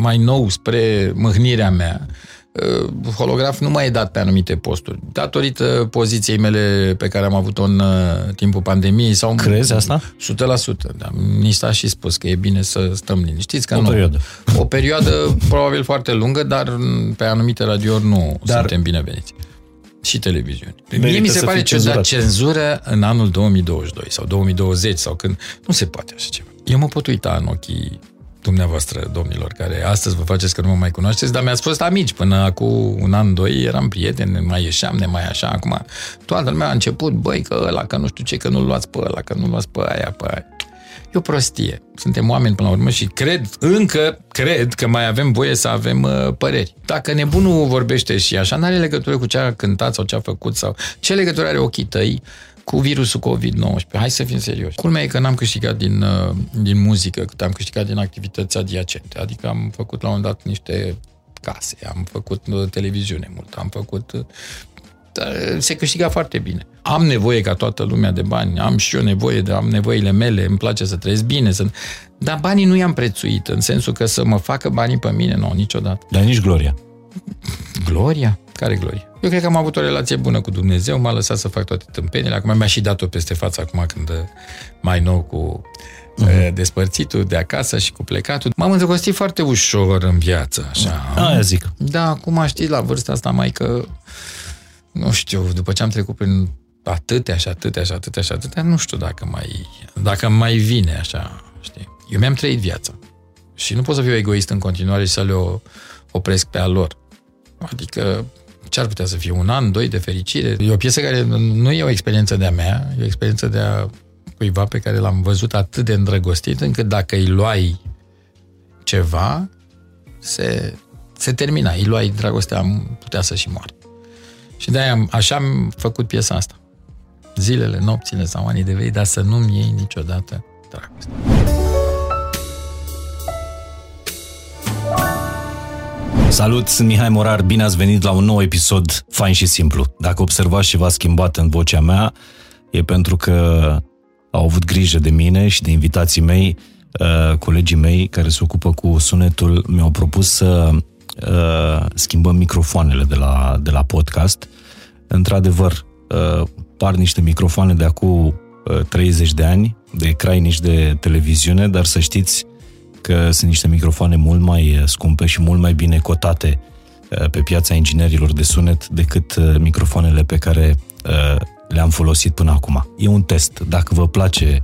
mai nou spre mâhnirea mea, uh, holograf nu mai e dat pe anumite posturi. Datorită poziției mele pe care am avut-o în uh, timpul pandemiei. Sau Crezi asta? 100%. Da. Ni s-a și spus că e bine să stăm liniștiți. Că O nu. perioadă. O perioadă probabil foarte lungă, dar pe anumite radiouri nu Dar- suntem bineveniți. Și televiziuni. Mie Merită mi se să pare fii ciudat cenzurat. cenzură în anul 2022 sau 2020 sau când... Nu se poate așa ceva. Eu mă pot uita în ochii dumneavoastră, domnilor, care astăzi vă faceți că nu mă mai cunoașteți, dar mi-ați fost amici până acum un an, doi, eram prieteni, ne mai ieșeam, ne mai așa, acum toată lumea a început, băi, că ăla, că nu știu ce, că nu-l luați pe ăla, că nu luați pe aia, pe aia. E o prostie. Suntem oameni până la urmă și cred, încă cred că mai avem voie să avem uh, păreri. Dacă nebunul vorbește și așa, n-are legătură cu ce a cântat sau ce a făcut sau ce legătură are ochii tăi cu virusul COVID-19. Hai să fim serioși. Culmea e că n-am câștigat din, uh, din muzică, cât am câștigat din activități adiacente. Adică am făcut la un dat niște case, am făcut uh, televiziune mult, am făcut uh, dar se câștiga foarte bine. Am nevoie ca toată lumea de bani, am și eu nevoie de am nevoile mele, îmi place să trăiesc bine, să... dar banii nu i-am prețuit, în sensul că să mă facă banii pe mine, nu, niciodată. Dar nici gloria. Gloria? Care glorie? Eu cred că am avut o relație bună cu Dumnezeu, m-a lăsat să fac toate tâmpenile, acum mi-a și dat-o peste față acum când uh, mai nou cu uh-huh. despărțitul de acasă și cu plecatul. M-am îndrăgostit foarte ușor în viață, așa. Aia zic. Da, acum știi, la vârsta asta mai că, nu știu, după ce am trecut prin atâtea și atâtea și atâtea și atâtea, nu știu dacă mai, dacă mai vine așa, știi. Eu mi-am trăit viața și nu pot să fiu egoist în continuare și să le o- opresc pe a lor. Adică ce ar putea să fie un an, doi de fericire? E o piesă care nu e o experiență de-a mea, e o experiență de a cuiva pe care l-am văzut atât de îndrăgostit, încât dacă îi luai ceva, se, se termina. Îi luai dragostea, am putea să și moară. Și de-aia am, așa am făcut piesa asta. Zilele, nopțile sau anii de vei, dar să nu-mi iei niciodată dragostea. Salut, sunt Mihai Morar, bine ați venit la un nou episod fain și simplu. Dacă observați ceva schimbat în vocea mea, e pentru că au avut grijă de mine și de invitații mei, uh, colegii mei care se ocupă cu sunetul, mi-au propus să uh, schimbăm microfoanele de la, de la podcast. Într-adevăr, uh, par niște microfoane de acum uh, 30 de ani, de crainici de televiziune, dar să știți că sunt niște microfoane mult mai uh, scumpe și mult mai bine cotate uh, pe piața inginerilor de sunet decât uh, microfoanele pe care uh, le-am folosit până acum. E un test. Dacă vă place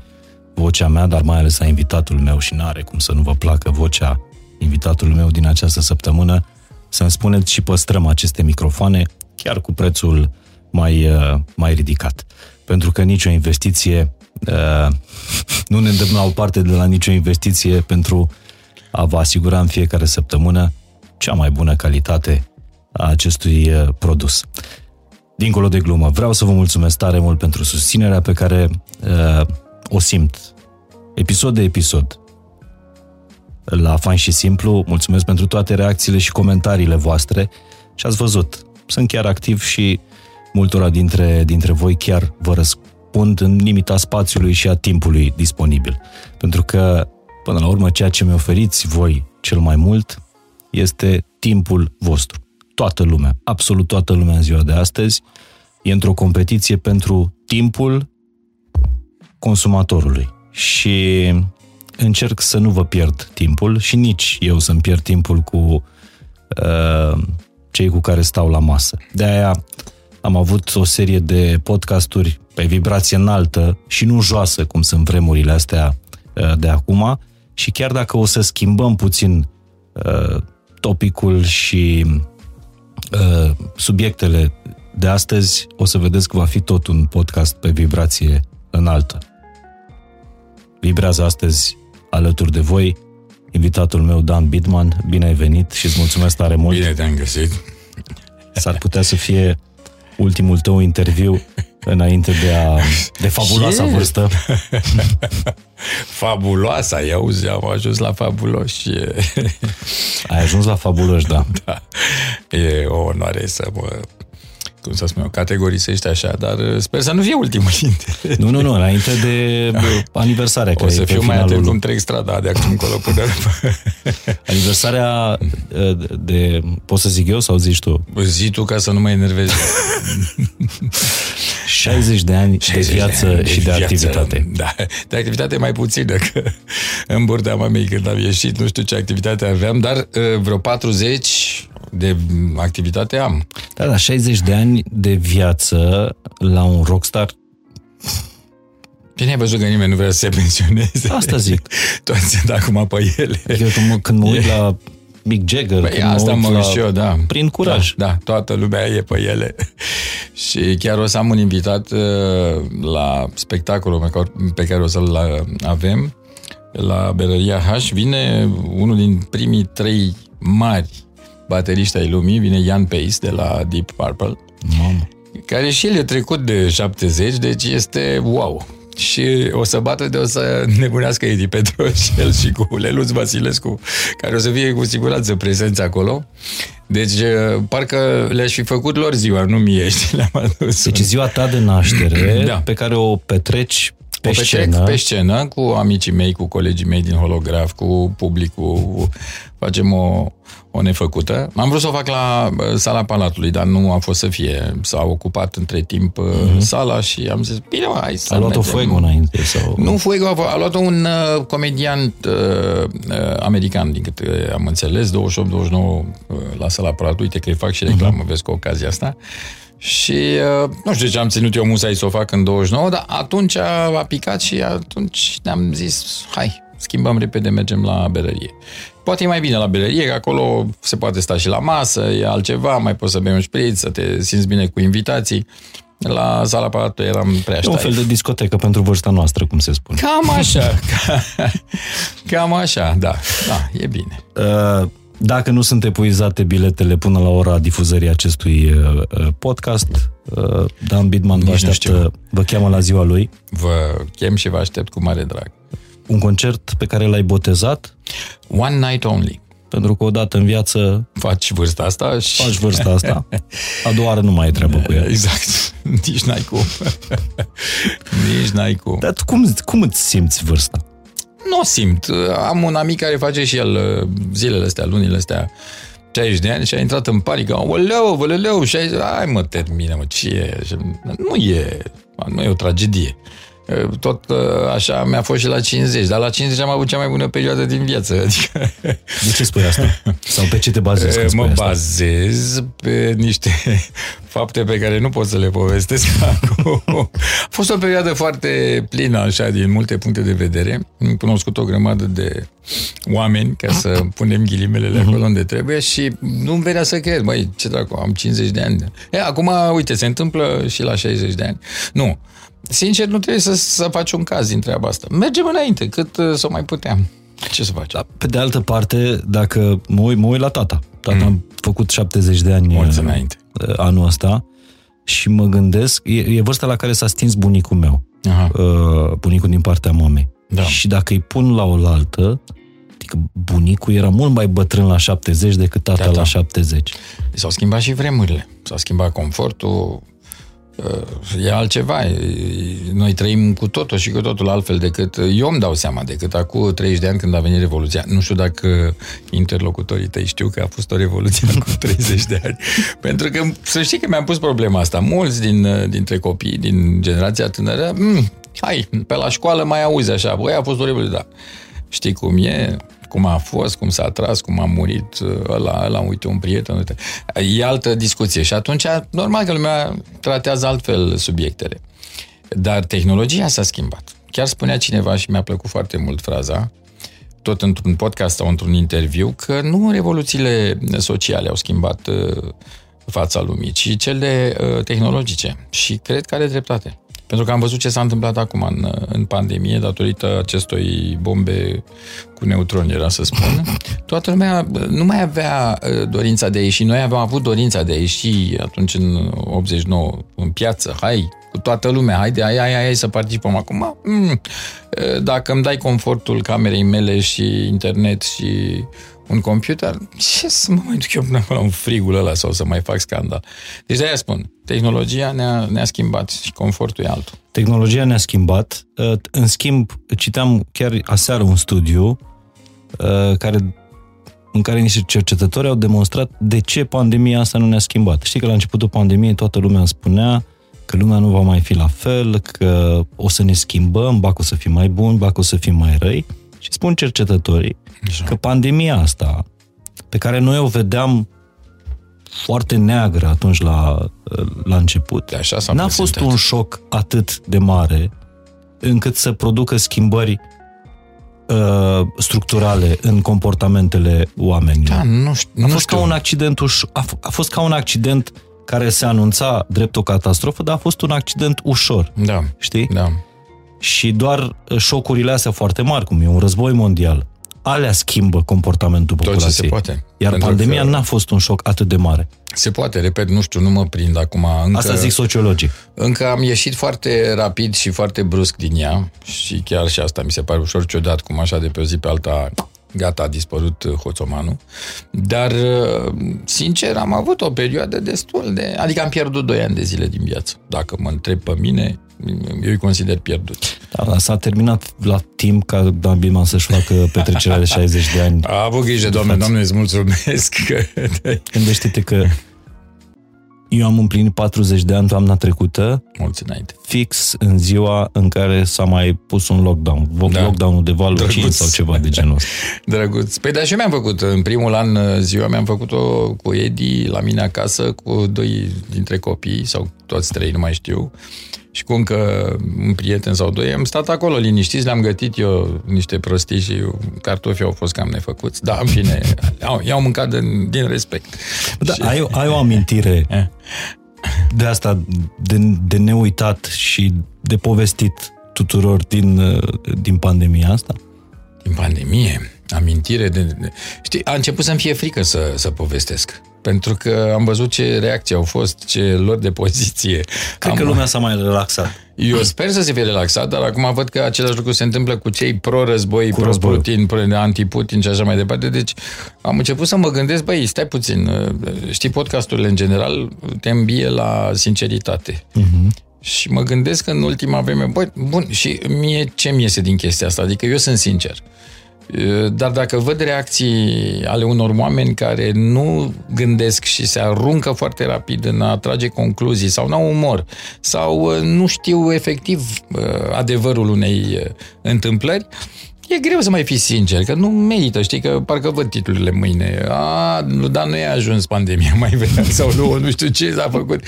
vocea mea, dar mai ales a invitatul meu și n-are cum să nu vă placă vocea invitatul meu din această săptămână, să-mi spuneți și păstrăm aceste microfoane chiar cu prețul mai, uh, mai ridicat. Pentru că nicio investiție uh, nu ne îndemnă la o parte de la nicio investiție pentru a vă asigura în fiecare săptămână cea mai bună calitate a acestui uh, produs. Dincolo de glumă, vreau să vă mulțumesc tare mult pentru susținerea pe care uh, o simt episod de episod la Fain și Simplu. Mulțumesc pentru toate reacțiile și comentariile voastre și ați văzut, sunt chiar activ și multora dintre, dintre voi chiar vă răspund în limita spațiului și a timpului disponibil. Pentru că, până la urmă, ceea ce mi oferiți voi cel mai mult este timpul vostru. Toată lumea, absolut toată lumea în ziua de astăzi, e într-o competiție pentru timpul consumatorului. Și încerc să nu vă pierd timpul și nici eu să-mi pierd timpul cu uh, cei cu care stau la masă. De aia am avut o serie de podcasturi pe vibrație înaltă și nu joasă, cum sunt vremurile astea uh, de acum, și chiar dacă o să schimbăm puțin uh, topicul și uh, subiectele de astăzi, o să vedeți că va fi tot un podcast pe vibrație înaltă. Vibrează astăzi alături de voi invitatul meu Dan Bidman. Bine ai venit și îți mulțumesc tare mult. Bine te-am găsit. S-ar putea să fie ultimul tău interviu înainte de, a, de fabuloasa Ce? vârstă. Fabuloasa, i auzi, am ajuns la fabulos și e, Ai ajuns la fabulos, da. da, e o onoare să mă cum să spun eu, categorisești așa, dar uh, sper să nu fie ultimul dintre Nu, nu, nu, înainte de aniversarea. O să fiu mai atent cum trec strada de acum încolo până Aniversarea uh, de, poți să zic eu sau zici tu? Zi tu ca să nu mă enervezi. 60 de ani 60 de viață de ani și de, de viață, activitate. Da, de activitate mai puțină, că în burtea mamei când am ieșit, nu știu ce activitate aveam, dar uh, vreo 40 de activitate am. Da, da, 60 de ani de viață la un rockstar Bine ai văzut că nimeni nu vrea să se pensioneze. Asta zic. Toți sunt acum pe ele. Eu când mă uit la Mick Jagger. Păi asta mă uit și eu, da. Prin curaj. Da, da, toată lumea e pe ele. și chiar o să am un invitat uh, la spectacolul pe care o să-l avem la Berăria H. Vine unul din primii trei mari bateriști ai lumii, vine Ian Pace de la Deep Purple. Mamă. Care și el e trecut de 70, deci este wow și o să bată de o să nebunească Edi Petroșel și cu Leluț Vasilescu, care o să fie cu siguranță prezenți acolo. Deci, parcă le-aș fi făcut lor ziua, nu mie, știi, le-am adus. Deci ziua ta de naștere, da. pe care o petreci pe o scenă. pe scenă cu amicii mei, cu colegii mei din holograf, cu publicul, facem o, o nefăcută. Am vrut să o fac la sala Palatului, dar nu a fost să fie. S-a ocupat între timp mm-hmm. sala și am zis, bine, mă, hai să A luat-o Fuego înainte? Sau... Nu Fuego, a luat-o un uh, comediant uh, uh, american, din câte am înțeles, 28-29 uh, la sala Palatului, uite că îi fac și reclamă, mm-hmm. vezi cu ocazia asta. Și uh, nu știu ce am ținut eu musai să o fac în 29, dar atunci a picat și atunci ne-am zis, hai, schimbăm repede, mergem la berărie. Poate e mai bine la berărie, că acolo se poate sta și la masă, e altceva, mai poți să bei un șpriț, să te simți bine cu invitații. La sala Palatul eram prea Un fel de discotecă pentru vârsta noastră, cum se spune. Cam așa. cam așa, da. Da, e bine. Uh, dacă nu sunt epuizate biletele până la ora difuzării acestui uh, uh, podcast, uh, Dan Bidman vă așteaptă, vă cheamă la ziua lui. Vă chem și vă aștept cu mare drag. Un concert pe care l-ai botezat? One Night Only. Pentru că odată în viață... Faci vârsta asta și... Faci vârsta asta. A doua oară nu mai e treabă cu ea. Exact. Nici n-ai cum. Nici n-ai cum. Dar cum, cum îți simți vârsta? Nu o simt. Am un amic care face și el uh, zilele astea, lunile astea, 60 de ani și a intrat în panică. Oleu, văleleu, 60... Hai mă, termină, mă, ce e? Nu e, nu e o tragedie. Tot uh, așa mi-a fost și la 50, dar la 50 am avut cea mai bună perioadă din viață. Adică... De ce spui asta? Sau pe ce te bazezi? Mă asta? bazez pe niște fapte pe care nu pot să le povestesc acum. A fost o perioadă foarte plină, așa, din multe puncte de vedere. Am cunoscut o grămadă de oameni, ca să punem ghilimelele acolo unde trebuie și nu-mi venea să cred, băi, ce dracu, am 50 de ani. E, acum, uite, se întâmplă și la 60 de ani. Nu, sincer, nu trebuie să, să faci un caz din treaba asta. Mergem înainte, cât uh, să mai puteam. Ce să faci? Da, pe de altă parte, dacă mă uit, mă uit la tata. Tata mm. a făcut 70 de ani Mulți înainte. Uh, anul ăsta și mă gândesc, e, e vârsta la care s-a stins bunicul meu. Aha. Uh, bunicul din partea mamei. Da. Și dacă îi pun la oaltă, adică bunicul era mult mai bătrân la 70 decât tata da, da. la 70. S-au schimbat și vremurile. S-a schimbat confortul, e altceva. Noi trăim cu totul și cu totul altfel decât... Eu îmi dau seama decât acum 30 de ani când a venit Revoluția. Nu știu dacă interlocutorii tăi știu că a fost o revoluție cu 30 de ani. Pentru că să știi că mi-am pus problema asta. Mulți din, dintre copii din generația tânără, mm, hai, pe la școală mai auzi așa, băi, a fost o revoluție, da. Știi cum e? Cum a fost, cum s-a tras, cum a murit uh, ăla, ăla, uite, un prieten, uite. E altă discuție și atunci, normal că lumea tratează altfel subiectele. Dar tehnologia s-a schimbat. Chiar spunea cineva și mi-a plăcut foarte mult fraza, tot într-un podcast sau într-un interviu, că nu revoluțiile sociale au schimbat uh, fața lumii, ci cele uh, tehnologice. Și cred că are dreptate. Pentru că am văzut ce s-a întâmplat acum în, în pandemie, datorită acestui bombe cu neutroni, era să spun. Toată lumea nu mai avea uh, dorința de a ieși. Noi aveam avut dorința de a ieși atunci în 89 în piață. Hai, cu toată lumea, haide, hai, hai, hai să participăm acum. Mm, uh, dacă îmi dai confortul camerei mele și internet și un computer, ce să mă mai duc eu până la un frigul ăla sau să mai fac scandal? Deci de-aia spun, tehnologia ne-a, ne-a schimbat și confortul e altul. Tehnologia ne-a schimbat. Uh, în schimb, citeam chiar aseară un studiu uh, care, în care niște cercetători au demonstrat de ce pandemia asta nu ne-a schimbat. Știi că la începutul pandemiei toată lumea spunea că lumea nu va mai fi la fel, că o să ne schimbăm, ba că o să fim mai buni, ba că o să fim mai răi. Și spun cercetătorii Așa. că pandemia asta, pe care noi o vedeam foarte neagră atunci la, la început, de așa n-a prezentat. fost un șoc atât de mare încât să producă schimbări uh, structurale în comportamentele oamenilor. Da, nu știu, a nu fost știu. ca un accident uș- a, f- a fost ca un accident care se anunța drept o catastrofă, dar a fost un accident ușor. Da. Știi? Da. Și doar șocurile astea foarte mari, cum e un război mondial, alea schimbă comportamentul Tot populației. ce se poate. Iar Pentru pandemia că n-a fost un șoc atât de mare. Se poate, repet, nu știu, nu mă prind acum. Încă, Asta zic sociologii. Încă am ieșit foarte rapid și foarte brusc din ea și chiar și asta mi se pare ușor ciudat, cum așa de pe o zi pe alta gata, a dispărut hoțomanul. Dar, sincer, am avut o perioadă destul de... Adică am pierdut 2 ani de zile din viață. Dacă mă întreb pe mine, eu îi consider pierdut. Da, s-a terminat la timp ca Dan Bilman să-și facă petrecerea de 60 de ani. A avut grijă, doamne, doamne, îți mulțumesc că... Gândește-te că eu am împlinit 40 de ani toamna trecută, Mulți înainte. fix în ziua în care s-a mai pus un lockdown. Da. Lockdown-ul de valul Drăguț. 5 sau ceva de genul ăsta. Drăguț. Păi da, și eu mi-am făcut. În primul an ziua mi-am făcut-o cu Edi la mine acasă, cu doi dintre copii, sau toți trei, nu mai știu. Și cu încă un prieten sau doi, am stat acolo liniștiți, le-am gătit eu niște prostii și cartofii au fost cam nefăcuți. Da, în fine, i-au mâncat din, din respect. Da, și... ai, ai o amintire de asta, de, de neuitat și de povestit tuturor din, din pandemia asta? Din pandemie? Amintire de, de... Știi, a început să-mi fie frică să, să povestesc. Pentru că am văzut ce reacții au fost, ce lor de poziție. Cred am... că lumea s-a mai relaxat. Eu sper să se fie relaxat, dar acum văd că același lucru se întâmplă cu cei pro-război, cu pro-Putin, anti-Putin și așa mai departe. Deci am început să mă gândesc, băi, stai puțin, știi, podcasturile în general te îmbie la sinceritate. Uh-huh. Și mă gândesc că în ultima vreme, băi, bun, și mie ce mi iese din chestia asta? Adică eu sunt sincer. Dar dacă văd reacții ale unor oameni care nu gândesc și se aruncă foarte rapid în a trage concluzii sau n-au umor sau nu știu efectiv adevărul unei întâmplări, e greu să mai fii sincer, că nu merită, știi, că parcă văd titlurile mâine. A, dar nu e ajuns pandemia, mai vedem, sau nu, nu știu ce s-a făcut.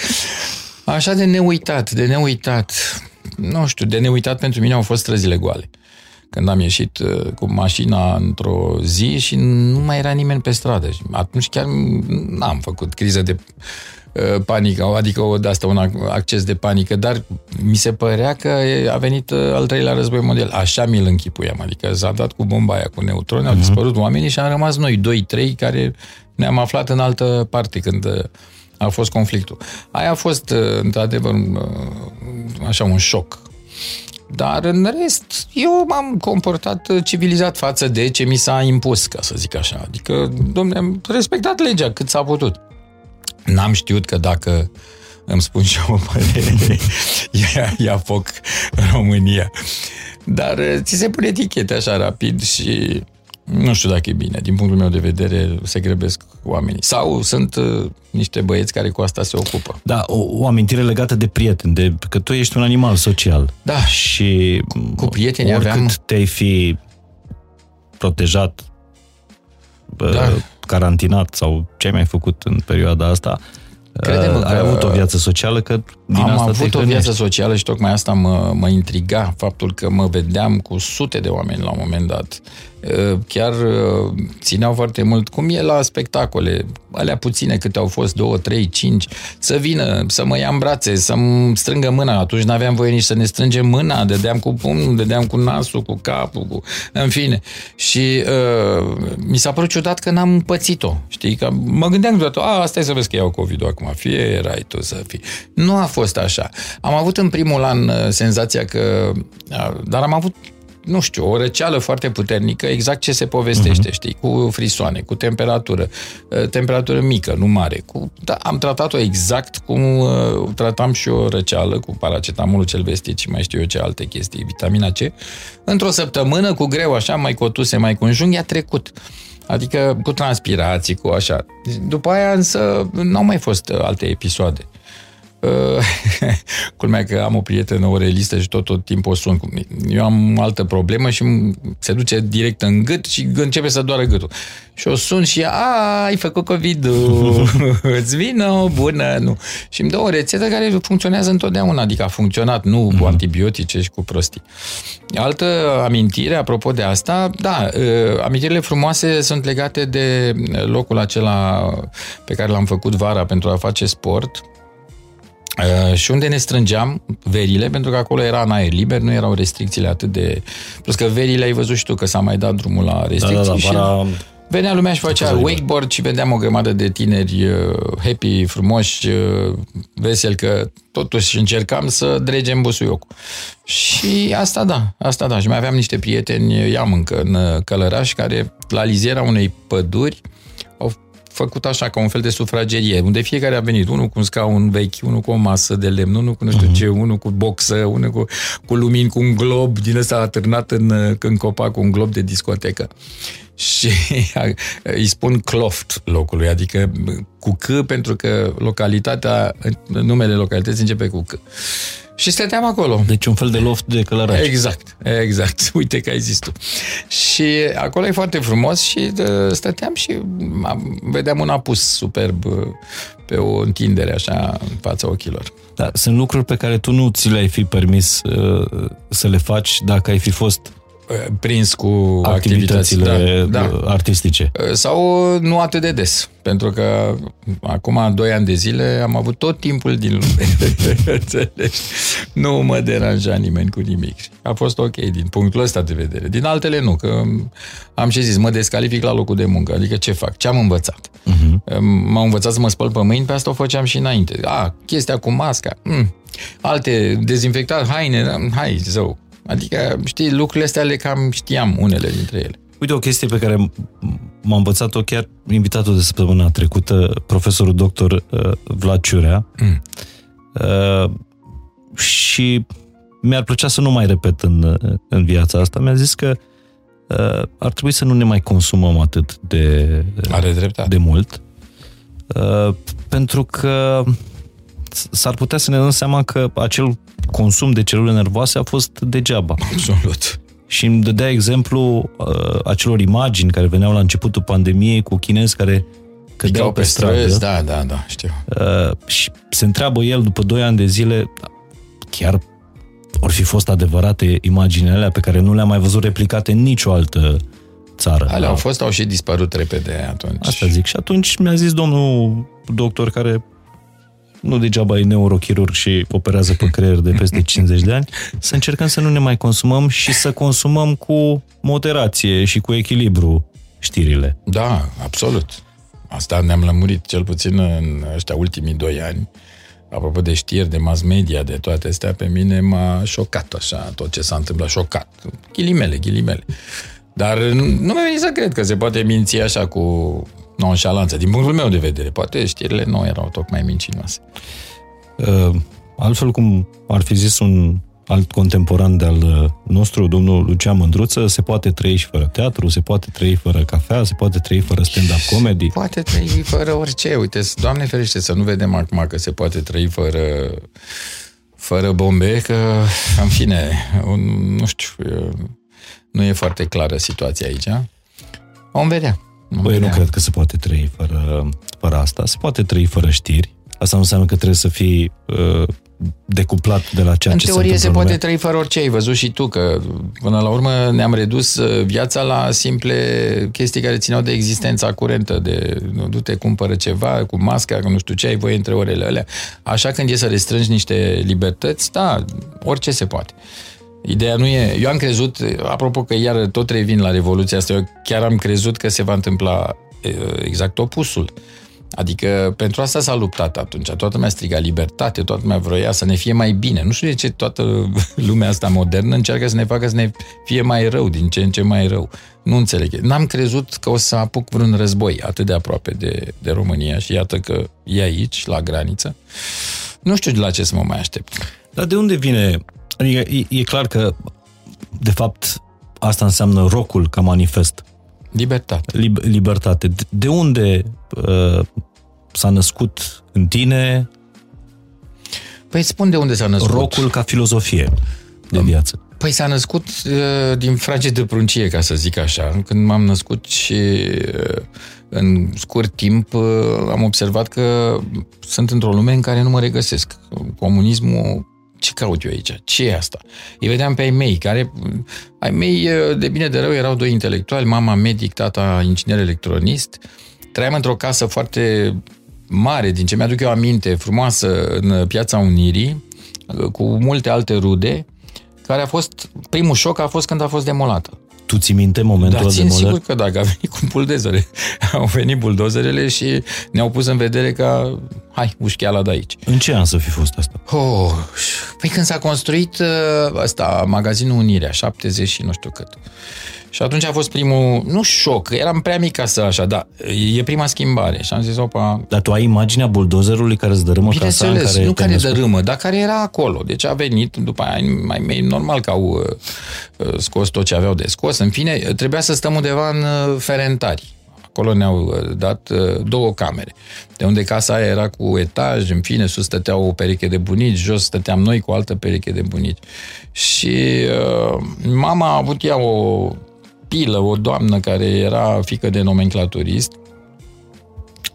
Așa de neuitat, de neuitat. Nu știu, de neuitat pentru mine au fost străzile goale când am ieșit cu mașina într-o zi și nu mai era nimeni pe stradă. Și atunci chiar n-am făcut criză de panică, adică o, de asta un acces de panică, dar mi se părea că a venit al treilea război mondial. Așa mi-l închipuiam, adică s-a dat cu bomba aia, cu neutroni, uh-huh. au dispărut oamenii și am rămas noi, doi, trei, care ne-am aflat în altă parte când a fost conflictul. Aia a fost, într-adevăr, așa un șoc dar în rest, eu m-am comportat civilizat față de ce mi s-a impus, ca să zic așa. Adică, domne, am respectat legea cât s-a putut. N-am știut că dacă îmi spun și eu o părere, ia, ia foc în România. Dar ți se pune etichete așa rapid și nu știu dacă e bine. Din punctul meu de vedere, se grăbesc oamenii. Sau sunt uh, niște băieți care cu asta se ocupă. Da, o, o amintire legată de prieteni, de că tu ești un animal social. Da. Și cu prietenii oricât aveam... te-ai fi protejat, da. carantinat sau ce ai mai făcut în perioada asta, Crede-mă ai avut o viață socială că din am asta avut te o viață socială și tocmai asta mă, mă intriga, faptul că mă vedeam cu sute de oameni la un moment dat. Chiar țineau foarte mult, cum e la spectacole, alea puține câte au fost, două, trei, cinci, să vină, să mă ia în brațe, să-mi strângă mâna. Atunci n-aveam voie nici să ne strângem mâna, dădeam cu pumnul, dădeam cu nasul, cu capul, cu... în fine. Și uh, mi s-a părut ciudat că n-am pățit-o, știi? Că mă gândeam deodată, a, asta e să vezi că iau COVID-ul acum, fie erai tu să fii. Nu a fost așa. Am avut în primul an senzația că, dar am avut nu știu, o răceală foarte puternică, exact ce se povestește, uh-huh. știi, cu frisoane, cu temperatură, uh, temperatură mică, nu mare. Cu, da, am tratat-o exact cum uh, tratam și o răceală cu paracetamolul cel vestit și mai știu eu ce alte chestii, vitamina C. Într-o săptămână, cu greu așa, mai cotuse, mai cu înjunghi, a trecut. Adică cu transpirații, cu așa. După aia însă n-au mai fost alte episoade. Uh, culmea că am o prietenă orelistă și tot, tot timpul o sun. Eu am altă problemă și se duce direct în gât și începe să doară gâtul. Și o sun și ea, a, ai făcut covid îți vină o bună, nu. Și îmi dă o rețetă care funcționează întotdeauna, adică a funcționat, nu mm-hmm. cu mhm. antibiotice și cu prostii. Altă amintire, apropo de asta, da, uh, amintirile frumoase sunt legate de locul acela pe care l-am făcut vara pentru a face sport, Uh, și unde ne strângeam verile, pentru că acolo era în aer liber, nu erau restricțiile atât de... Plus că verile ai văzut și tu că s-a mai dat drumul la restricții. Da, da, da, para... Venea lumea și făcea wakeboard și vedeam o grămadă de tineri uh, happy, frumoși, uh, veseli, că totuși încercam să dregem busuiocul. Și asta da, asta da. Și mai aveam niște prieteni, i-am încă în Călăraș, care la liziera unei păduri au făcut așa, ca un fel de sufragerie, unde fiecare a venit, unul cu un scaun vechi, unul cu o masă de lemn, unul cu nu știu uh-huh. ce, unul cu boxă, unul cu, cu lumini, cu un glob din ăsta atârnat în, în copac, cu un glob de discotecă. Și îi spun Cloft locului, adică cu C, pentru că localitatea, numele localității începe cu C. Și stăteam acolo. Deci un fel de loft de călăraș. Exact, exact. Uite că ai zis tu. Și acolo e foarte frumos și stăteam și vedeam un apus superb uh, pe o întindere așa în fața ochilor. Da, sunt lucruri pe care tu nu ți le-ai fi permis uh, să le faci dacă ai fi fost prins cu activitățile activitățile da, da. artistice. Sau nu atât de des, pentru că acum doi ani de zile am avut tot timpul din lume. nu mă deranja nimeni cu nimic. A fost ok din punctul ăsta de vedere. Din altele nu, că am și zis, mă descalific la locul de muncă. Adică ce fac? Ce am învățat? Uh-huh. M-am învățat să mă spăl pe mâini, pe asta o făceam și înainte. A, chestia cu masca. Mm. Alte, dezinfectat haine, hai, zău Adică, știi, lucrurile astea le cam știam unele dintre ele. Uite, o chestie pe care m-a învățat-o chiar invitatul de săptămâna trecută, profesorul doctor uh, Vlad Ciurea. Mm. Uh, și mi-ar plăcea să nu mai repet în, în viața asta. Mi-a zis că uh, ar trebui să nu ne mai consumăm atât de, Are dreptate. de mult. Uh, pentru că s-ar putea să ne dăm seama că acel consum de celule nervoase a fost degeaba. Absolut. Și îmi dădea exemplu uh, acelor imagini care veneau la începutul pandemiei cu chinezi care cădeau pe, pe stradă. da, da, da, știu. Uh, și se întreabă el după 2 ani de zile, chiar or fi fost adevărate imaginile alea pe care nu le-am mai văzut replicate în nicio altă țară. Ale da? au fost, au și dispărut repede atunci. Asta zic. Și atunci mi-a zis domnul doctor care nu degeaba e neurochirurg și operează pe creier de peste 50 de ani, să încercăm să nu ne mai consumăm și să consumăm cu moderație și cu echilibru știrile. Da, absolut. Asta ne-am lămurit cel puțin în ăștia ultimii doi ani. Apropo de știri, de mass media, de toate astea, pe mine m-a șocat așa tot ce s-a întâmplat. Șocat. Ghilimele, ghilimele. Dar nu mi-a venit să cred că se poate minți așa cu nonșalanță, din punctul meu de vedere. Poate știrile nu erau tocmai mincinoase. Uh, altfel cum ar fi zis un alt contemporan de-al uh, nostru, domnul Lucian Mândruță, se poate trăi și fără teatru, se poate trăi fără cafea, se poate trăi fără stand-up comedy. Poate trăi fără orice. Uite, Doamne ferește să nu vedem acum că se poate trăi fără, fără bombe, că, în fine, un, nu știu, nu e foarte clară situația aici. Vom vedea. Băi, eu nu cred că se poate trăi fără, fără asta. Se poate trăi fără știri. Asta nu înseamnă că trebuie să fii uh, decuplat de la ceea în ce teorie se, se poate trăi fără orice. Ai văzut și tu că până la urmă ne-am redus uh, viața la simple chestii care țineau de existența curentă, de nu, du-te, cumpără ceva cu masca, cu nu știu ce, ai voie între orele alea. Așa când e să restrângi niște libertăți, da, orice se poate. Ideea nu e... Eu am crezut, apropo că iar tot revin la Revoluția asta, eu chiar am crezut că se va întâmpla exact opusul. Adică pentru asta s-a luptat atunci. Toată lumea striga libertate, toată lumea vroia să ne fie mai bine. Nu știu de ce toată lumea asta modernă încearcă să ne facă să ne fie mai rău, din ce în ce mai rău. Nu înțeleg. N-am crezut că o să apuc vreun război atât de aproape de, de România și iată că e aici, la graniță. Nu știu la ce să mă mai aștept. Dar de unde vine? Adică e, e clar că, de fapt, asta înseamnă rocul ca manifest. Libertate. Lib- libertate. De unde uh, s-a născut în tine Păi spun de unde s-a născut. rocul ca filozofie de viață? Păi s-a născut uh, din frage de pruncie, ca să zic așa. Când m-am născut și uh, în scurt timp uh, am observat că sunt într-o lume în care nu mă regăsesc. Comunismul ce caut eu aici? Ce e asta? Îi vedeam pe ai mei, care, ai mei, de bine de rău, erau doi intelectuali, mama medic, tata inginer electronist. Trăiam într-o casă foarte mare, din ce mi-aduc eu aminte, frumoasă, în Piața Unirii, cu multe alte rude, care a fost, primul șoc a fost când a fost demolată. Tu ți minte momentul da, țin de sigur că dacă a venit cu buldozere. Au venit buldozerele și ne-au pus în vedere ca, hai, ușcheala de aici. În ce an să fi fost asta? Oh, păi când s-a construit ăsta, magazinul Unirea, 70 și nu știu cât. Și atunci a fost primul, nu șoc, eram prea mic ca să așa, dar e prima schimbare. Și am zis, opa... Dar tu ai imaginea buldozerului care îți dărâmă casa în care nu care dărâmă, dar care era acolo. Deci a venit, după aia, mai, mai normal că au uh, scos tot ce aveau de scos. În fine, trebuia să stăm undeva în uh, Ferentari. Acolo ne-au dat două camere, de unde casa aia era cu etaj, în fine, sus stătea o pereche de bunici, jos stăteam noi cu o altă pereche de bunici. Și uh, mama a avut ea o pilă, o doamnă care era fică de nomenclaturist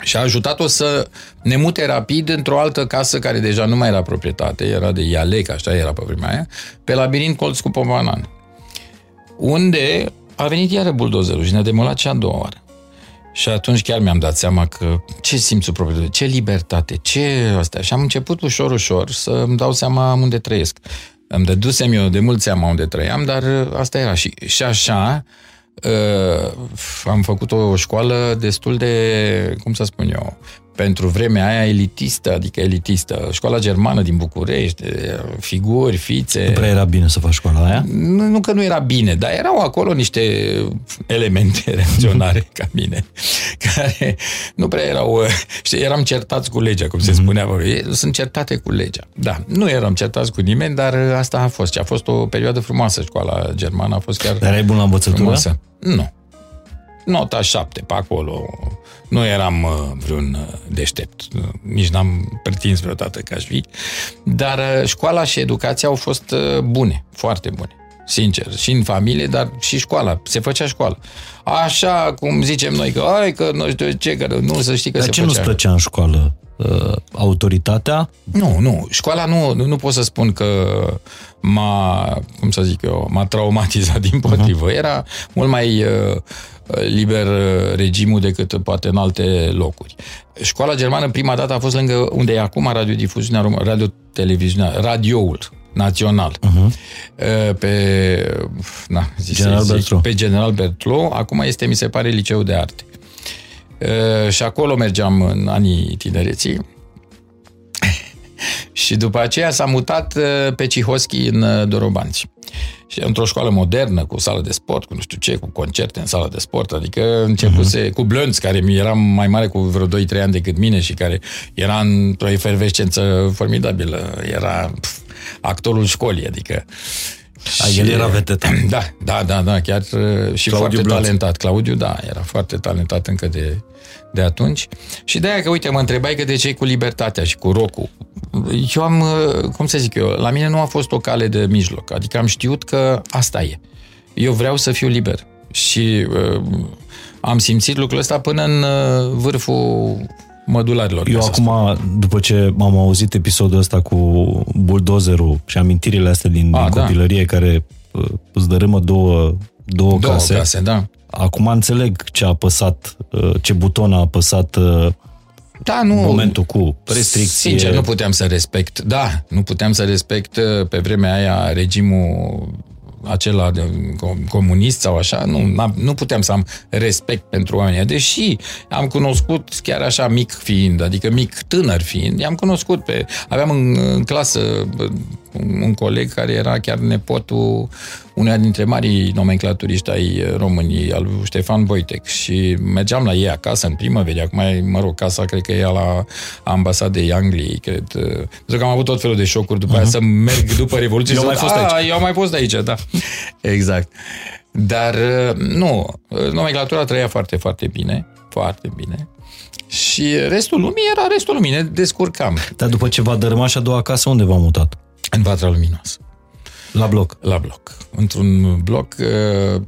și a ajutat-o să ne mute rapid într-o altă casă care deja nu mai era proprietate, era de Ialec, așa era pe vremea aia, pe labirint colț cu Pomanan. Unde a venit iară buldozerul și ne-a demolat cea a doua oară. Și atunci chiar mi-am dat seama că ce simțul proprietate, ce libertate, ce asta. Și am început ușor, ușor să îmi dau seama unde trăiesc. Îmi dădusem eu de mult seama unde trăiam, dar asta era. Și, și așa uh, am făcut o școală destul de, cum să spun eu, pentru vremea aia elitistă, adică elitistă. Școala germană din București, figuri, fițe. Nu prea era bine să faci școala aia? Nu, nu că nu era bine, dar erau acolo niște elemente reacționare ca mine, care nu prea erau... Știi, eram certați cu legea, cum se mm-hmm. spunea. Sunt certate cu legea. Da, nu eram certați cu nimeni, dar asta a fost. Și a fost o perioadă frumoasă școala germană, a fost chiar Dar erai bun la învățătură? Frumoasă. Nu. Nota șapte pe acolo nu eram uh, vreun uh, deștept, nici n-am pretins vreodată că aș fi, dar uh, școala și educația au fost bune, foarte bune sincer, și în familie, dar și școala, se făcea școală. Așa cum zicem noi, că ai, că nu știu ce, că nu să știi că dar se ce făcea. nu-ți plăcea în școală? Uh, autoritatea? Nu, nu. Școala nu, nu pot să spun că m-a, cum să zic eu, m-a traumatizat din potrivă. Uh-huh. Era mult mai uh, liber uh, regimul decât poate în alte locuri. Școala germană prima dată a fost lângă unde e acum radiodifuziunea, radio-televiziunea, radioul național. Uh-huh. Pe, na, zic, General zic, pe General Bertlo, acum este, mi se pare, liceu de arte. Și acolo mergeam în anii tinereții. și după aceea s-a mutat pe Cihoschi în Dorobanți. Și într-o școală modernă, cu sală de sport, cu nu știu ce, cu concerte în sală de sport, adică începuse uh-huh. cu Blânț, care mi era mai mare cu vreo 2-3 ani decât mine și care era într-o efervescență formidabilă. Era pf, actorul școlii, adică a, el era vetetă. Da, da, da, da, chiar și Claudiu foarte Blăț. talentat. Claudiu, da, era foarte talentat încă de, de atunci. Și de aia că, uite, mă întrebai că de ce cu libertatea și cu rocul. Eu am, cum să zic eu, la mine nu a fost o cale de mijloc. Adică am știut că asta e. Eu vreau să fiu liber. Și uh, am simțit lucrul ăsta până în uh, vârful mădularilor. Eu acum, spun. după ce m-am auzit episodul ăsta cu buldozerul și amintirile astea din, A, din da. copilărie care uh, îți dărâmă două, două, două case, case da. acum înțeleg ce a apăsat, uh, ce buton a apăsat uh, da, nu, momentul cu restricție. Sincer, nu puteam să respect, da, nu puteam să respect pe vremea aia regimul acela de comunist sau așa, nu, nu puteam să am respect pentru oamenii. Deși am cunoscut chiar așa mic fiind, adică mic tânăr fiind, i-am cunoscut pe... Aveam în, în clasă un coleg care era chiar nepotul uneia dintre marii nomenclaturiști ai României, al lui Ștefan Boitec. Și mergeam la ei acasă în primăveri, acum, mă rog, casa cred că e la ambasadei Angliei, cred. Pentru că am avut tot felul de șocuri după uh-huh. aia să merg după Revoluție. Eu am mai fost aici. Eu am mai fost aici, da. exact. Dar nu, nomenclatura trăia foarte, foarte bine, foarte bine. Și restul lumii era restul lumii, ne descurcam. Dar după ce v-a dărâmat și a doua casă, unde v-a mutat? În Vatra Luminoasă. La bloc? La bloc. Într-un bloc, uh,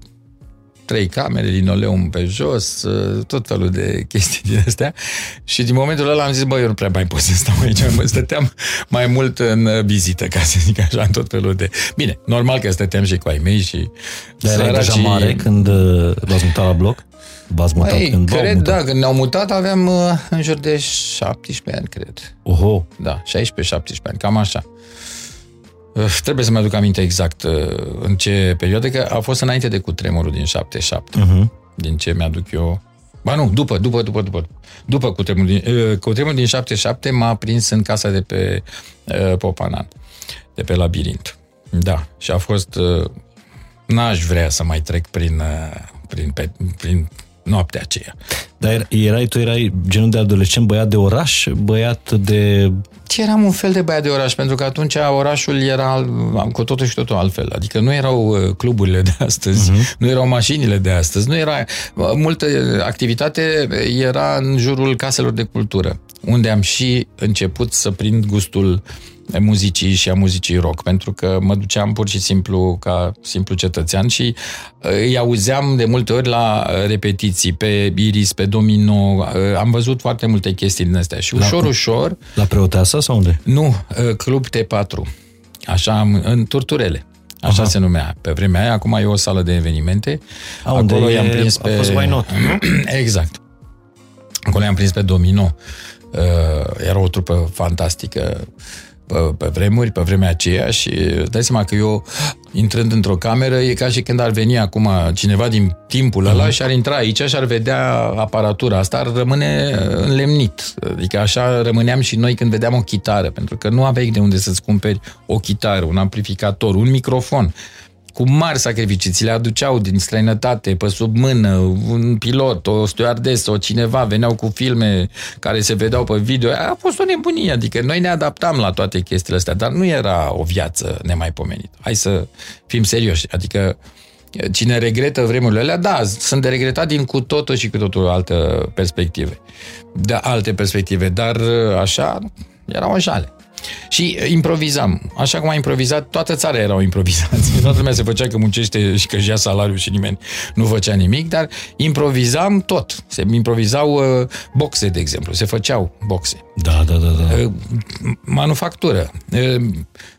trei camere, linoleum pe jos, uh, tot felul de chestii din astea. Și din momentul ăla am zis, bă, eu nu prea mai pot să stau aici. Mă stăteam mai mult în vizită, ca să zic așa, în tot felul de... Bine, normal că stăteam și cu ai mei și... Dar era deja mare când uh, v-ați mutat la bloc? V-ați mutat Băi, când cred, mutat? da, când ne-au mutat aveam în jur de 17 ani, cred. Oho! Da, 16-17 ani, cam așa. Trebuie să-mi aduc aminte exact uh, în ce perioadă, că a fost înainte de cutremurul din 77. Uh-huh. Mhm. Din ce mi-aduc eu... Ba nu, după, după, după, după. După cutremurul din, uh, cutremurul din 77 m-a prins în casa de pe uh, Popanan, de pe labirint. Da, și a fost... Uh, n-aș vrea să mai trec prin, uh, prin, pe, prin noaptea aceea. Dar erai, tu erai genul de adolescent, băiat de oraș, băiat de... Ce eram un fel de băiat de oraș, pentru că atunci orașul era cu totul și totul altfel. Adică nu erau uh, cluburile de astăzi, uh-huh. nu erau mașinile de astăzi, nu era... Uh, multă activitate era în jurul caselor de cultură, unde am și început să prind gustul muzicii și a muzicii rock, pentru că mă duceam pur și simplu ca simplu cetățean și uh, îi auzeam de multe ori la repetiții, pe Iris, pe Domino, uh, am văzut foarte multe chestii din astea și ușor, la, ușor... La Preoteasa sau unde? Nu, uh, Club T4, așa, în Turturele. Așa Aha. se numea pe vremea aia, acum e o sală de evenimente. A, Acolo i-am prins pe... A fost Why Not, exact. Acolo i-am prins pe Domino. era o trupă fantastică pe, pe vremuri, pe vremea aceea și dai seama că eu, intrând într-o cameră, e ca și când ar veni acum cineva din timpul ăla uh-huh. și ar intra aici și ar vedea aparatura asta, ar rămâne înlemnit. Adică așa rămâneam și noi când vedeam o chitară, pentru că nu aveai de unde să-ți cumperi o chitară, un amplificator, un microfon cu mari sacrificii, ți le aduceau din străinătate, pe sub mână, un pilot, o stewardesă, o cineva, veneau cu filme care se vedeau pe video. A fost o nebunie, adică noi ne adaptam la toate chestiile astea, dar nu era o viață nemaipomenită. Hai să fim serioși, adică cine regretă vremurile alea, da, sunt de regretat din cu totul și cu totul altă perspective. De alte perspective, dar așa erau o jale. Și improvizam. Așa cum a improvizat, toată țara era o improvizație. Toată lumea se făcea că muncește și că ia salariul și nimeni nu făcea nimic, dar improvizam tot. Se improvizau uh, boxe, de exemplu. Se făceau boxe. Da, da, da. da. Uh, manufactură. Uh,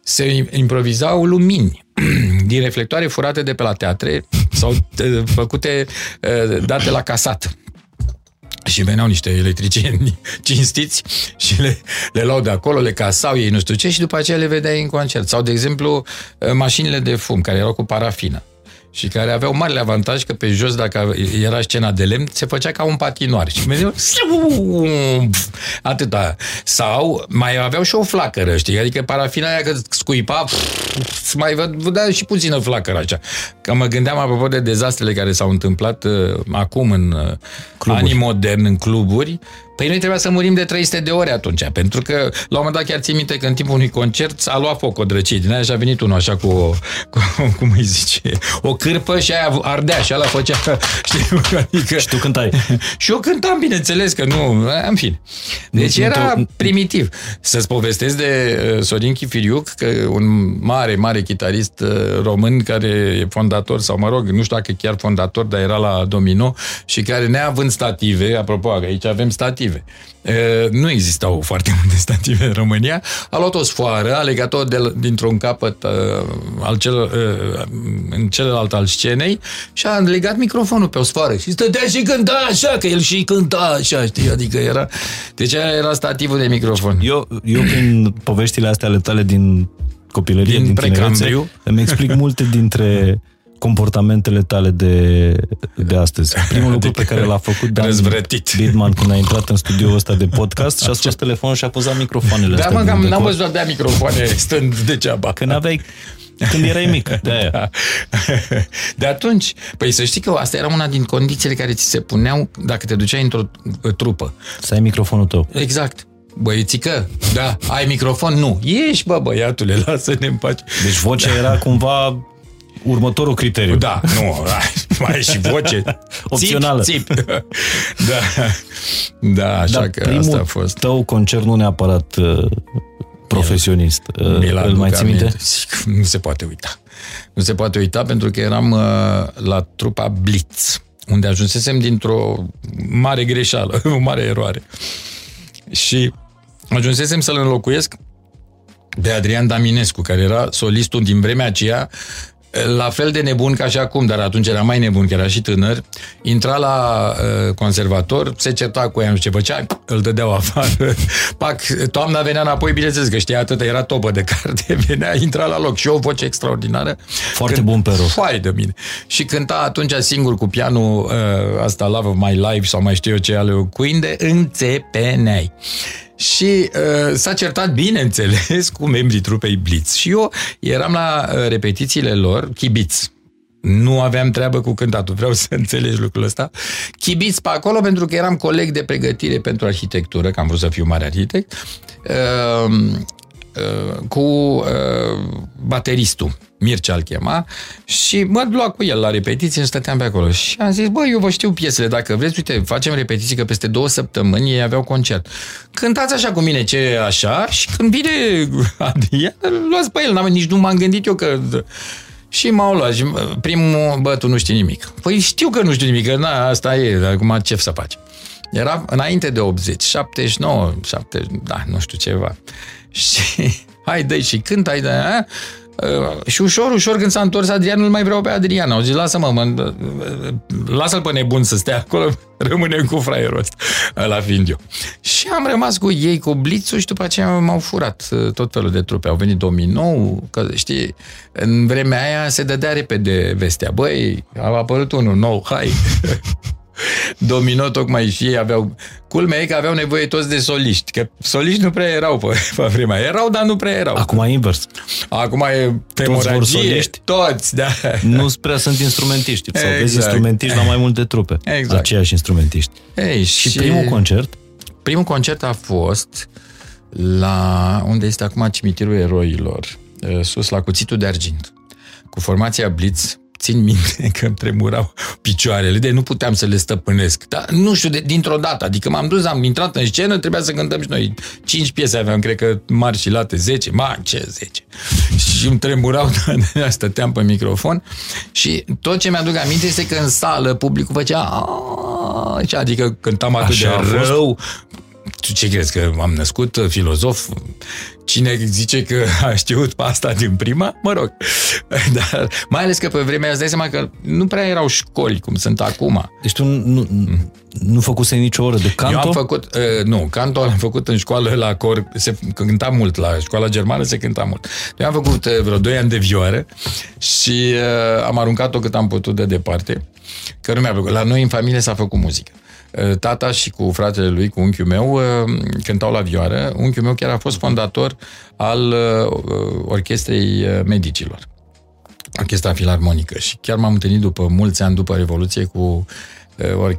se improvizau lumini din reflectoare furate de pe la teatre sau uh, făcute, uh, date la casat și veneau niște electricieni cinstiți și le, le luau de acolo, le casau ei nu știu ce și după aceea le vedeai în concert. Sau, de exemplu, mașinile de fum care erau cu parafină și care aveau marele avantaj că pe jos, dacă era scena de lemn, se făcea ca un patinoar. Și mereu... Atâta. Sau mai aveau și o flacără, știi? Adică parafina aia că scuipa, mai văd și puțină flacără așa. Că mă gândeam apropo de dezastrele care s-au întâmplat uh, acum în uh, cluburi. anii moderni, în cluburi, Păi noi trebuia să murim de 300 de ore atunci, pentru că la un moment dat chiar țin minte că în timpul unui concert s-a luat foc o drăcie din aia și a venit unul așa cu, o, cu cum îi zice, o cârpă și aia ardea și ala făcea, știi, adică... Și tu cântai. și eu cântam, bineînțeles că nu, în fine. Deci era primitiv. Să-ți povestesc de uh, Sorin Chifiriuc, că un mare, mare chitarist uh, român care e fondator, sau mă rog, nu știu dacă chiar fondator, dar era la Domino și care neavând stative, apropo, aici avem stative, stative. Nu existau foarte multe stative în România. A luat o sfoară, a legat-o de, dintr-un capăt al cel, în celălalt al scenei și a legat microfonul pe o sfoară și stătea și cânta așa, că el și cânta așa, știi? Adică era... Deci era stativul de microfon. Eu, eu prin poveștile astea ale tale din copilărie, Din din, tinerețe, precambriu. îmi explic multe dintre comportamentele tale de, de astăzi. Primul lucru pe care l-a făcut Dan Răzvrătit. Bidman când a intrat în studioul ăsta de podcast și a scos telefonul și a pozat microfoanele Da, astea mă, din că am- n-am decor. văzut abia microfoane stând degeaba. Când aveai când erai mic, de aia. Da. De atunci, păi să știi că asta era una din condițiile care ți se puneau dacă te duceai într-o uh, trupă. Să ai microfonul tău. Exact. Băiețică, da, ai microfon? Nu. Ieși, bă, băiatule, lasă-ne în pace. Deci vocea era cumva următorul criteriu. Da, nu, mai e și voce. Opțională. Țip, țip. Da, da, așa Dar că primul asta a fost. tău concert nu neapărat uh, profesionist. Uh, Mi-l îl aduc mai ții minte? aminte. Zic, Nu se poate uita. Nu se poate uita pentru că eram uh, la trupa Blitz, unde ajunsesem dintr-o mare greșeală, o mare eroare. Și ajunsesem să-l înlocuiesc de Adrian Daminescu, care era solistul din vremea aceea, la fel de nebun ca și acum, dar atunci era mai nebun, că era și tânăr, intra la uh, conservator, se certa cu ea, nu știu ce făcea, îl dădeau afară. Pac, toamna venea înapoi, bineînțeles că știa atât, era topă de carte, venea, intra la loc și o voce extraordinară. Foarte bun pe rock. Foarte de mine. Și cânta atunci singur cu pianul uh, asta Love of My Life sau mai știu eu ce ale lui Queen de înțepeneai. Și uh, s-a certat, bineînțeles, cu membrii trupei Blitz. Și eu eram la uh, repetițiile lor, chibiți. Nu aveam treabă cu cântatul, vreau să înțelegi lucrul ăsta. Chibiți pe acolo pentru că eram coleg de pregătire pentru arhitectură, că am vrut să fiu mare arhitect, uh, uh, cu uh, bateristul, Mircea îl chema, și mă lua cu el la repetiție și stăteam pe acolo. Și am zis, bă, eu vă știu piesele, dacă vreți, uite, facem repetiții, că peste două săptămâni ei aveau concert. Cântați așa cu mine, ce e așa, și când vine Adrian, îl luați pe el, n-am, nici nu m-am gândit eu că... Și m-au luat și primul, bă, tu nu știi nimic. Păi știu că nu știu nimic, că na, asta e, acum ce să faci? Era înainte de 80, 79, 70, da, nu știu ceva. Și hai dă și cânt, hai dă Uh, și ușor, ușor, când s-a întors Adrian, nu mai vreau pe Adrian. Au zis, lasă-mă, mă, lasă-l pe nebun să stea acolo, rămânem cu fraierul ăsta, ăla fiind eu. Și am rămas cu ei, cu blițul și după aceea m-au furat uh, tot felul de trupe. Au venit 2009, că știi, în vremea aia se dădea repede vestea. Băi, a apărut unul nou, hai! Domino tocmai și ei aveau... Culmea e că aveau nevoie toți de soliști, că soliști nu prea erau pe, pe vremea. Erau, dar nu prea erau. Acum invers. Acum e vor temoragie. soliști? Toți, da. Nu prea sunt instrumentiști. Sau vezi Exact. instrumentiști la mai multe trupe. Exact. Aceiași instrumentiști. Ei, Și primul concert? Primul concert a fost la unde este acum cimitirul eroilor, eh, sus la Cuțitul de Argint, cu formația Blitz. Țin minte că îmi tremurau picioarele, de nu puteam să le stăpânesc. Dar nu știu, de, dintr-o dată, adică m-am dus, am intrat în scenă, trebuia să cântăm și noi. Cinci piese aveam, cred că mari și late, zece, ma, ce zece. Și îmi tremurau, dar stăteam pe microfon și tot ce mi-aduc aminte este că în sală publicul făcea "Aaaa", și adică cântam atât Așa a de fost? rău. Tu ce crezi, că am născut uh, filozof? Cine zice că a știut pe asta din prima? Mă rog. Dar mai ales că pe vremea aia îți dai seama că nu prea erau școli cum sunt acum. Deci tu nu, nu făcuse nicio oră de canto? Eu am făcut, uh, nu, canto l-am făcut în școală la cor, se cânta mult, la școala germană se cânta mult. Eu am făcut uh, vreo 2 ani de vioară și uh, am aruncat-o cât am putut de departe, că nu mi-a plăcut. La noi în familie s-a făcut muzică. Uh, Tata și cu fratele lui, cu unchiul meu, uh, cântau la vioară. Unchiul meu chiar a fost fondator al uh, orchestrei uh, medicilor orchestra filarmonică și chiar m-am întâlnit după mulți ani după Revoluție cu uh, or-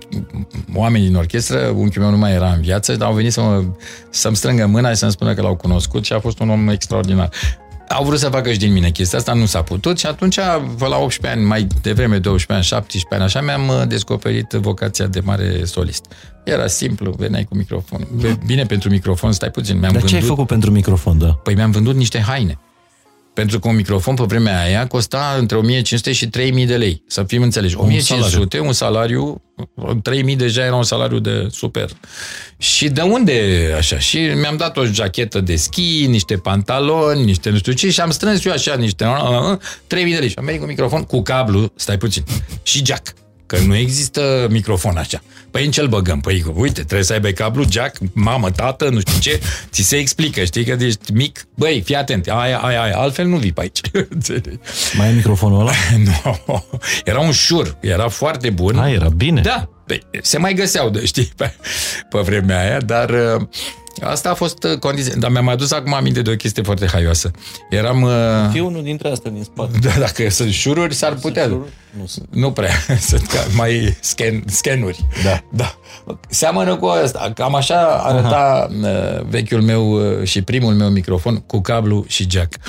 oameni din orchestră, unchiul meu nu mai era în viață, dar au venit să mă, să-mi strângă mâna și să-mi spună că l-au cunoscut și a fost un om extraordinar. Au vrut să facă și din mine chestia asta, nu s-a putut și atunci, vă la 18 ani, mai devreme, 12 ani, 17 ani, așa, mi-am uh, descoperit vocația de mare solist. Era simplu, veneai cu microfon. Bine pentru microfon, stai puțin, mi-am Dar ce ai vândut... făcut pentru microfon, da? Păi mi-am vândut niște haine. Pentru că un microfon pe vremea aia costa între 1500 și 3000 de lei. Să fim înțeleși. 1500, un salariu, 3000 deja era un salariu de super. Și de unde așa? Și mi-am dat o jachetă de schi, niște pantaloni, niște nu știu ce și am strâns eu așa niște 3000 de lei. Și am venit cu microfon cu cablu, stai puțin, și jack. Că nu există microfon așa. Păi în ce-l băgăm? Păi uite, trebuie să aibă cablu, jack, mamă, tată, nu știu ce, ți se explică, știi că ești mic, băi, fii atent, aia, aia, aia, altfel nu vii pe aici. Mai e microfonul ăla? nu, era un șur, era foarte bun. A, era bine. Da, Păi, se mai găseau, de, știi, pe, pe vremea aia, dar uh, asta a fost uh, condiție. Dar mi-am adus acum aminte de o chestie foarte haioasă. Eram... Uh, Fie unul dintre astea din spate. Da, dacă sunt șururi, s-ar putea. Șururi? Nu sunt. Nu prea. Sunt ca mai scan, scanuri. Da. da. Seamănă cu asta. Cam așa arăta Aha. vechiul meu și primul meu microfon cu cablu și jack.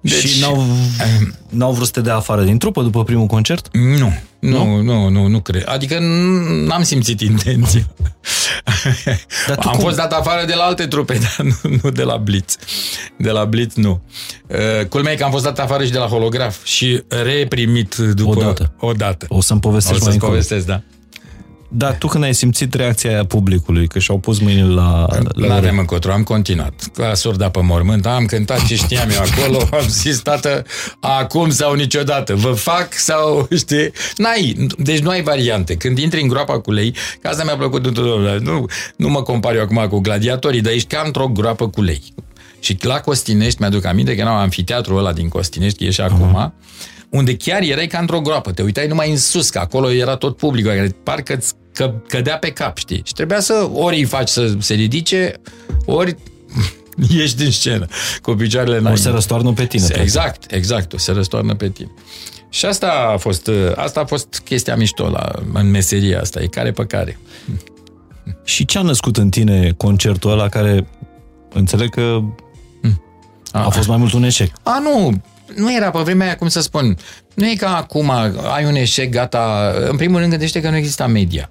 Deci, și n-au, n-au vrut să te dea afară din trupă după primul concert? Nu, nu, nu, nu, nu, nu cred. Adică n-am simțit intenția. Dar Am cum? fost dat afară de la alte trupe, dar nu, nu de la Blitz. De la Blitz, nu. Uh, culmea e că am fost dat afară și de la holograf și reprimit după... Odată. Odată. O să-mi povestești o mai încolo. povestesc, da. Dar tu când ai simțit reacția aia publicului, că și-au pus mâinile la... La avem încotro, am continuat. Ca surda pe mormânt, am cântat ce știam eu acolo, am zis, tată, acum sau niciodată, vă fac sau, știi? N-ai, deci nu ai variante. Când intri în groapa cu lei, că asta mi-a plăcut întotdeauna, nu, nu mă compar eu acum cu gladiatorii, dar ești ca într-o groapă cu lei. Și la Costinești, mi-aduc aminte că era amfiteatrul ăla din Costinești, e și acum, uh-huh unde chiar erai ca într-o groapă, te uitai numai în sus, că acolo era tot publicul, care parcă îți că, cădea pe cap, știi? Și trebuia să ori îi faci să se ridice, ori ești din scenă cu picioarele înainte. O se răstoarnă pe tine. Exact, exact, o se răstoarnă pe tine. Și asta a fost, asta a fost chestia mișto la, în meseria asta, e care pe care. Și ce a născut în tine concertul ăla care înțeleg că a, a fost mai mult un eșec? A, nu, nu era pe vremea aia, cum să spun, nu e ca acum, ai un eșec, gata. În primul rând, gândește că nu exista media.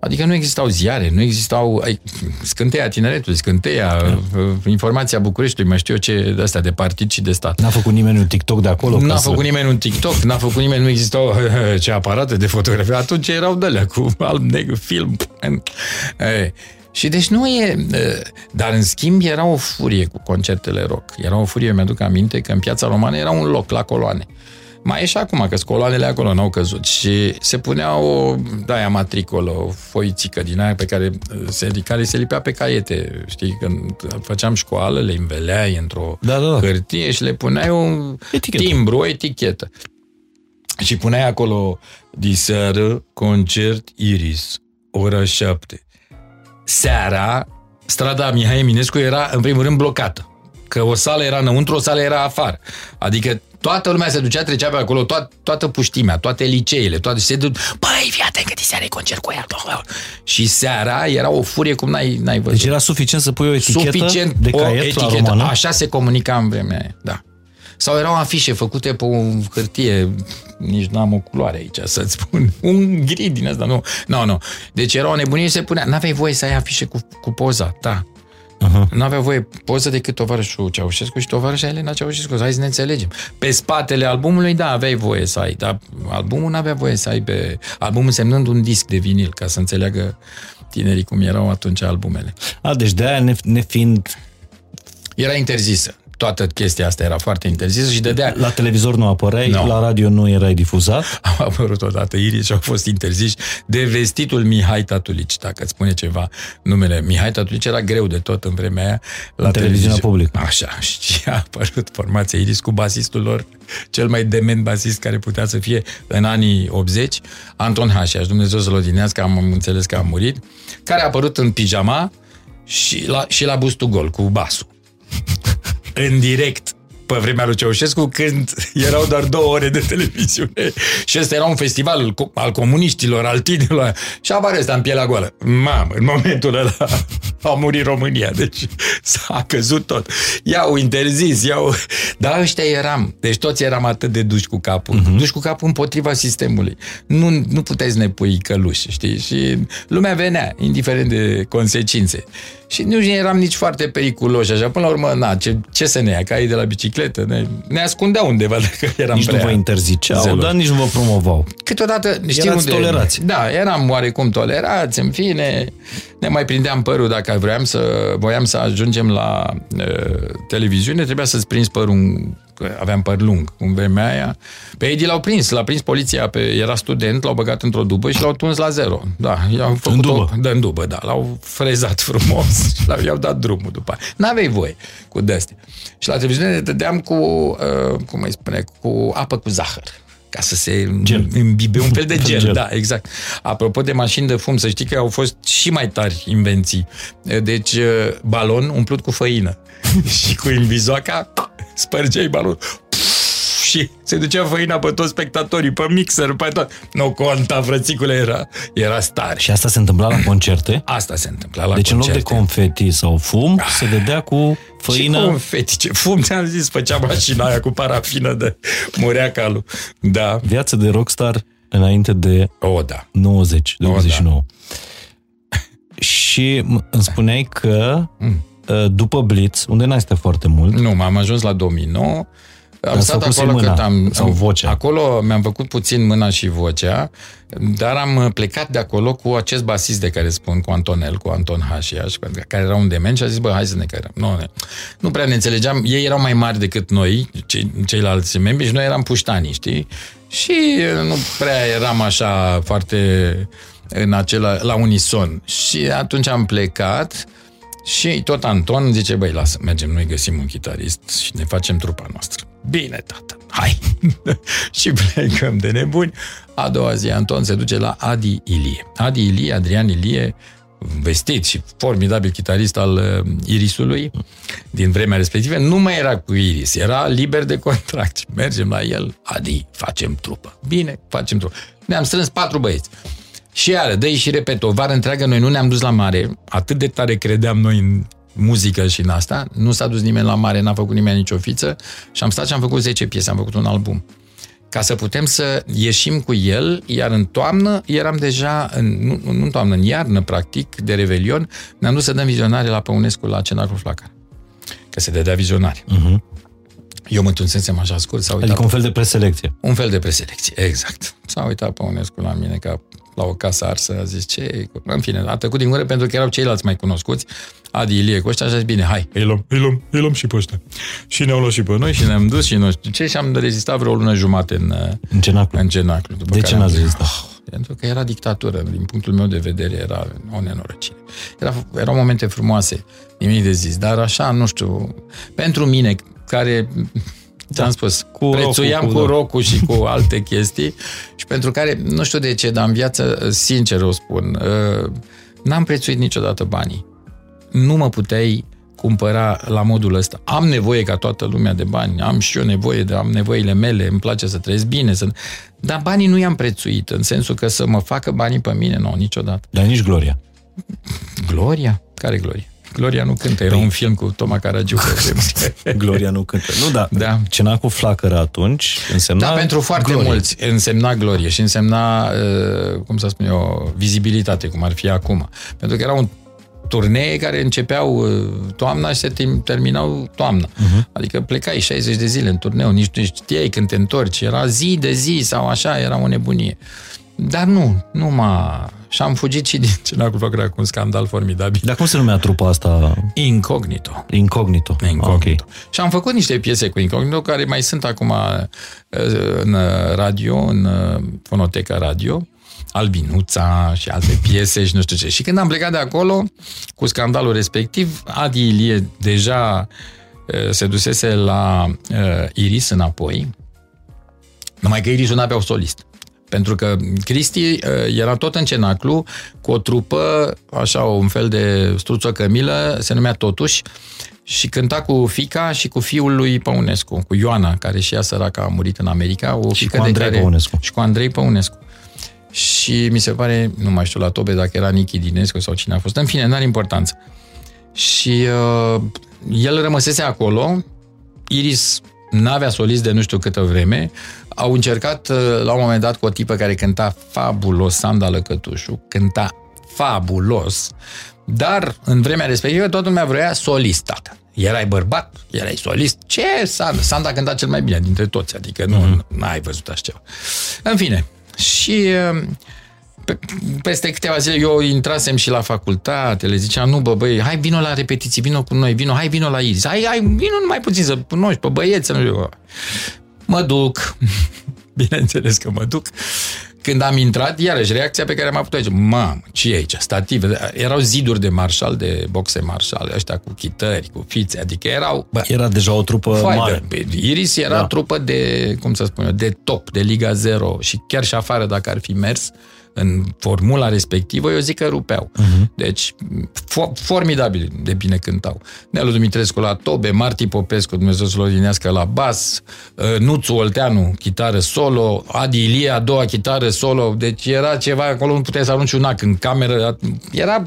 Adică nu existau ziare, nu existau ai, scânteia tineretului, scânteia, da. informația Bucureștiului, mai știu eu ce de astea, de partid și de stat. N-a făcut nimeni un TikTok de acolo? N-a făcut să... nimeni un TikTok, n-a făcut nimeni, nu existau ce aparate de fotografie. Atunci erau de cu alb, negru, film. E, și deci nu e... Dar în schimb era o furie cu concertele rock. Era o furie, mi-aduc aminte că în piața romană era un loc la coloane. Mai e și acum, că coloanele acolo n-au căzut. Și se punea o, da, aia matricolă, o foițică din aia pe care se, care se lipea pe caiete. Știi, când făceam școală, le înveleai într-o da, da. hârtie și le puneai un etichetă. timbru, o etichetă. Și puneai acolo diseară, concert Iris, ora 7 seara, strada Mihai Eminescu era, în primul rând, blocată. Că o sală era înăuntru, o sală era afară. Adică toată lumea se ducea, trecea pe acolo, toată, toată puștimea, toate liceele, toate se duc, băi, fii atent că seara e concert cu ea. Și seara era o furie cum n-ai, n-ai văzut. Deci era suficient să pui o etichetă suficient de caiet o etichetă. la romană? Așa se comunica în vremea aia, da. Sau erau afișe făcute pe o hârtie, nici n-am o culoare aici să-ți spun, un gri din asta, nu. Nu, nu. Deci era o nebunie și se punea, n-aveai voie să ai afișe cu, cu poza, da. Uh-huh. Nu avea voie poză decât tovarășul Ceaușescu și tovarășa Elena Ceaușescu. Hai să ne înțelegem. Pe spatele albumului, da, aveai voie să ai, dar albumul nu avea voie să ai pe... Albumul semnând un disc de vinil, ca să înțeleagă tinerii cum erau atunci albumele. A, deci de aia ne, fiind era interzisă toată chestia asta era foarte interzisă și dădea... La televizor nu apăreai, no. la radio nu erai difuzat? Au apărut odată Iris și au fost interziși de vestitul Mihai Tatulici, dacă îți spune ceva numele. Mihai Tatulici era greu de tot în vremea aia. La în televiziunea publică. Așa, și a apărut formația Iris cu basistul lor, cel mai dement basist care putea să fie în anii 80, Anton Hașiaș, Dumnezeu să-l odinească, am înțeles că a murit, care a apărut în pijama și la, și la bustul gol, cu basul în direct pe vremea lui Ceaușescu, când erau doar două ore de televiziune și ăsta era un festival al comuniștilor, al tinerilor și apare ăsta în pielea goală. Mamă, în momentul ăla a murit România, deci s-a căzut tot. I-au interzis, i-au... Dar ăștia eram, deci toți eram atât de duși cu capul, uh-huh. duși cu capul împotriva sistemului. Nu, nu puteți ne pui căluși, știi? Și lumea venea, indiferent de consecințe. Și nu eram nici foarte periculoși, așa. Până la urmă, na, ce, ce să ne ia, ca de la bicicletă? Ne, ne ascundeau undeva dacă eram Nici prea nu vă interziceau, zelor. dar nici nu vă promovau. Câteodată știm Erați unde... tolerați. Da, eram oarecum tolerați, în fine. Ne mai prindeam părul dacă vreau să, voiam să ajungem la uh, televiziune, trebuia să-ți prinzi părul că aveam păr lung în vremea aia. Pe Edi l-au prins, l-a prins poliția, pe, era student, l-au băgat într-o dubă și l-au tuns la zero. Da, i-au făcut În dubă? O, da, în dubă, da, l-au frezat frumos și l-au, i-au dat drumul după aia. N-aveai voie cu de Și la televiziune ne dădeam cu, uh, cum îi spune, cu apă cu zahăr ca să se Gel. îmbibe un fel de gel, Gel. da, exact. Apropo de mașini de fum, să știi că au fost și mai tari invenții. Deci, balon umplut cu făină și cu imbizoaca spărgeai balon și se ducea făina pe toți spectatorii, pe mixer, pe tot. Nu conta, frățicule, era, era star. Și asta se întâmpla la concerte? Asta se întâmpla la Deci în loc de concerte. confeti sau fum, se dădea cu Făină... făină... confeti, ce fum, ți-am zis, făcea mașina aia cu parafină de murea calul. Da. Viață de rockstar înainte de O, da. 90, de O, da. 89. Și m- îmi spuneai că Mm. uh, după Blitz, unde n-ai stat foarte mult, Nu, m-am ajuns la 2009. Am Ați stat făcut acolo mâna cât am... sau vocea. Acolo mi-am făcut puțin mâna și vocea, dar am plecat de acolo cu acest basist de care spun, cu Antonel, cu Anton Hașiaș, care era un dement și a zis, bă, hai să ne cărăm. Nu, ne, nu prea ne înțelegeam. Ei erau mai mari decât noi, cei, ceilalți membri, și noi eram puștani, știi? Și nu prea eram așa foarte în acela, la unison. Și atunci am plecat și tot Anton zice, băi, lasă, mergem, noi găsim un chitarist și ne facem trupa noastră. Bine, tată, hai! și plecăm de nebuni. A doua zi, Anton se duce la Adi Ilie. Adi Ilie, Adrian Ilie, vestit și formidabil chitarist al uh, Irisului din vremea respectivă, nu mai era cu Iris, era liber de contract. Și Mergem la el, Adi, facem trupă. Bine, facem trupă. Ne-am strâns patru băieți. Și iară, dă și repet, o vară întreagă noi nu ne-am dus la mare, atât de tare credeam noi în muzică și în asta, nu s-a dus nimeni la mare, n-a făcut nimeni nicio fiță și am stat și am făcut 10 piese, am făcut un album. Ca să putem să ieșim cu el, iar în toamnă eram deja, în, nu, nu în toamnă, în iarnă, practic, de Revelion, ne-am dus să dăm vizionare la Păunescu la Cenacul Flacar. Că se dădea vizionare. uh-huh. Eu mă întunsesem așa scurt, s-a uitat adică un fel de preselecție. un fel de preselecție, exact. S-a uitat Păunescu la mine ca la o casă arsă, a zis ce În fine, a tăcut din gură pentru că erau ceilalți mai cunoscuți, Adi Ilie cu ăștia și a zis, bine, hai, îi luăm, îi luăm, îi luăm și pe ăștia. Și ne-au luat și pe noi și ne-am dus și nu știu ce și am rezistat vreo lună jumate în, În cenaclu. în cenaclu. După De care ce am n-ați zis, rezistat? "Ah, pentru că era dictatură, din punctul meu de vedere era o nenorocire. Era, erau momente frumoase, nimic de zis, dar așa, nu știu, pentru mine, care ți-am spus, Da. cu prețuiam rocul, cu da. rocul și cu alte chestii și pentru care, nu știu de ce, dar în viață, sincer o spun, uh, n-am prețuit niciodată banii. Nu mă puteai cumpăra la modul ăsta. Am nevoie ca toată lumea de bani, am și eu nevoie de, am nevoile mele, îmi place să trăiesc bine, să... dar banii nu i-am prețuit, în sensul că să mă facă banii pe mine, nu, niciodată. Dar nici Gloria. Gloria? Care Gloria? Gloria nu cântă, era un film cu Toma Caragiu. pe Gloria nu cântă. Nu, da. Da. Cenacul flacără atunci însemna Da, pentru foarte glorie. mulți însemna glorie și însemna, uh, cum să spun eu, vizibilitate, cum ar fi acum. Pentru că era un turnee care începeau uh, toamna și se tim- terminau toamna. Uh-huh. Adică plecai 60 de zile în turneu, nici nu știai când te întorci, era zi de zi sau așa, era o nebunie. Dar nu, nu m-a... Și am fugit și din Cenacul Făcărea cu un scandal formidabil. Dar cum se numea trupa asta? Incognito. Incognito. Incognito. Ok. Și am făcut niște piese cu Incognito care mai sunt acum uh, în radio, în uh, fonoteca radio, Albinuța și alte piese și nu știu ce. Și când am plecat de acolo, cu scandalul respectiv, Adi Ilie deja uh, se dusese la uh, Iris înapoi, numai că Iris nu avea o solist. Pentru că Cristi uh, era tot în cenaclu cu o trupă, așa, un fel de struță cămilă, se numea Totuși, și cânta cu fica și cu fiul lui Păunescu, cu Ioana, care și ea săraca a murit în America. O Și fică cu de Andrei care, Păunescu. Și cu Andrei Păunescu. Și mi se pare, nu mai știu la tobe dacă era Nichi Dinescu sau cine a fost. În fine, n-are importanță. Și uh, el rămăsese acolo, Iris n-avea solist de nu știu câtă vreme, au încercat uh, la un moment dat cu o tipă care cânta fabulos, Sanda Lăcătușu, cânta fabulos, dar în vremea respectivă toată lumea vrea solist, tată. Erai bărbat, erai solist. Ce Sanda? Sanda cânta cel mai bine dintre toți, adică nu mm-hmm. ai văzut așa ceva. În fine, și uh, pe, peste câteva zile eu intrasem și la facultate, le ziceam, nu bă, băi, hai vino la repetiții, vino cu noi, vino, hai vino la Iris, hai, hai, vino numai puțin să cunoști pe băieți, nu știu. Mă duc, bineînțeles că mă duc, când am intrat, iarăși, reacția pe care am avut aici, mamă, ce e aici, stative, erau ziduri de marșal, de boxe marșal, ăștia cu chitări, cu fițe, adică erau... Bă, era deja o trupă mare. De, Iris era da. trupă de, cum să spun eu, de top, de Liga 0 și chiar și afară, dacă ar fi mers, în formula respectivă, eu zic că rupeau. Uh-huh. Deci, fo- formidabil de bine cântau. Nelu Dumitrescu la tobe, Marti Popescu, Dumnezeu să-l odinească la bas, uh, Nuțu Olteanu, chitară solo, Adi Ilie, a doua chitară solo, deci era ceva, acolo nu puteai să arunci un ac în cameră, era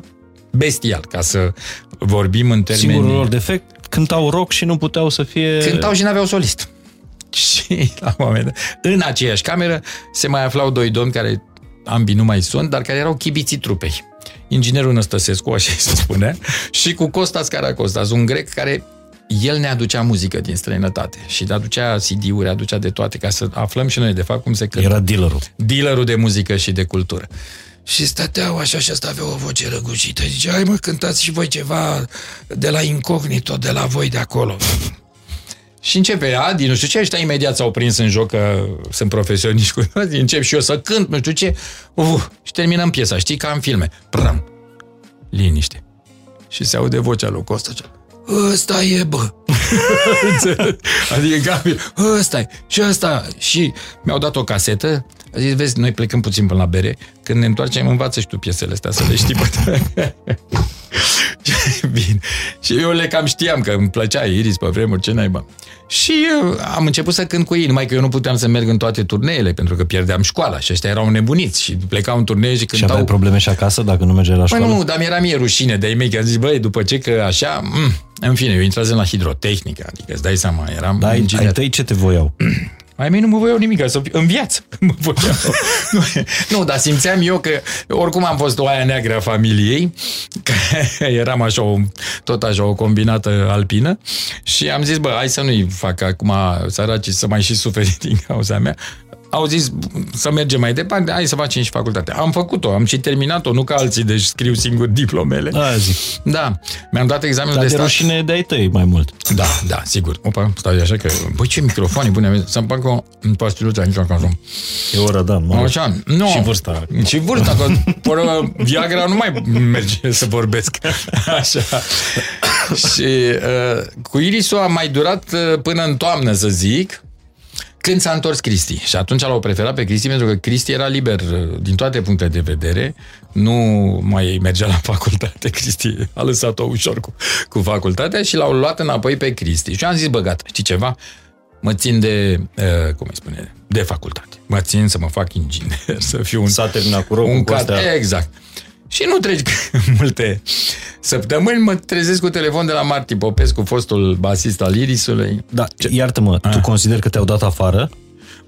bestial, ca să vorbim în termeni... Singurul lor defect, cântau rock și nu puteau să fie... Cântau și n-aveau solist. Și la un moment dat, în aceeași cameră se mai aflau doi domni care ambii nu mai sunt, dar care erau chibiții trupei. Inginerul Năstăsescu, așa se spune, și cu Costas Caracostas, un grec care el ne aducea muzică din străinătate și ne aducea CD-uri, aducea de toate, ca să aflăm și noi de fapt cum se cântă. Era dealerul. Dealerul de muzică și de cultură. Și stăteau așa și asta avea o voce răgușită. Zice, hai mă, cântați și voi ceva de la incognito, de la voi de acolo. Și începe Adi, nu știu ce, ăștia imediat s-au prins în joc că sunt profesioniști cu toți, încep și eu să cânt, nu știu ce, uf, și terminăm piesa, știi, ca în filme. Pram, liniște. Și se aude vocea lui Costa, ăsta e, bă. adică Gabi, ăsta e. Și ăsta. Și mi-au dat o casetă. A zis, vezi, noi plecăm puțin până la bere. Când ne întoarcem, învață și tu piesele astea să le știi pe Bine. Și eu le cam știam că îmi plăcea Iris pe vremuri, ce naiba. Și eu am început să cânt cu ei, numai că eu nu puteam să merg în toate turneele, pentru că pierdeam școala și ăștia erau nebuniți și plecau în turnee și cântau... Și aveai probleme și acasă dacă nu mergeai la școală? Păi nu, dar mi-era mie rușine de ei mei, că am zis, băi, după ce că așa... Mm, în fine, eu intrasem la hidrotehnică, adică îți dai seama, eram Da, ai tăi ce te voiau? Ai mei nu mă voiau nimic, să fiu, în viață mă voiau. nu, nu, dar simțeam eu că oricum am fost o aia neagră a familiei, că eram așa o, tot așa o combinată alpină și am zis, bă, hai să nu-i fac acum săraci să mai și suferi din cauza mea, au zis să mergem mai departe, hai să facem și facultate. Am făcut-o, am și terminat-o, nu ca alții, deci scriu singur diplomele. Da, zic. Da, mi-am dat examenul Dar de, de stat. rușine de ai tăi mai mult. Da, da, sigur. Opa, stai așa că... Băi, ce microfoane bune, să-mi fac o pastiluță aici acasă. E o rădan, mă. Așa, nu. Și vârsta. Și vârsta, că poră, Viagra nu mai merge să vorbesc. Așa. și uh, cu Irisul a mai durat uh, până în toamnă, să zic, când s-a întors Cristi. Și atunci l-au preferat pe Cristi pentru că Cristi era liber uh, din toate punctele de vedere. Nu mai mergea la facultate. Cristi a lăsat-o ușor cu, cu facultatea și l-au luat înapoi pe Cristi. Și eu am zis, bă, gata, știi ceva? Mă țin de, uh, cum îi spune, de facultate. Mă țin să mă fac inginer, să fiu un... S-a terminat cu rocul, un cu astea. cat, exact. Și nu treci multe săptămâni, mă trezesc cu telefon de la Marti Popescu, fostul basist al Irisului. Da, iartă-mă, tu consideri că te-au dat afară?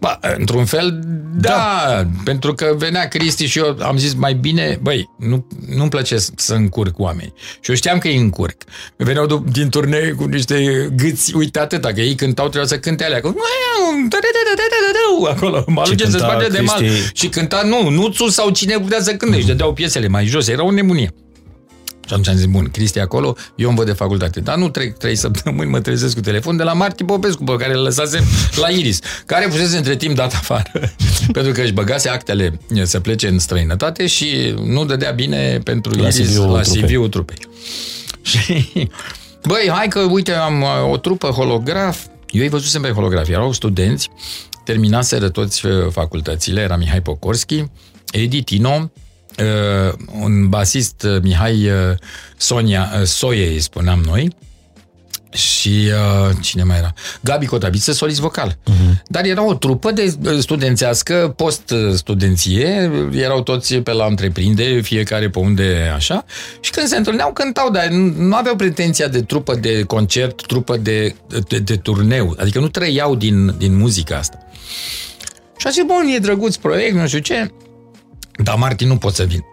Ba, într-un fel, da, da, pentru că venea Cristi și eu am zis mai bine, băi, nu, nu-mi place să încurc oameni. Și eu știam că îi încurc. Veneau du- din turnee cu niște gâți, uite atâta, că ei cântau, trebuia să cânte alea. Cu... Acolo, mă aluge Și să cânta spate de mal. Cristi- Și cânta, nu, Nuțu sau cine putea să cânte. Și dădeau piesele mai jos, era o nebunie. Și atunci am zis, bun, Cristi acolo, eu îmi văd de facultate. Dar nu trec trei săptămâni, mă trezesc cu telefon de la Marti Popescu, pe care îl lăsasem la Iris, care fusese între timp dat afară, pentru că își băgase actele să plece în străinătate și nu dădea bine pentru La Iris CV-ul la trupei. CV-ul trupei. Și, băi, hai că, uite, am uh, o trupă holograf. Eu îi văzusem pe holograf. Erau studenți, terminaseră toți uh, facultățile, era Mihai Pocorski, Edi Tino, uh, un basist uh, Mihai uh, Sonia, uh, Soie, îi spuneam noi, și uh, cine mai era? Gabi Cotabiță, solist vocal. Uh-huh. Dar era o trupă de uh, studențească, post-studenție, erau toți pe la întreprindere, fiecare pe unde așa, și când se întâlneau, cântau, dar nu, nu aveau pretenția de trupă de concert, trupă de, de, de turneu, adică nu trăiau din, din muzica asta. Și a zis, bun, e drăguț proiect, nu știu ce, dar Martin nu pot să vin.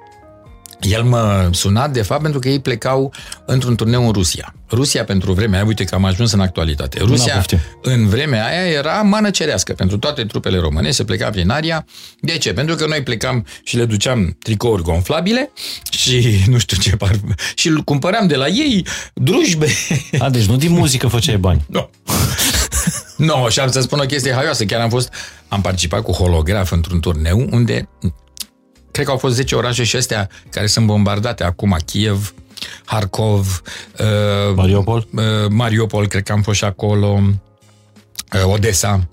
el mă suna, de fapt, pentru că ei plecau într-un turneu în Rusia. Rusia, pentru vremea aia, uite că am ajuns în actualitate. Rusia, în vremea aia, era mană cerească pentru toate trupele române, se pleca prin aria. De ce? Pentru că noi plecam și le duceam tricouri gonflabile și nu știu ce par... și cumpăram de la ei drujbe. A, deci nu din muzică făceai bani. Nu. Nu, no, și am să spun o chestie haioasă. Chiar am fost, am participat cu holograf într-un turneu unde cred că au fost 10 orașe și astea care sunt bombardate acum, Kiev, Harkov, uh, Mariupol, uh, Mariupol, cred că am fost și acolo, uh, Odessa,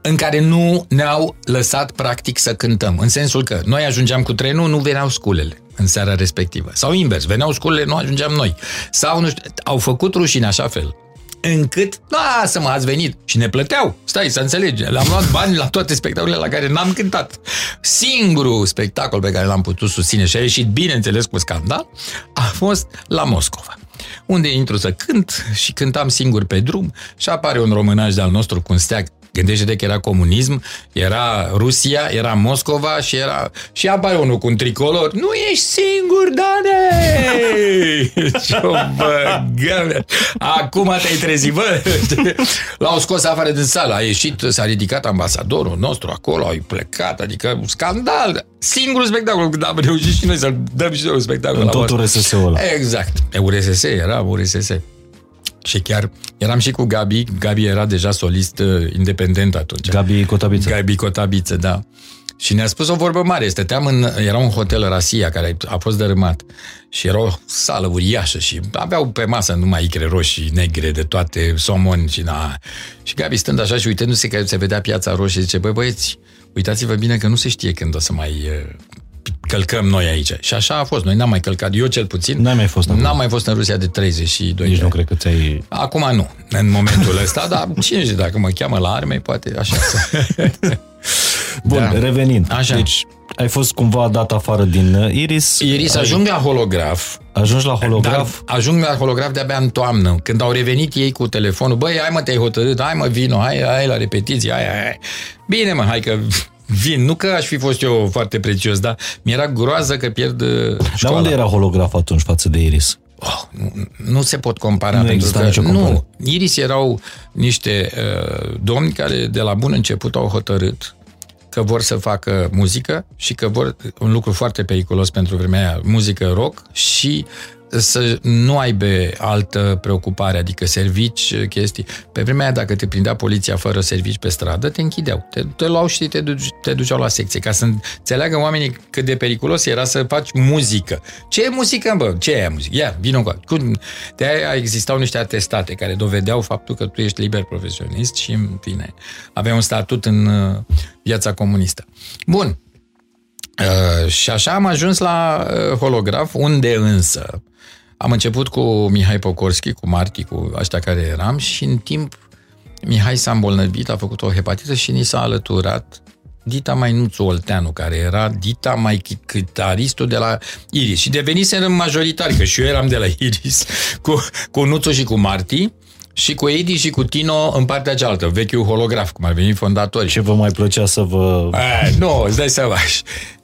în care nu ne-au lăsat practic să cântăm. În sensul că noi ajungeam cu trenul, nu veneau sculele în seara respectivă. Sau invers, veneau sculele, nu ajungeam noi. Sau, nu știu, au făcut rușine așa fel încât, să mă ați venit și ne plăteau. Stai să înțelegi, le-am luat bani la toate spectacolele la care n-am cântat. Singurul spectacol pe care l-am putut susține și a ieșit bineînțeles cu scandal a fost la Moscova unde intru să cânt și cântam singur pe drum și apare un românaj de-al nostru cu un steag Gândește-te că era comunism, era Rusia, era Moscova și era... Și apare unul cu un tricolor. Nu ești singur, Dane! bă, Acum te-ai trezit, bă! L-au scos afară din sală. A ieșit, s-a ridicat ambasadorul nostru acolo, au plecat, adică scandal. Singurul spectacol, când am reușit și noi să dăm și noi un spectacol. În tot URSS-ul ăla. Exact. URSS, era URSS. Și chiar eram și cu Gabi. Gabi era deja solist uh, independent atunci. Gabi Cotabiță. Gabi Cotabiță, da. Și ne-a spus o vorbă mare. Stăteam în, era un hotel Rasia care a fost dărâmat și era o sală uriașă și aveau pe masă numai icre roșii, negre, de toate, somoni și na. Și Gabi stând așa și uitându-se că se vedea piața roșie, zice, băi băieți, uitați-vă bine că nu se știe când o să mai uh, călcăm noi aici. Și așa a fost. Noi n-am mai călcat. Eu cel puțin. N-am mai fost în N-am mai fost în Rusia de 32 Nici de nu cred că ți-ai... Acum nu. În momentul ăsta, dar cine știe, dacă mă cheamă la arme, poate așa să... Bun, da. revenind. Așa. Deci, ai fost cumva dat afară din uh, Iris. Iris, ai... ajung la holograf. Ajungi la holograf? Da, ajung la holograf de-abia în toamnă, când au revenit ei cu telefonul. Băi, hai mă, te-ai hotărât, hai mă, vino, hai, hai la repetiție, hai, hai. Bine mă, hai că vin. Nu că aș fi fost eu foarte prețios, dar mi-era groază că pierd uh, școala. Dar unde era holograf atunci față de Iris? Oh, nu, nu se pot compara. Nu pentru că, nicio Nu, Iris erau niște uh, domni care de la bun început au hotărât că vor să facă muzică și că vor un lucru foarte periculos pentru vremea aia, muzică rock și să nu aibă altă preocupare, adică servici, chestii. Pe vremea aia, dacă te prindea poliția fără servici pe stradă, te închideau. Te, te luau și te, duce, te duceau la secție, ca să înțeleagă oamenii cât de periculos era să faci muzică. Ce e muzică, bă? Ce e muzică? Ia, vină cu De aia existau niște atestate care dovedeau faptul că tu ești liber profesionist și, în fine, aveai un statut în uh, viața comunistă. Bun, Uh, și așa am ajuns la uh, holograf, unde însă am început cu Mihai Pocorski, cu Marti, cu ăștia care eram și în timp Mihai s-a îmbolnăvit, a făcut o hepatită și ni s-a alăturat Dita Mainuțu Olteanu, care era Dita mai chitaristul de la Iris. Și deveniserăm majoritari, că și eu eram de la Iris, cu, cu Nuțu și cu Marti și cu Edi și cu Tino în partea cealaltă, vechiul holograf, cum ar veni fondatori. Ce vă mai plăcea să vă... A, nu, îți dai seama.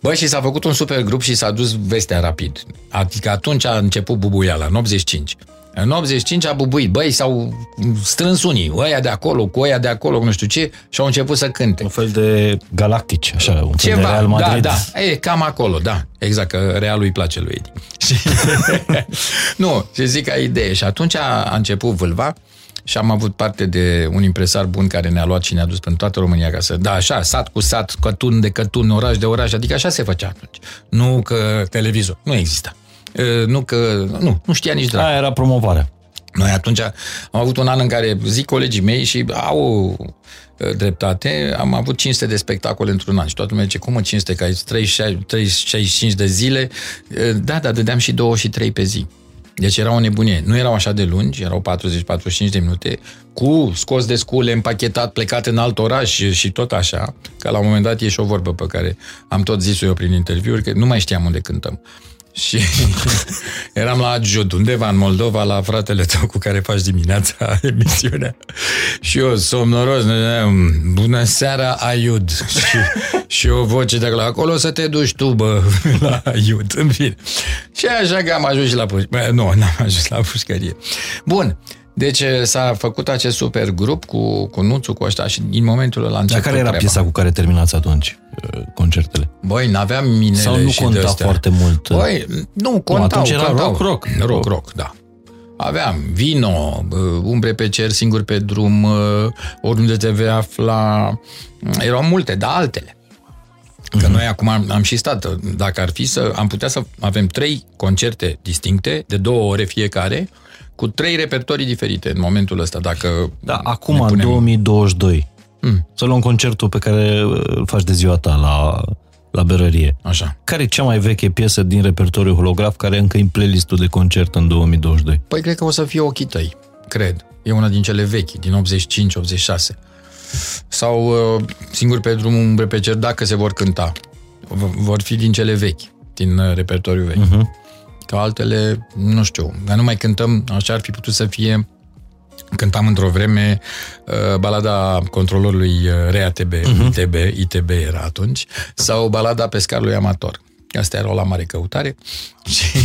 Bă, și s-a făcut un super grup și s-a dus vestea rapid. Adică atunci a început bubuiala, în 85. În 85 a bubuit, băi, s-au strâns unii, ăia de acolo, cu ăia de acolo, nu știu ce, și au început să cânte. Un fel de galactici, așa, un Ceva, fel de Real Madrid. Da, da, e cam acolo, da, exact, că Realul îi place lui Edi. nu, ce zic ca idee. Și atunci a, a început vâlva, și am avut parte de un impresar bun care ne-a luat și ne-a dus pentru toată România ca să... Da, așa, sat cu sat, cătun de cătun, oraș de oraș, adică așa se făcea atunci. Nu că televizor, nu exista. Nu că... Nu, nu știa nici de Aia era promovarea. Noi atunci am avut un an în care zic colegii mei și au dreptate, am avut 500 de spectacole într-un an și toată lumea zice, cum mă 500, că ai 35 de zile? Da, dar dădeam și 2 și 3 pe zi. Deci era o nebunie. Nu erau așa de lungi, erau 40-45 de minute, cu scos de scule, empachetat, plecat în alt oraș și, și tot așa, că la un moment dat e și o vorbă pe care am tot zis-o eu prin interviuri, că nu mai știam unde cântăm. Și eram la la Adjud, undeva în Moldova, la fratele tău cu care faci dimineața emisiunea. Și eu, somnoros, bună seara, Aiud. Și, și o voce de acolo, acolo să te duci tu, bă, la Aiud, în fine. Și așa că am ajuns și la pușcărie. Nu, n-am ajuns la pușcărie. Bun, deci s-a făcut acest super grup cu, cu Nuțu, cu ăștia și din momentul ăla Dar care era treaba. piesa cu care terminați atunci concertele? Băi, n-aveam minele Sau nu și conta de-astea. foarte mult? Băi, nu, contau. Nu, atunci era contau. rock, rock. Rock, rock, da. Aveam vino, umbre pe cer, singur pe drum, oriunde te vei afla. Erau multe, dar altele. Că Mhm. noi acum am, am și stat, dacă ar fi să, am putea să avem trei concerte distincte, de două ore fiecare, cu trei repertorii diferite în momentul ăsta, dacă Da, ne acum, în punem- 2022, Mm. să luăm concertul pe care îl faci de ziua ta la, la berărie. Așa. Care e cea mai veche piesă din repertoriul holograf care e încă în playlistul de concert în 2022? Păi cred că o să fie ochii tăi, cred. E una din cele vechi, din 85-86. Sau uh, Singur pe drum, umbre pe cer, dacă se vor cânta. V- vor fi din cele vechi, din uh, repertoriul vechi. Uh-huh. Că altele, nu știu, dar nu mai cântăm, așa ar fi putut să fie Cântam într-o vreme uh, balada controlorului uh, RATB, uh-huh. ITB, ITB era atunci, sau balada pescarului amator. Astea erau la mare căutare și,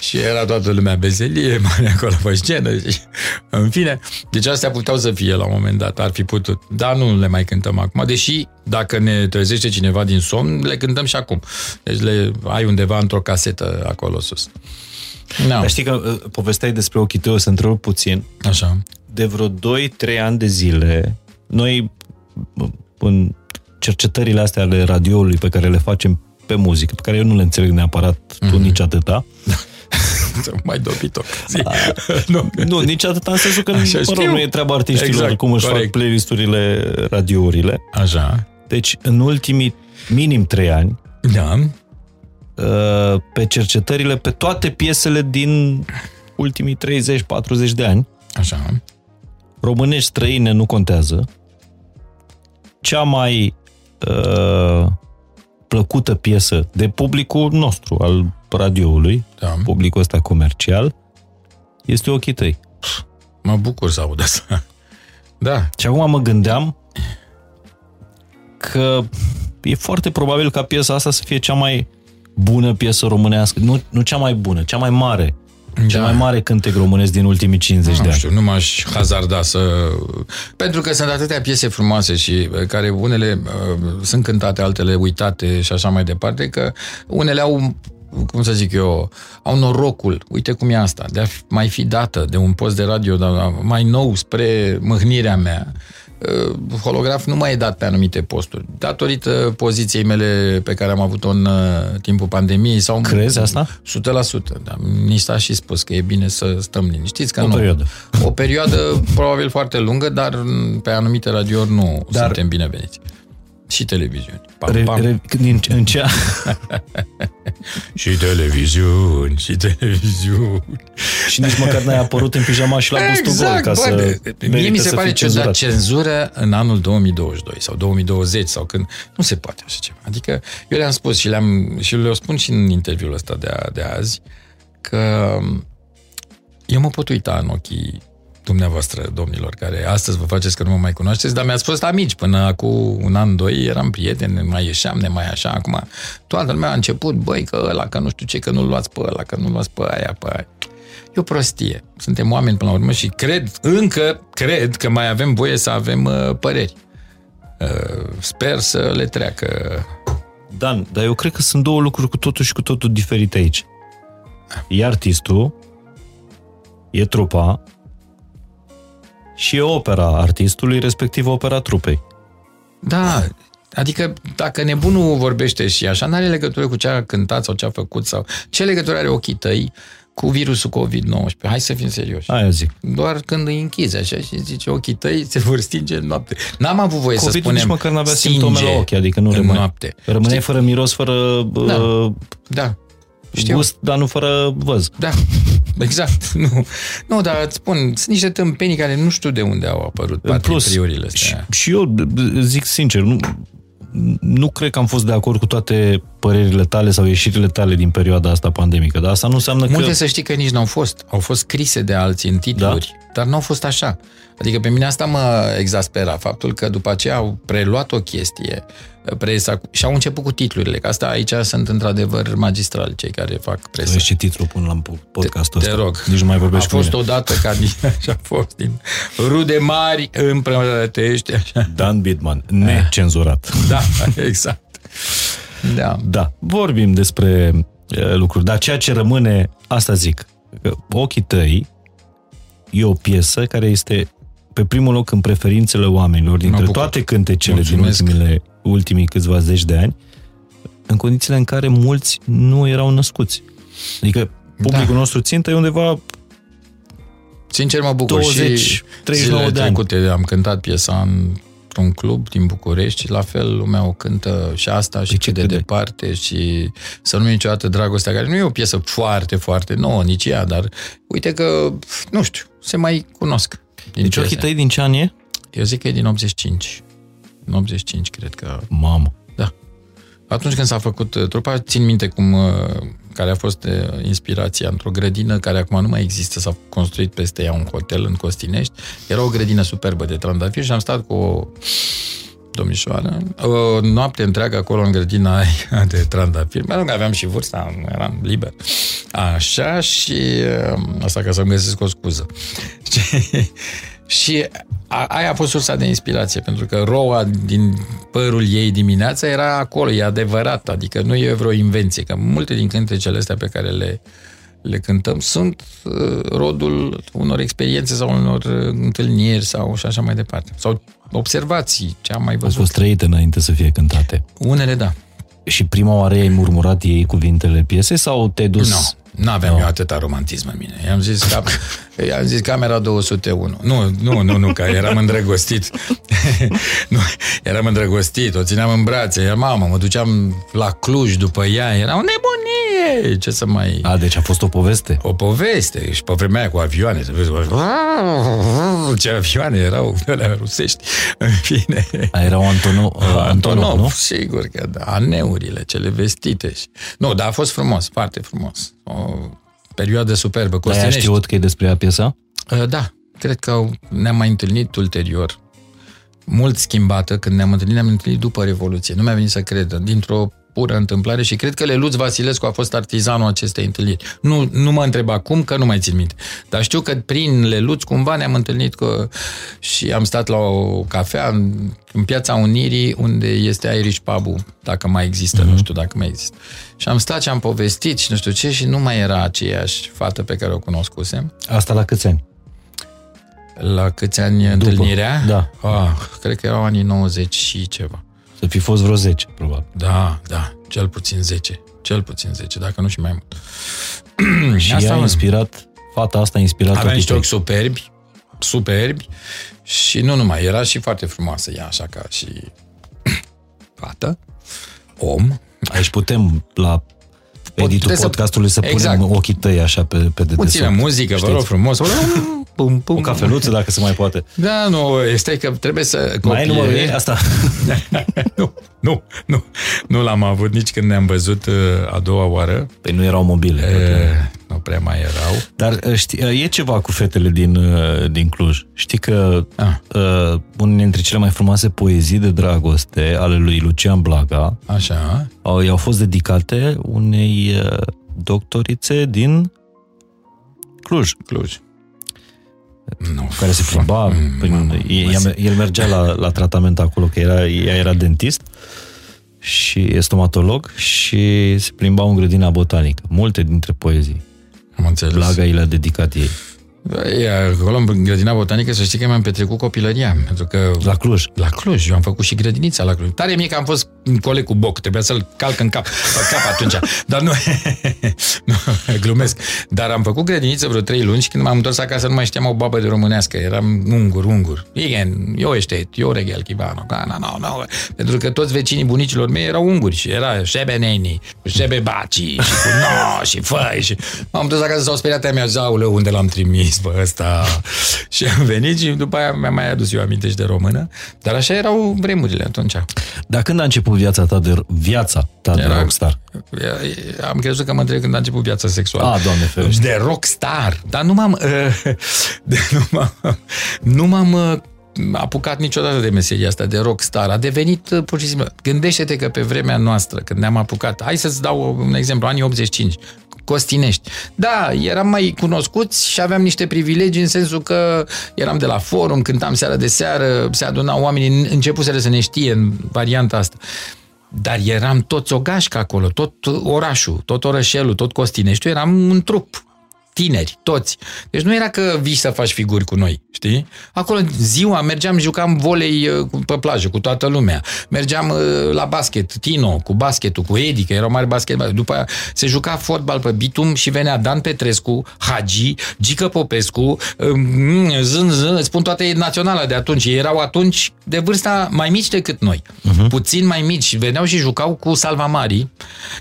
și era toată lumea bezelie, mare acolo pe scenă și, în fine, deci astea puteau să fie la un moment dat, ar fi putut, dar nu le mai cântăm acum, deși dacă ne trezește cineva din somn, le cântăm și acum. Deci le ai undeva într-o casetă acolo sus. No. Dar știi că uh, povesteai despre ochii tăi, o să întrerup puțin. Așa. De vreo 2-3 ani de zile, noi uh, în cercetările astea ale radioului pe care le facem pe muzică, pe care eu nu le înțeleg neapărat, mm-hmm. tu nici atâta, mai dobit o zi. nu. nu, nici atâta în sensul că Așa, mă rog, știu. nu e treaba artiștilor Exact, cum își corect. fac playlisturile, radiourile. Așa. Deci, în ultimii minim 3 ani, Da. uh, pe cercetările, pe toate piesele din ultimii 30-40 de ani, Așa. românești străine nu contează, cea mai uh, plăcută piesă de publicul nostru, al radioului, Da. publicul ăsta comercial, este ochii tăi. Mă bucur să aud asta. Da. Și acum mă gândeam că e foarte probabil ca piesa asta să fie cea mai bună piesă românească. Nu, nu cea mai bună, cea mai mare. Cel Da. mai mare cântec românesc din ultimii 50 de Nu ani. știu, nu m-aș hazarda să... Pentru că sunt atâtea piese frumoase și uh, care unele uh, sunt cântate, altele uitate și așa mai departe, că unele au cum să zic eu, au norocul, uite cum e asta, de a fi- mai fi dată de un post de radio dar mai nou spre mâhnirea mea. Uh, Holograf nu mai e dat pe anumite posturi, datorită poziției mele pe care am avut-o în uh, timpul pandemiei. Sau Crezi asta? 100%, da. Ni s-a și spus că e bine să stăm liniștiți. Că O nu. perioadă. O perioadă probabil foarte lungă, dar m, pe anumite radiouri nu dar... Dar- suntem bineveniți. Și televiziuni. Pam, Re, pam. re, din, în cea, Și televiziuni, și televiziuni. și nici măcar n-ai apărut în pijama și la bustul gol ca bă, să de- Mie mi merită se să pare fii ciudat cenzurat. cenzură în anul 2022 sau 2020 sau când... Nu se poate așa ceva. Adică eu le-am spus și, le-am, și le spun și în interviul ăsta de, a, de azi că eu mă pot uita în ochii dumneavoastră, domnilor, care astăzi vă faceți că nu mă mai cunoașteți, dar mi-ați fost amici. Până cu un an, doi, eram prieteni, ne mai ieșeam, ne mai așa. Acum toată lumea a început, băi, că ăla, că nu știu ce, că nu-l luați pe ăla, că nu-l luați pe aia, pe aia. E o prostie. Suntem oameni până la urmă și cred, încă cred că mai avem voie să avem uh, păreri. Uh, sper să le treacă. Dan, dar eu cred că sunt două lucruri cu totul și cu totul diferite aici. E artistul, e trupa și e opera artistului, respectiv opera trupei. Da, adică dacă nebunul vorbește și așa, n-are legătură cu ce a cântat sau ce a făcut sau ce legătură are ochii tăi cu virusul COVID-19. Hai să fim serioși. Aia zic. Doar când îi închizi așa și zice ochii tăi se vor stinge în noapte. N-am avut voie să COVID spunem nici măcar n-avea stinge simptome la ochi, adică nu în rămâne. noapte. Rămâneai Știi? fără miros, fără Da. uh, Da. Știu. gust, dar nu fără văz. Da, exact. Nu, nu dar îți spun, sunt niște tâmpenii care nu știu de unde au apărut În plus, patriurile și, astea. și eu zic sincer, nu, nu cred că am fost de acord cu toate părerile tale sau ieșirile tale din perioada asta pandemică, dar asta nu înseamnă Multe că... să știi că nici n-au fost. Au fost scrise de alții în titluri, da? dar n-au fost așa. Adică pe mine asta mă exaspera, faptul că după aceea au preluat o chestie presa și au început cu titlurile, că asta aici sunt într-adevăr magistrali cei care fac presă. Vezi ce titlu pun la podcastul te, ăsta. Te rog. Nici nu mai vorbești A fost odată ca și a fost din rude mari împrătești. Așa. Dan Bidman, necenzurat. Da, exact. Da. Da, vorbim despre uh, lucruri, dar ceea ce rămâne, asta zic, că ochii tăi e o piesă care este pe primul loc în preferințele oamenilor dintre toate cântecele Mulțumesc. din ultimile, ultimii câțiva zeci de ani, în condițiile în care mulți nu erau născuți. Adică publicul da. nostru țintă e undeva Sincer mă bucur 20, și 39 de ani. am cântat piesa în un club din București, la fel lumea o cântă și asta și ce de departe și să nu niciodată dragostea, care nu e o piesă foarte, foarte nouă, nici ea, dar uite că, nu știu, se mai cunosc. Din deci ochii tăi din ce an e? Eu zic că e din 85. În 85, cred că... Mamă! Da. Atunci când s-a făcut uh, trupa, țin minte cum uh, care a fost uh, inspirația într-o grădină care acum nu mai există, s-a construit peste ea un hotel în Costinești. Era o grădină superbă de trandafiri și am stat cu o domnișoară, o noapte întreagă acolo în grădina aia de trandafiri. Mă rog, aveam și vârsta, eram liber. Așa și asta ca să-mi găsesc o scuză. și a, aia a fost sursa de inspirație, pentru că roa din părul ei dimineața era acolo, e adevărat, adică nu e vreo invenție, că multe din cântecele astea pe care le, le cântăm sunt uh, rodul unor experiențe sau unor uh, întâlniri sau și așa mai departe. Sau observații, ce am mai văzut. Au fost trăite înainte să fie cântate. Unele, da. Și prima oară ai murmurat ei cuvintele piesei sau te-ai dus... Nu, nu aveam no. eu atâta romantism în mine. I-am zis, ca, i-am zis camera 201. Nu, nu, nu, nu, că eram îndrăgostit. nu, eram îndrăgostit, o țineam în brațe. Iar mamă, mă duceam la Cluj după ea. Era o nebunie! Ce să mai... A, deci a fost o poveste. O poveste. Și pe vremea aia cu avioane. Să vezi, ce avioane erau alea rusești. În fine. A, erau Antonov, uh, Antonov, Antonov, nu? Sigur că da. Aneurile, cele vestite. Nu, dar a fost frumos, foarte frumos o perioadă superbă. Dar ai știut că e despre ea piesa? Uh, da, cred că ne-am mai întâlnit ulterior. Mult schimbată, când ne-am întâlnit, ne-am întâlnit după Revoluție. Nu mi-a venit să cred. Dintr-o pură întâmplare și cred că Leluț Vasilescu a fost artizanul acestei întâlniri. Nu, nu mă întreb acum, că nu mai țin minte. Dar știu că prin Leluț cumva ne-am întâlnit cu, și am stat la o cafea în, în Piața Unirii, unde este Irish pub dacă mai există, uh-huh. nu știu dacă mai există. Și am stat și am povestit și nu știu ce și nu mai era aceeași fată pe care o cunoscusem. Asta la câți ani? La câți ani După. întâlnirea? Da. Ah, cred că erau anii 90 și ceva. Să fi fost vreo 10, probabil. Da, da, cel puțin 10. Cel puțin 10, dacă nu și mai mult. și asta a inspirat, fata asta a inspirat Avea niște ochi superbi, superbi și nu numai, era și foarte frumoasă ea, așa ca și fată, om. Aici putem la editul podcastului să, să punem exact. ochii tăi așa pe, pe dedesubt. Puțină muzică, vă rog frumos. pum, pum. O cafeluță, dacă se mai poate. Da, nu, este că trebuie să Mai ai numărul ei? Asta? nu, nu, nu. Nu l-am avut nici când ne-am văzut uh, a doua oară. Păi nu erau mobile. E, nu prea mai erau. Dar uh, știi, uh, e ceva cu fetele din, din Cluj. Știi că ah. uh, unele dintre cele mai frumoase poezii de dragoste ale lui Lucian Blaga Așa. Au, i-au fost dedicate unei doctorițe din Cluj. Cluj nu, care se plimba, mm, prin, el, el mergea la, la tratament acolo, că era, ea era dentist și e stomatolog și se plimba în grădina botanică. Multe dintre poezii. Am înțeles. Blaga i le-a dedicat ei. E, acolo, în grădina botanică, să știi că mi-am petrecut copilăria. Pentru că, la Cluj. La Cluj. Eu am făcut și grădinița la Cluj. Tare mic am fost coleg cu boc. Trebuia să-l calc în cap, pe cap atunci. Dar nu, nu, glumesc. Dar am făcut grădiniță vreo trei luni și când m-am întors acasă nu mai știam o babă de românească. Eram ungur, ungur. Igen, eu ești, eu regel, chivano. No, no, no. Pentru că toți vecinii bunicilor mei erau unguri și era șebe neni, șebe baci și cu no, și făi. Și... M-am întors acasă, s-au speriat mea, zaulă, unde l-am trimis pe ăsta. și am venit și după aia mi-am mai adus eu aminte de română. Dar așa erau vremurile atunci. Dar când a început viața ta de, viața ta de Era- rockstar? Am crezut că mă întreb când a început viața sexuală. A, Doamne ferește. De rockstar. Dar nu m-am... Uh, de, nu m-am, nu m-am uh, apucat niciodată de meseria asta de rockstar. A devenit uh, pur și simplu... Gândește-te că pe vremea noastră, când ne-am apucat... Hai să-ți dau un exemplu. Anii 85. Costinești. Da, eram mai cunoscuți și aveam niște privilegii în sensul că eram de la forum, cântam seara de seară, se adunau oamenii, începuseră să ne știe în varianta asta. Dar eram toți o gașcă acolo, tot orașul, tot orășelul, tot Costineștiul, eram un trup tineri, toți. Deci nu era că vii să faci figuri cu noi, știi? Acolo ziua mergeam, jucam volei uh, pe plajă cu toată lumea. Mergeam uh, la basket, Tino, cu basketul, cu Edi, că erau mari basket. După aia se juca fotbal pe bitum și venea Dan Petrescu, Hagi, Gică Popescu, um, zân, zân, îți spun toate naționala de atunci. Ei erau atunci de vârsta mai mici decât noi. Uh-huh. Puțin mai mici. Veneau și jucau cu Salvamari,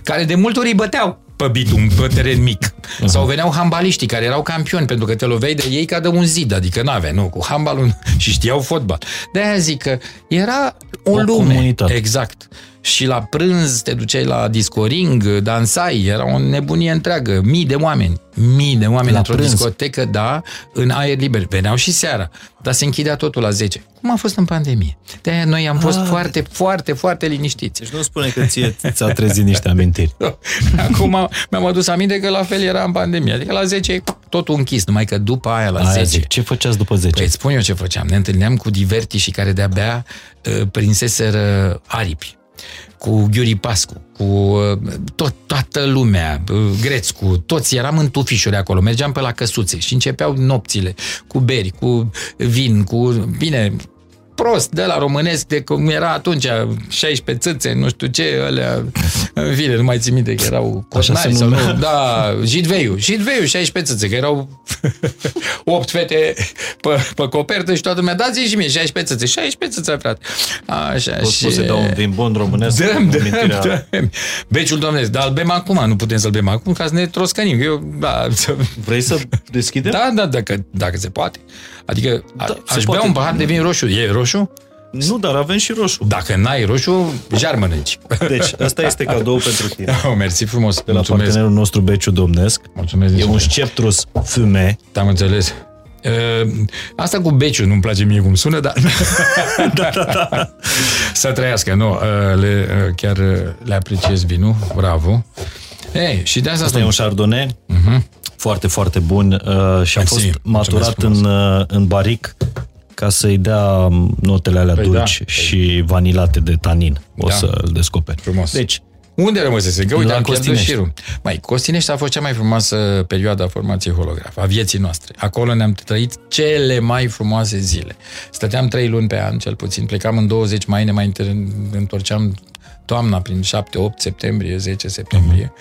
care de multe ori îi băteau pe bitum, pe teren mic. Uh-huh. Sau veneau handbaliștii care erau campioni, pentru că te loveai de ei ca de un zid, adică n-avea, nu, cu handbalul și știau fotbal. De-aia zic că era o, O lume. comunitate. Exact. Și la prânz te duceai la discoring, dansai, era o nebunie întreagă. Mii de oameni, mii de oameni La într-o prânz. discotecă, da, în aer liber. Veneau și seara, dar se închidea totul la 10. Cum a fost în pandemie? De-aia noi am fost Ah, foarte, foarte, foarte liniștiți. Deci nu spune că ție ți-a trezit niște amintiri. Acum mi-am adus aminte că la fel era în pandemie. Adică la 10 totul închis, numai că după aia la Aia 10... zic, ce făceați după 10? Păi îți spun eu ce făceam. Ne întâlneam cu diverti și care de-abia uh, prinseseră aripi cu Ghiuri Pascu, cu uh, tot, toată lumea, uh, Grețcu, toți eram în tufișuri acolo, mergeam pe la căsuțe și începeau nopțile cu beri, cu vin, cu... Bine, prost, de la românesc, de cum era atunci, 16 țâțe, nu știu ce, alea, în fine, nu mai țin minte că erau Așa se cotnari sau numea. nu, da, Jidveiu, Jidveiu, 16 țâțe, că erau 8 fete pe, pe copertă și toată lumea, dați și mie 16 țâțe, 16 țâțe, frate. Așa, Poți și... spus să dau un vin bun românesc? Dăm, cu dăm, amintirea- dăm. Beciul domnesc, dar îl bem acum, nu putem să-l bem acum ca să ne troscănim. Eu, da, să- Vrei să deschidem? da, da, dacă, dacă se poate. Adică da, se aș bea poate. un pahar de vin roșu. E roșu? Nu, dar avem și roșu. Dacă n-ai roșu, jar mănânci. Deci, asta este cadou pentru tine. Oh, mersi frumos. De la Mulțumesc. partenerul nostru Beciu Domnesc. Mulțumesc. din E un suflet. sceptrus fume. Am înțeles. Uh, asta cu beciul nu-mi place mie cum sună, dar... da, da, da. Să trăiască, nu. Uh, le, uh, chiar uh, le apreciez vinul. Bravo. Ei, și de asta Asta e un chardonnay foarte, foarte bun uh, și a Mersi. fost Mulțumesc maturat frumos. în, uh, în baric ca să-i dea notele alea Păi dulci da, și vanilate de tanin. O Da. să-l descoperi. Frumos. Deci, Unde rămăsese? Că uite, La am pierdut Costinești. șirul. Mai, Costinești a fost cea mai frumoasă perioadă a formației holograf, a vieții noastre. Acolo ne-am trăit cele mai frumoase zile. Stăteam trei luni pe an, cel puțin. Plecam în 20 mai, ne mai inter- întorceam toamna, prin 7-8 septembrie, 10 septembrie.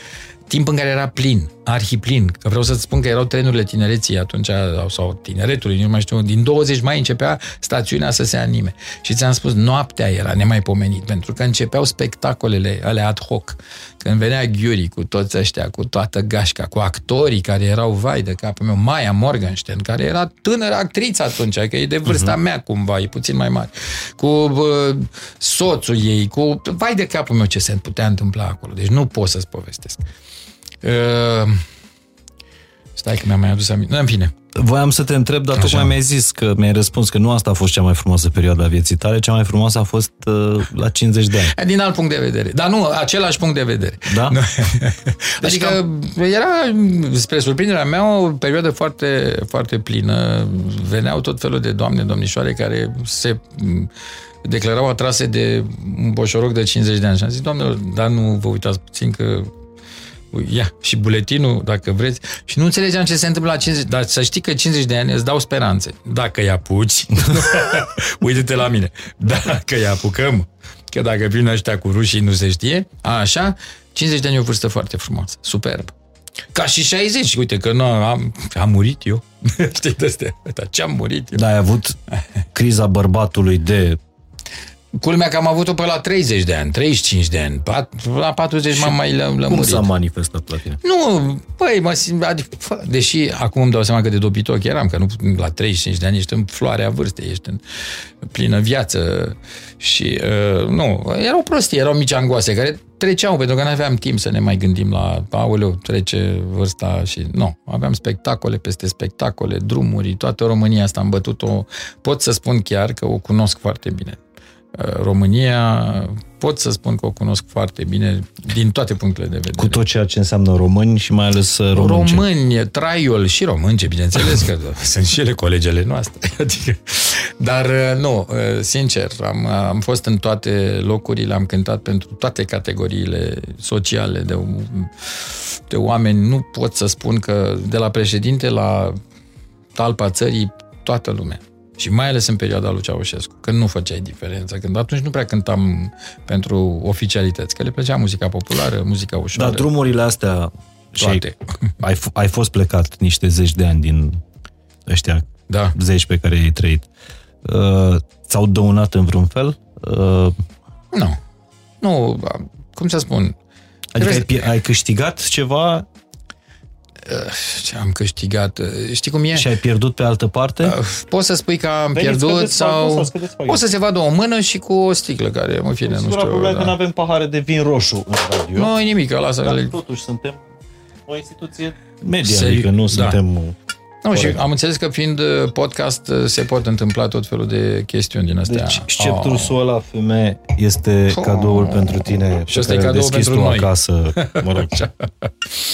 Timp în care era plin, arhiplin. Că vreau să-ți spun că erau trenurile tinereții atunci, sau tineretului, nu mai știu, din 20 mai începea stațiunea să se anime. Și ți-am spus, noaptea era nemaipomenit, pentru că începeau spectacolele alea ad hoc. Când venea Ghiuri cu toți ăștia, cu toată gașca, cu actorii care erau vai de capul meu, Maia Morgenstern, care era tânără actriță atunci, că e de vârsta uh-huh. mea cumva, e puțin mai mare, cu uh, soțul ei, cu vai de capul meu ce se putea întâmpla acolo. Deci nu pot să-ți povestesc. Uh, stai că mi-am mai adus aminte. În fine. voiam să te întreb, dar tocmai mi-ai zis că mi-ai răspuns că nu asta a fost cea mai frumoasă perioadă a vieții tale, cea mai frumoasă a fost uh, la 50 de ani. Din alt punct de vedere. Dar nu, același punct de vedere. Da? Nu. adică era, spre surprinderea mea, o perioadă foarte, foarte plină. Veneau tot felul de doamne, domnișoare care se m, declarau atrase de un boșoroc de 50 de ani. Și am zis, doamnelor, dar nu vă uitați puțin că ia, și buletinul, dacă vreți. Și nu înțelegeam ce se întâmplă la 50, dar să știi că 50 de ani îți dau speranțe. Dacă îi apuci, uite-te la mine, dacă îi apucăm, că dacă vin ăștia cu rușii nu se știe, așa, 50 de ani e o vârstă foarte frumoasă, superb. Ca și 60, uite că nu am, am murit eu. Știi de astea, dar ce am murit eu? Da, ai avut criza bărbatului de Culmea că am avut-o pe la 30 de ani, 35 de ani. Pat- La 40 m-am mai lă- Cum lămurit. s-a manifestat la tine? Nu, băi, mă simt, adică, fă, deși acum îmi dau seama că de dobitoc eram, că nu, la 35 de ani ești în floarea vârstei, ești în plină viață și, uh, nu, erau prostii, erau mici angoase care treceau, pentru că nu aveam timp să ne mai gândim la, aoleu, trece vârsta și, nu, aveam spectacole peste spectacole, drumuri, toată România asta am bătut-o, pot să spun chiar că o cunosc foarte bine. Uh, România, pot să spun că o cunosc foarte bine din toate punctele de vedere. Cu tot ceea ce înseamnă români și mai ales uh, românce. Români, traiul și românce, bineînțeles că sunt și ele colegele noastre. Adică, dar uh, nu, uh, sincer, am, am fost în toate locurile, am cântat pentru toate categoriile sociale de, de oameni. Nu pot să spun că de la președinte la talpa țării, toată lumea. Și mai ales în perioada lui Ceaușescu, când nu făceai diferență, când atunci nu prea cântam pentru oficialități, că le plăcea muzica populară, muzica ușoară. Dar drumurile astea... și Toate. Ai, f- ai fost plecat niște zeci de ani din ăștia Da. zeci pe care i-ai trăit. Uh, ți-au dăunat în vreun fel? Uh, Nu. Nu, cum să spun, adică ai, Trebuie pi- ai câștigat ceva ce am câștigat, știi cum e? și ai pierdut pe altă parte? Poți să spui că am Veniți, pierdut scădeți pahul sau... sau scădeți pahul. O să se vadă o mână și cu o sticlă care, în fine, nu Singura știu... problemă e că nu Da. avem pahare de vin roșu în radio. Nu e nimic, lasă dar le... totuși suntem o instituție Media, Seri- adică nu da. suntem... uh, Nu, și Corect. am înțeles că fiind uh, podcast uh, se pot întâmpla tot felul de chestiuni din astea. Deci sceptrul Oh. oh. ăla, femeie, este Oh. cadoul pentru tine Și pe ăsta e care îl cadou deschizi pentru tu noi. acasă, mă rog,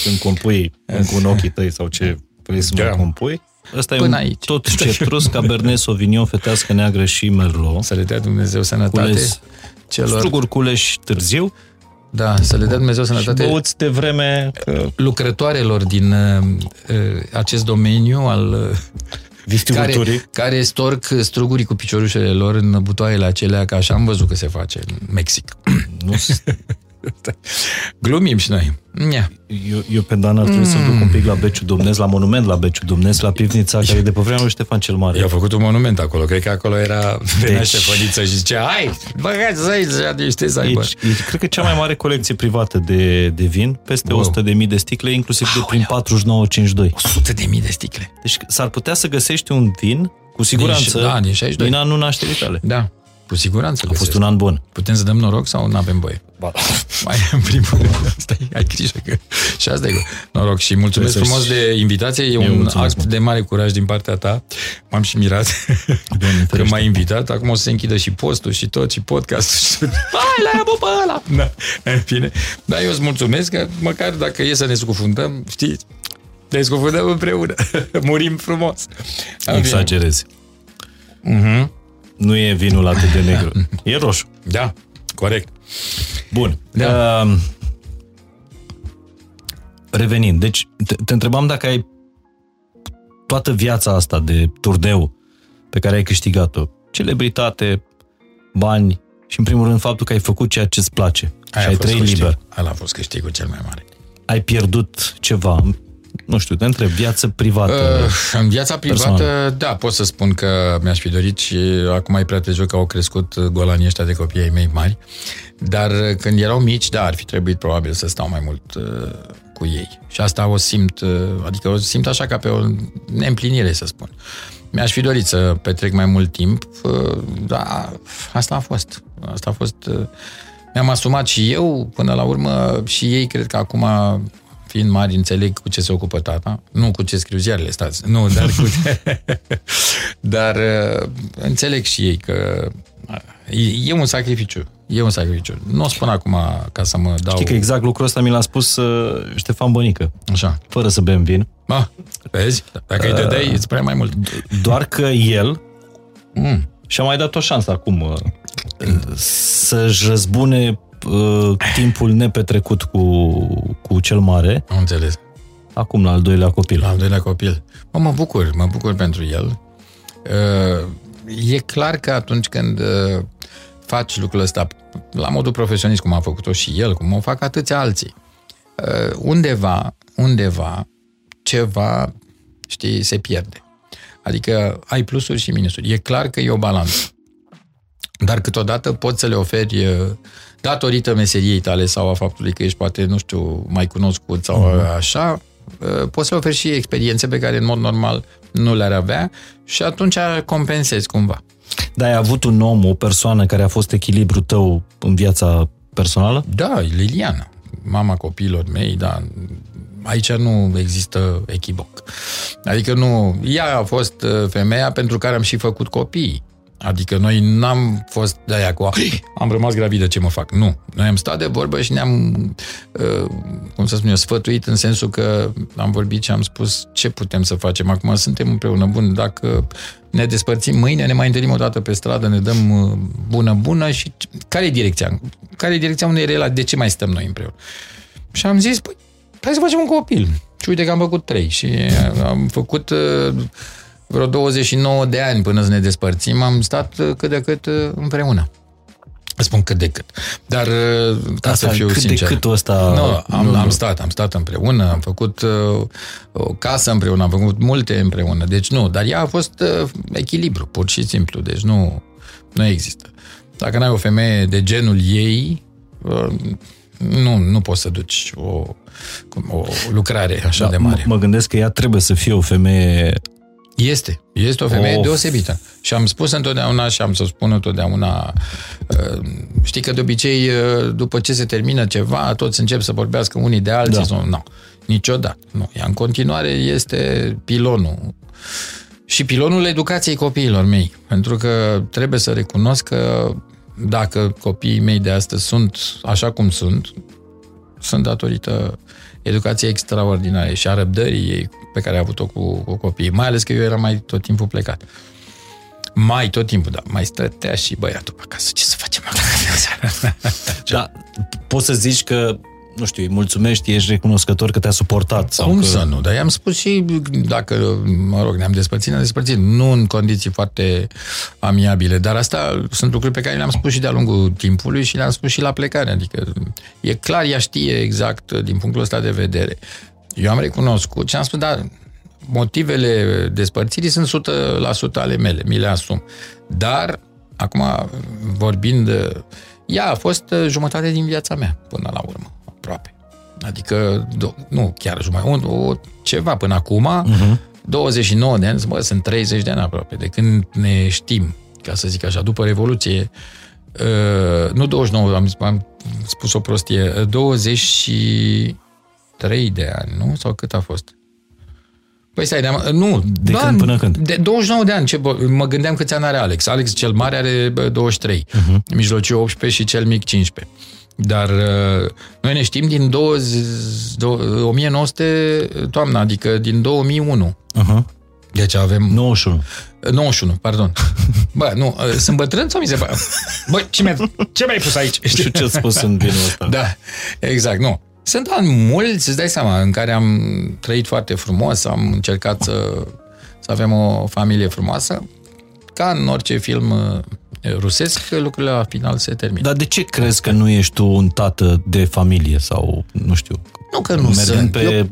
când compui cu în ochii tăi sau ce vrei să Da. mai compui. Ăsta e Până un aici. tot sceptrus, Cabernet Sauvignon, fetească neagră și Merlot. Să le dea Dumnezeu sănătate Cules celor... struguri culeși târziu Da, să le dea Dumnezeu și sănătate băuți de vreme că lucrătoarelor din uh, uh, acest domeniu al uh, care, distribuitorii care storc strugurii cu piciorușele lor în butoaiele acelea, că așa am văzut că se face în Mexic. nu Glumim și noi. Ia. eu, eu pe Dan ar trebui să duc un pic la Beciu Domnesc, la monument la Beciu Domnesc, la pivnița care e de pe vremea lui Ștefan cel Mare. I-a făcut un monument acolo. Cred că acolo era venea Deci- Ștefăniță și zicea, hai, băgați aici, să niște să aibă. Aici, e, cred că cea mai mare colecție privată de, de vin, peste Wow. 100.000 de sticle, inclusiv de prin 49-52. 100 de mii de sticle. Deci s-ar putea să găsești un vin, cu siguranță, da, din 62. din anul nașterii tale. Da, cu siguranță A fost un an bun. Putem să dăm noroc sau nu avem voie? Ba. Mai în primul rând, stai, ai grijă că și asta e cu noroc și mulțumesc Trebuie să frumos de invitație, e Eu un mulțumesc, act mă. de mare curaj din partea ta, m-am și mirat Doamne că ferește. m-ai invitat, acum o să se închidă și postul și tot și podcastul și tot. Hai, la ia pe ăla! Da, în fine, dar eu îți mulțumesc că măcar dacă e să ne scufundăm, știți, ne scufundăm împreună, murim frumos. În fine. Exagerezi. Mhm. Nu e vinul atât de negru. E roșu. Da, corect. Bun. Da. Uh, revenind, deci te, te întrebam dacă ai toată viața asta de turneu pe care ai câștigat-o, celebritate, bani și în primul rând faptul că ai făcut ceea ce îți place Aia și a ai fost trăit câștig. liber. Ăla a fost câștigul cel mai mare. Ai pierdut ceva, nu știu, te întreb, viață privată. Uh, în viața privată, personală. da, pot să spun că mi-aș fi dorit și acum e prea târziu că au crescut golanii ăștia de copii ai mei mari, dar când erau mici, da, ar fi trebuit probabil să stau mai mult uh, cu ei. Și asta o simt, uh, adică o simt așa ca pe o neîmplinire, să spun. Mi-aș fi dorit să petrec mai mult timp, uh, da, asta a fost. Asta a fost... Uh, mi-am asumat și eu, până la urmă, și ei cred că acum fiind mari, înțeleg cu ce se ocupă tata. Nu cu ce scriu ziarele, stați. Nu, dar cu... dar uh, înțeleg și ei că uh, e, e un sacrificiu. E un sacrificiu. Nu o spun acum ca să mă dau... Știi că exact lucrul ăsta mi l-a spus uh, Ștefan Bănică, Așa. fără să bem vin, Ah, vezi? Dacă îi dădeai, îți prea mai mult. doar că el Mm. și-a mai dat o șansă acum uh, să-și răzbune uh, timpul nepetrecut cu, cu cel mare, Am înțeles. acum la al doilea copil. La al doilea copil. Mă, mă bucur, mă bucur pentru el. Uh, E clar că atunci când uh, faci lucrul ăsta la modul profesionist, cum a făcut-o și el, cum o fac atâția alții, uh, undeva, undeva, ceva, știi, se pierde. Adică ai plusuri și minusuri. E clar că e o balanță. dar câteodată poți să le oferi uh, datorită meseriei tale sau a faptului că ești poate, nu știu, mai cunoscut sau uh-huh. așa, uh, poți să le oferi și experiențe pe care în mod normal nu le-ar avea și atunci compensezi cumva. Dar ai avut un om, o persoană care a fost echilibru tău în viața personală? Da, Liliana, mama copiilor mei, da, aici nu există echivoc. Adică nu, ea a fost uh, femeia pentru care am și făcut copii. Adică noi n-am fost de aia cu am rămas gravidă, ce mă fac? Nu. Noi am stat de vorbă și ne-am, uh, cum să spun eu, sfătuit în sensul că am vorbit și am spus ce putem să facem. Acum suntem împreună. Bun, dacă ne despărțim mâine, ne mai întâlnim o dată pe stradă, ne dăm uh, bună-bună și care e direcția? Care e direcția unei relații? De ce mai stăm noi împreună? Și am zis, păi, hai să facem un copil. Și uite că am făcut trei și am făcut uh, vreo 29 de ani până să ne despărțim, am stat uh, cât de cât uh, împreună. Spun cât de cât. Dar ca Asta, să fiu cât sincer. de cât ăsta... Nu, am, nu, am stat, am stat împreună, am făcut uh, o casă împreună, am făcut multe împreună. Deci nu, dar ea a fost uh, echilibru, pur și simplu. Deci nu, nu există. Dacă n-ai o femeie de genul ei, uh, nu, nu poți să duci o, o lucrare așa da, de mare. Mă gândesc că ea trebuie să fie o femeie este. Este o femeie of. deosebită. Și am spus întotdeauna și am să spun întotdeauna, uh, știi că de obicei uh, după ce se termină ceva, toți încep să vorbească unii de alții. Da. Sau, nu, niciodată. Nu. Ea în continuare este pilonul. Și pilonul educației copiilor mei. Pentru că trebuie să recunosc că dacă copiii mei de astăzi sunt așa cum sunt, sunt datorită educației extraordinare și a răbdării ei pe care a avut-o cu, cu copiii, mai ales că eu eram mai tot timpul plecat. Mai tot timpul, da, mai stătea și băiatul pe acasă. Ce să facem acasă? da, poți să zici că nu știu, îi mulțumești, ești recunoscător că te-a suportat. Sau Cum că... să nu? Dar i-am spus și dacă, mă rog, ne-am despărțit, ne-am despărțit. Nu în condiții foarte amiabile, dar asta sunt lucruri pe care le-am spus și de-a lungul timpului și le-am spus și la plecare. Adică e clar, ea știe exact din punctul ăsta de vedere. Eu am recunoscut și am spus, da, motivele despărțirii sunt 100% ale mele, mi le asum. Dar, acum, vorbind, ea a fost jumătate din viața mea până la urmă aproape. Adică, do- nu chiar jumătate, o, o, ceva până acum, uh-huh. 29 de ani, bă, sunt 30 de ani aproape, de când ne știm, ca să zic așa, după Revoluție, uh, nu 29, am, am spus o prostie, 23 de ani, nu? Sau cât a fost? Păi stai, de nu. De da, când până când? De 29 de ani. Ce, mă gândeam câți ani are Alex. Alex cel mare are 23. Uh-huh. Mhm. Mijlociu 18 și cel mic 15. Dar uh, noi ne știm din 20, 1900 toamna, adică din 2001. Uh-huh. Deci avem... 91. 91, pardon. Bă, nu, uh, sunt bătrân sau mi se pare? Bă, ce mi-ai, ce mi-ai pus aici? Știu ce ați spus în vinul ăsta. Da, exact, nu. Sunt ani mulți, îți dai seama, în care am trăit foarte frumos, am încercat să, să avem o familie frumoasă. Ca în orice film uh, rusesc, lucrurile la final se termină. Dar de ce crezi că nu ești tu un tată de familie sau, nu știu, nu că nu sunt. pe, Eu...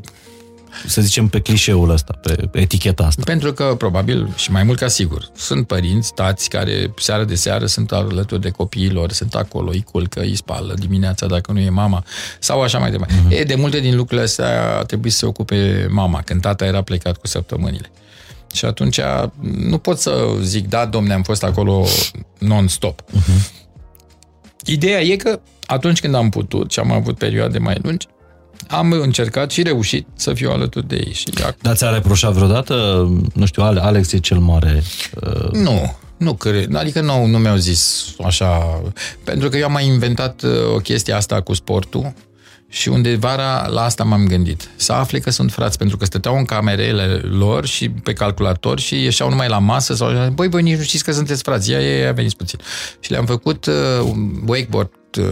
să zicem, pe clișeul ăsta, pe, pe eticheta asta? Pentru că, probabil, și mai mult ca sigur, sunt părinți, tați, care seară de seară sunt alături de copiilor, sunt acolo, îi culcă, îi spală dimineața dacă nu e mama, sau așa mai departe. Uh-huh. E, de multe din lucrurile astea a trebuit să se ocupe mama, când tata era plecat cu săptămânile. Și atunci nu pot să zic, da, domne, am fost acolo non-stop. Uh-huh. Ideea e că atunci când am putut și am avut perioade mai lungi, am încercat și reușit să fiu alături de ei. Și Dar ți-a reproșat vreodată, nu știu, Alex e cel mare? Uh... Nu, nu cred. Adică nu, nu mi-au zis așa. Pentru că eu am mai inventat uh, o chestie asta cu sportul și unde vara la asta m-am gândit. Să afle că sunt frați, pentru că stăteau în camerele lor și pe calculator și ieșeau numai la masă sau băi, băi, nici nu știți că sunteți frați, ia, ia, ia veniți puțin. Și le-am făcut uh, wakeboard uh,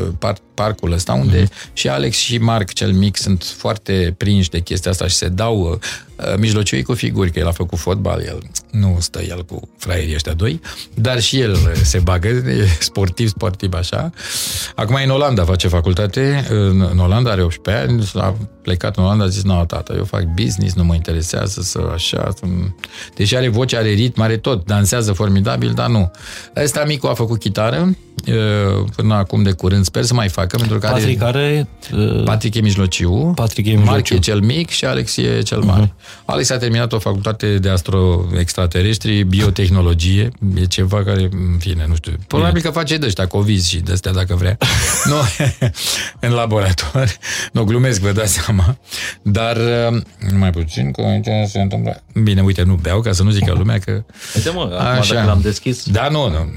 parcul ăsta, unde mm-hmm. și Alex și Marc cel mic sunt foarte prinși de chestia asta și se dau uh, mijlociui cu figuri, că el a făcut fotbal, el nu stă el cu fraierii ăștia doi, dar și el se bagă, e sportiv, sportiv așa. Acum e în Olanda, face facultate, în Olanda are 18 ani, a plecat în Olanda, a zis, nu, tata, eu fac business, nu mă interesează să așa, să... deși are voce, are ritm, are tot, dansează formidabil, dar nu. Ăsta micu a făcut chitară, până acum de curând, sper să mai facă, pentru că Patrick are... Uh... Patrick e mijlociu, Patrick e mijlociu. Marc e cel mic și Alex e cel mare. Uh-huh. Alex a terminat o facultate de astro extraterestri, biotehnologie, e ceva care, în fine, nu știu, probabil că face de ăștia, COVID și de astea dacă vrea. nu, în laborator. Nu, glumesc, vă dați seama. Dar, mai puțin, cu ce se întâmplă. Bine, uite, nu beau, ca să nu zică lumea că... Uite mă, acum dacă l-am deschis... Da, nu, nu.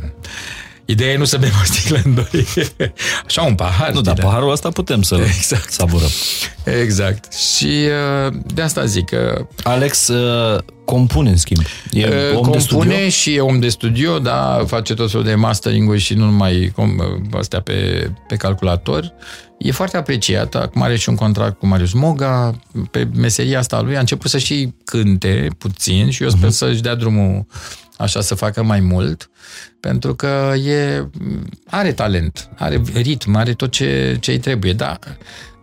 Ideea e nu să bem o sticlă în doi. Așa un pahar. Nu, dar paharul ăsta putem să exact. savurăm. Exact. Și uh, de asta zic că... Alex uh, compune, în schimb. E uh, om compune de și e om de studio, da, face tot felul de mastering și nu numai astea pe, pe calculator. E foarte apreciat. Acum are și un contract cu Marius Moga. Pe meseria asta lui a început să și cânte puțin și eu sper uh-huh. să-și dea drumul așa să facă mai mult, pentru că e, are talent, are ritm, are tot ce, ce îi trebuie, dar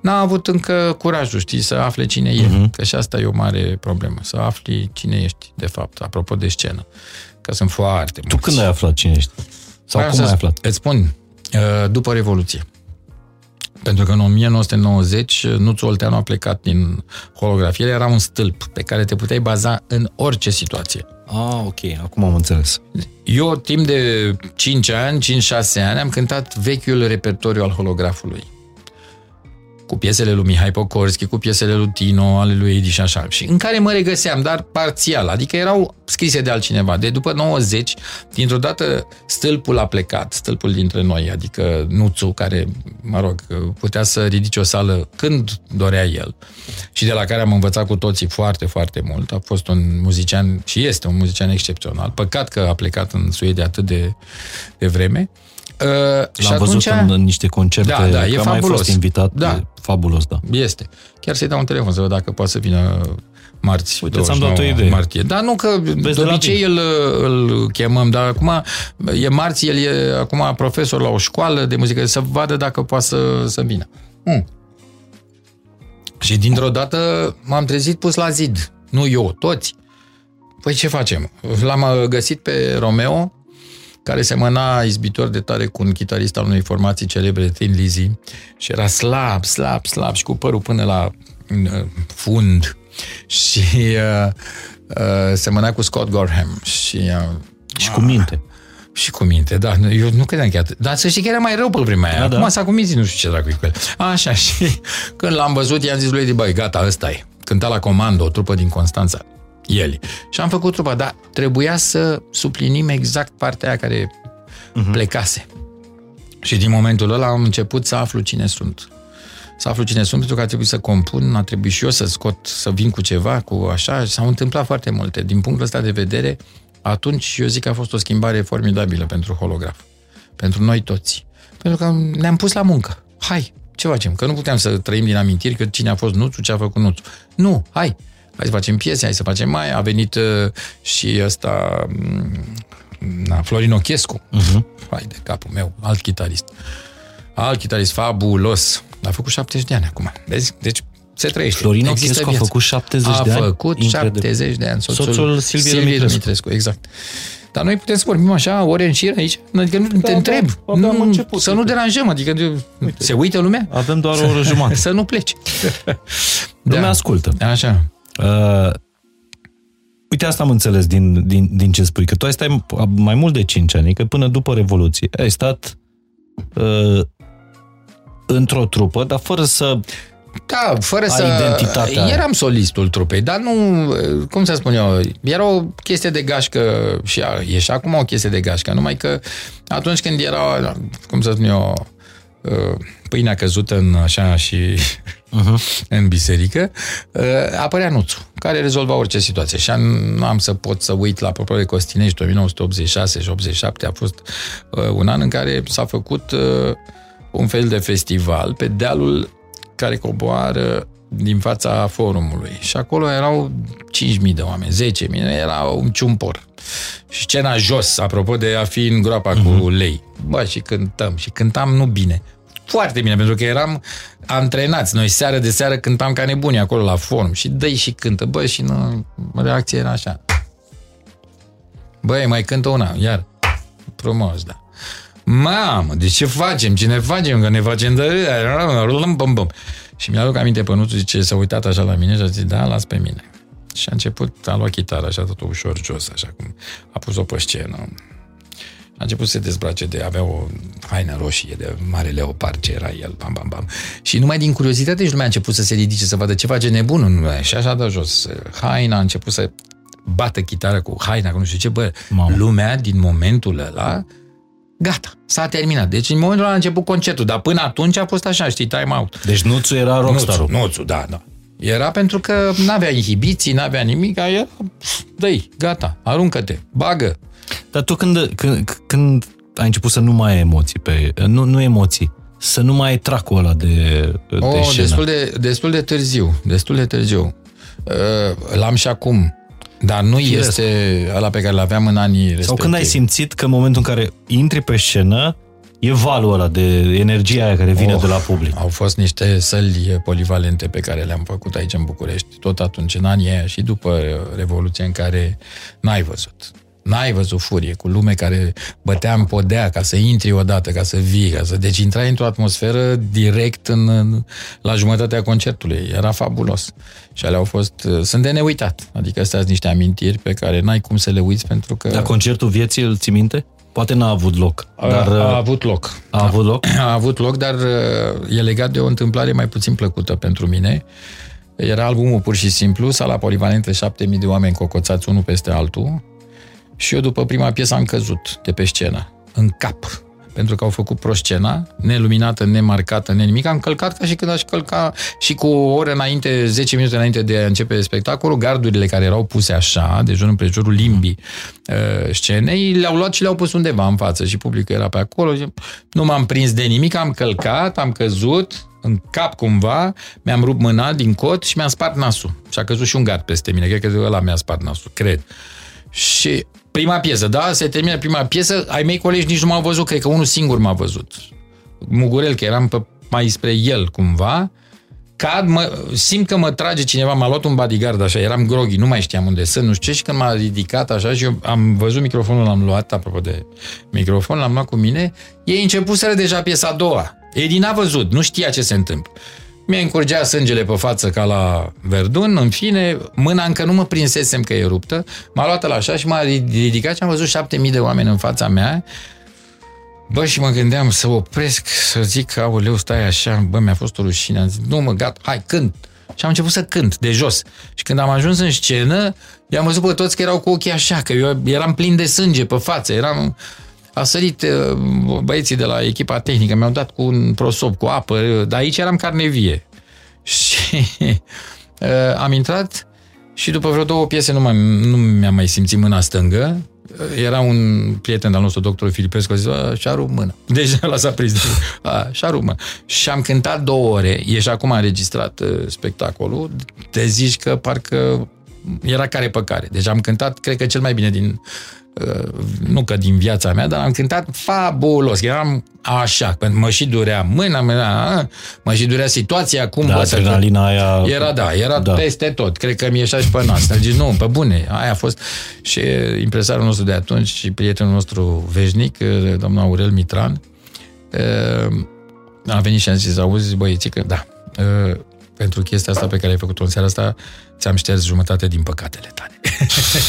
n-a avut încă curajul, știi, să afle cine e, uh-huh. că și asta e o mare problemă, să afli cine ești, de fapt, apropo de scenă, că sunt foarte mulți. Tu când ai aflat cine ești? Sau Vreau cum ai aflat? Îți spun, uh, după Revoluție. Pentru că în 1990 Nuțu Olteanu a plecat din holografie, era un stâlp pe care te puteai baza în orice situație. Ah, ok, acum am înțeles. Eu, timp de 5 ani, 5-6 ani, am cântat vechiul repertoriu al holografului cu piesele lui Mihai Pocorski, cu piesele lui Tino, ale lui Edi și șașa, și în care mă regăseam, dar parțial, adică erau scrise de altcineva. De după 90, dintr-o dată stâlpul a plecat, stâlpul dintre noi, adică Nuțu, care, mă rog, putea să ridice o sală când dorea el și de la care am învățat cu toții foarte, foarte mult. A fost un muzician și este un muzician excepțional. Păcat că a plecat în Suedia atât de, de vreme. Uh, L-am și văzut atunci... în niște concerte, da, da, e că fabulos. mai fost invitat, da. e fabulos, da. Este. Chiar să-i dau un telefon să văd dacă poate să vină marți, Uite, ți-am dat o idee. martie. Da, nu că Vezi de obicei îl, îl chemăm, dar acum e marți, el e acum profesor la o școală de muzică, să vadă dacă poate să, să vină. Hmm. Și dintr-o dată m-am trezit pus la zid. Nu eu, toți. Păi ce facem? L-am găsit pe Romeo, care semăna izbitor de tare cu un chitarist al unei formații celebre, Thin Lizzy, și era slab, slab, slab și cu părul până la uh, fund și uh, uh, semăna cu Scott Gorham și uh, și cu minte. Și cu minte, da. Eu nu credeam că atât. Dar să știi că era mai rău pe vremea aia. Da, Acum da. s-a cu minții, nu știu ce dracu cu el. Așa, și când l-am văzut, i-am zis lui Eddie, băi, gata, ăsta e. Cânta la comandă, o trupă din Constanța. El. Și am făcut trupa, dar trebuia să suplinim exact partea aia care uh-huh. plecase. Și din momentul ăla am început să aflu cine sunt. Să aflu cine sunt, pentru că a trebuit să compun, a trebuit și eu să scot, să vin cu ceva, cu așa, s-au întâmplat foarte multe. Din punctul ăsta de vedere, atunci eu zic că a fost o schimbare formidabilă pentru holograf. Pentru noi toți. Pentru că ne-am pus la muncă. Hai, ce facem? Că nu puteam să trăim din amintiri că cine a fost Nuțu, ce a făcut Nuțu. Nu, hai, hai să facem piese, hai să facem mai. A venit uh, și ăsta, na, Florin Ochescu. Uh-huh. Hai de capul meu, alt chitarist. Alt chitarist fabulos. A făcut 70 de ani acum. Vezi? Deci se trăiește. Florin Ochescu a făcut 70 a de ani? A făcut Incredibil. 70 de ani. Soțul, soțul Silviu Dumitrescu. Dumitrescu. Exact. Dar noi putem să vorbim așa, ore în șir aici? Adică nu da, te întreb. Da, nu, început, să uite. nu deranjăm, adică uite. se uită lumea? Avem doar o oră jumătate. să nu pleci. lumea da. ascultă. Așa. Uh, Uite, asta am înțeles din, din, din ce spui, că tu ai stai mai mult de 5 ani, că până după Revoluție ai stat uh, într-o trupă, dar fără să da, fără să... Identitatea. Eram solistul trupei, dar nu, cum să spun eu, era o chestie de gașcă și e și acum o chestie de gașcă, numai că atunci când era, cum să spun eu, uh, pâinea căzută în așa și uh-huh. în biserică, uh, apărea Nuțu, care rezolva orice situație. Și nu am să pot să uit la apropo de Costinești, 1986 și 87 a fost uh, un an în care s-a făcut un fel de festival pe dealul care coboară din fața forumului. Și acolo erau 5.000 de oameni, 10.000, era un ciumpor. Și scena jos, apropo de a fi în groapa uh-huh. cu mhm. lei. Bă, și cântăm. Și cântam nu bine. Foarte bine, pentru că eram antrenați. Noi seară de seară cântam ca nebuni acolo la forum. Și dă și cântă. Bă, și nu, reacția era așa. Băi, mai cântă una, iar. Frumos, da. Mamă, de ce facem? Ce ne facem? Că ne facem de... Și mi-aduc aminte pe nuțul, zice, s-a uitat așa la mine și a zis, da, las pe mine. Și a început, a luat chitară așa tot ușor jos, așa cum a pus-o pe scenă. A început să se dezbrace de, avea o haină roșie de mare leopard ce era el, bam, bam, bam. Și numai din curiozitate și lumea a început să se ridice, să vadă ce face nebunul. Și așa a jos. Haina a început să bată chitară cu haina, cu nu știu ce, bă, Mamă. lumea din momentul ăla Gata, s-a terminat. Deci în momentul ăla a început concertul, dar până atunci a fost așa, știi, time out. Deci Nuțu era rockstar Nuțu, Nuțu, da, da. Era pentru că n-avea inhibiții, n-avea nimic, era, dă gata, aruncă-te, bagă. Dar tu când, când, când ai început să nu mai ai emoții pe, nu, nu emoții, să nu mai ai tracul ăla de, de oh, scenă. Destul de, destul de târziu, destul de târziu. Uh, l-am și acum. Dar nu Firesc. este ăla pe care l-aveam în anii respectivi. Sau când ai simțit că în momentul în care intri pe scenă, e valul ăla de energia aia care vine oh, de la public. Au fost niște săli polivalente pe care le-am făcut aici în București, tot atunci, în anii aia și după Revoluție, în care n-ai văzut. N-ai văzut furie cu lume care bătea în podea ca să intri odată, ca să vii, ca să... Deci intrai într-o atmosferă direct în, la jumătatea concertului. Era fabulos. Și alea au fost... Sunt de neuitat. Adică astea sunt niște amintiri pe care n-ai cum să le uiți pentru că... Dar concertul vieții îl ții minte? Poate n-a avut loc. Dar, a, a avut loc. A, a avut loc? A avut loc, dar uh, e legat de o întâmplare mai puțin plăcută pentru mine. Era albumul pur și simplu, sala polivalentă, 7000 de oameni cocoțați unul peste altul și eu după prima piesă am căzut de pe scenă, în cap, pentru că au făcut proscena, neluminată, nemarcată, nenimic. Am călcat ca și când aș călca și cu o oră înainte, 10 minute înainte de a începe spectacolul, gardurile care erau puse așa, de jur împrejurul limbii uh, scenei, le-au luat și le-au pus undeva în față și publicul era pe acolo. Și nu m-am prins de nimic, am călcat, am căzut, în cap cumva, mi-am rupt mâna din cot și mi-am spart nasul. Și a căzut și un gard peste mine, cred că ăla mi-a spart nasul, cred. Și prima piesă, da? Se termină prima piesă, ai mei colegi nici nu m-au văzut, cred că unul singur m-a văzut. Mugurel, că eram pe, mai spre el cumva, cad, mă, simt că mă trage cineva, m-a luat un bodyguard așa, eram groghi, nu mai știam unde sunt, nu știu ce, și când m-a ridicat așa și eu am văzut microfonul, l-am luat, apropo de microfon, l-am luat cu mine, ei începuseră deja piesa a doua. Edi n-a văzut, nu știa ce se întâmplă. Mi-a încurgea sângele pe față ca la Verdun, în fine, mâna încă nu mă prinsesem că e ruptă, m-a luat la așa și m-a ridicat și am văzut șapte mii de oameni în fața mea. Bă, și mă gândeam să opresc, să zic, aoleu, stai așa, bă, mi-a fost o rușine. Am zis, nu mă, gata, hai, cânt. Și am început să cânt de jos. Și când am ajuns în scenă, i-am văzut pe toți că erau cu ochii așa, că eu eram plin de sânge pe față, eram a sărit uh, băieții de la echipa tehnică, mi-au dat cu un prosop, cu apă, dar aici eram carne vie. Și uh, am intrat și după vreo două piese nu, mai, nu mi-am mai simțit mâna stângă. Era un prieten al nostru, doctorul Filipescu, a zis, și-a rupt mâna. Deci ăla s-a prins. A, și-a rupt mâna. Și am cântat două ore, e și acum înregistrat uh, spectacolul, te zici că parcă era care pe care. Deci am cântat, cred că cel mai bine din Uh, nu că din viața mea, dar am cântat fabulos. Eram așa, pentru mă și durea mâna mea, mă și durea situația, cum da, bă, adrenalina aia... Era, da, era da. peste tot. Cred că mi ieșea și pe nas. Deci, nu, pe bune, aia a fost. Și impresarul nostru de atunci și prietenul nostru veșnic, uh, domnul Aurel Mitran, uh, a venit și a zis, auzi, băieții, că da, pentru chestia asta pe care ai făcut-o în seara asta, ți-am șters jumătate din păcatele tale.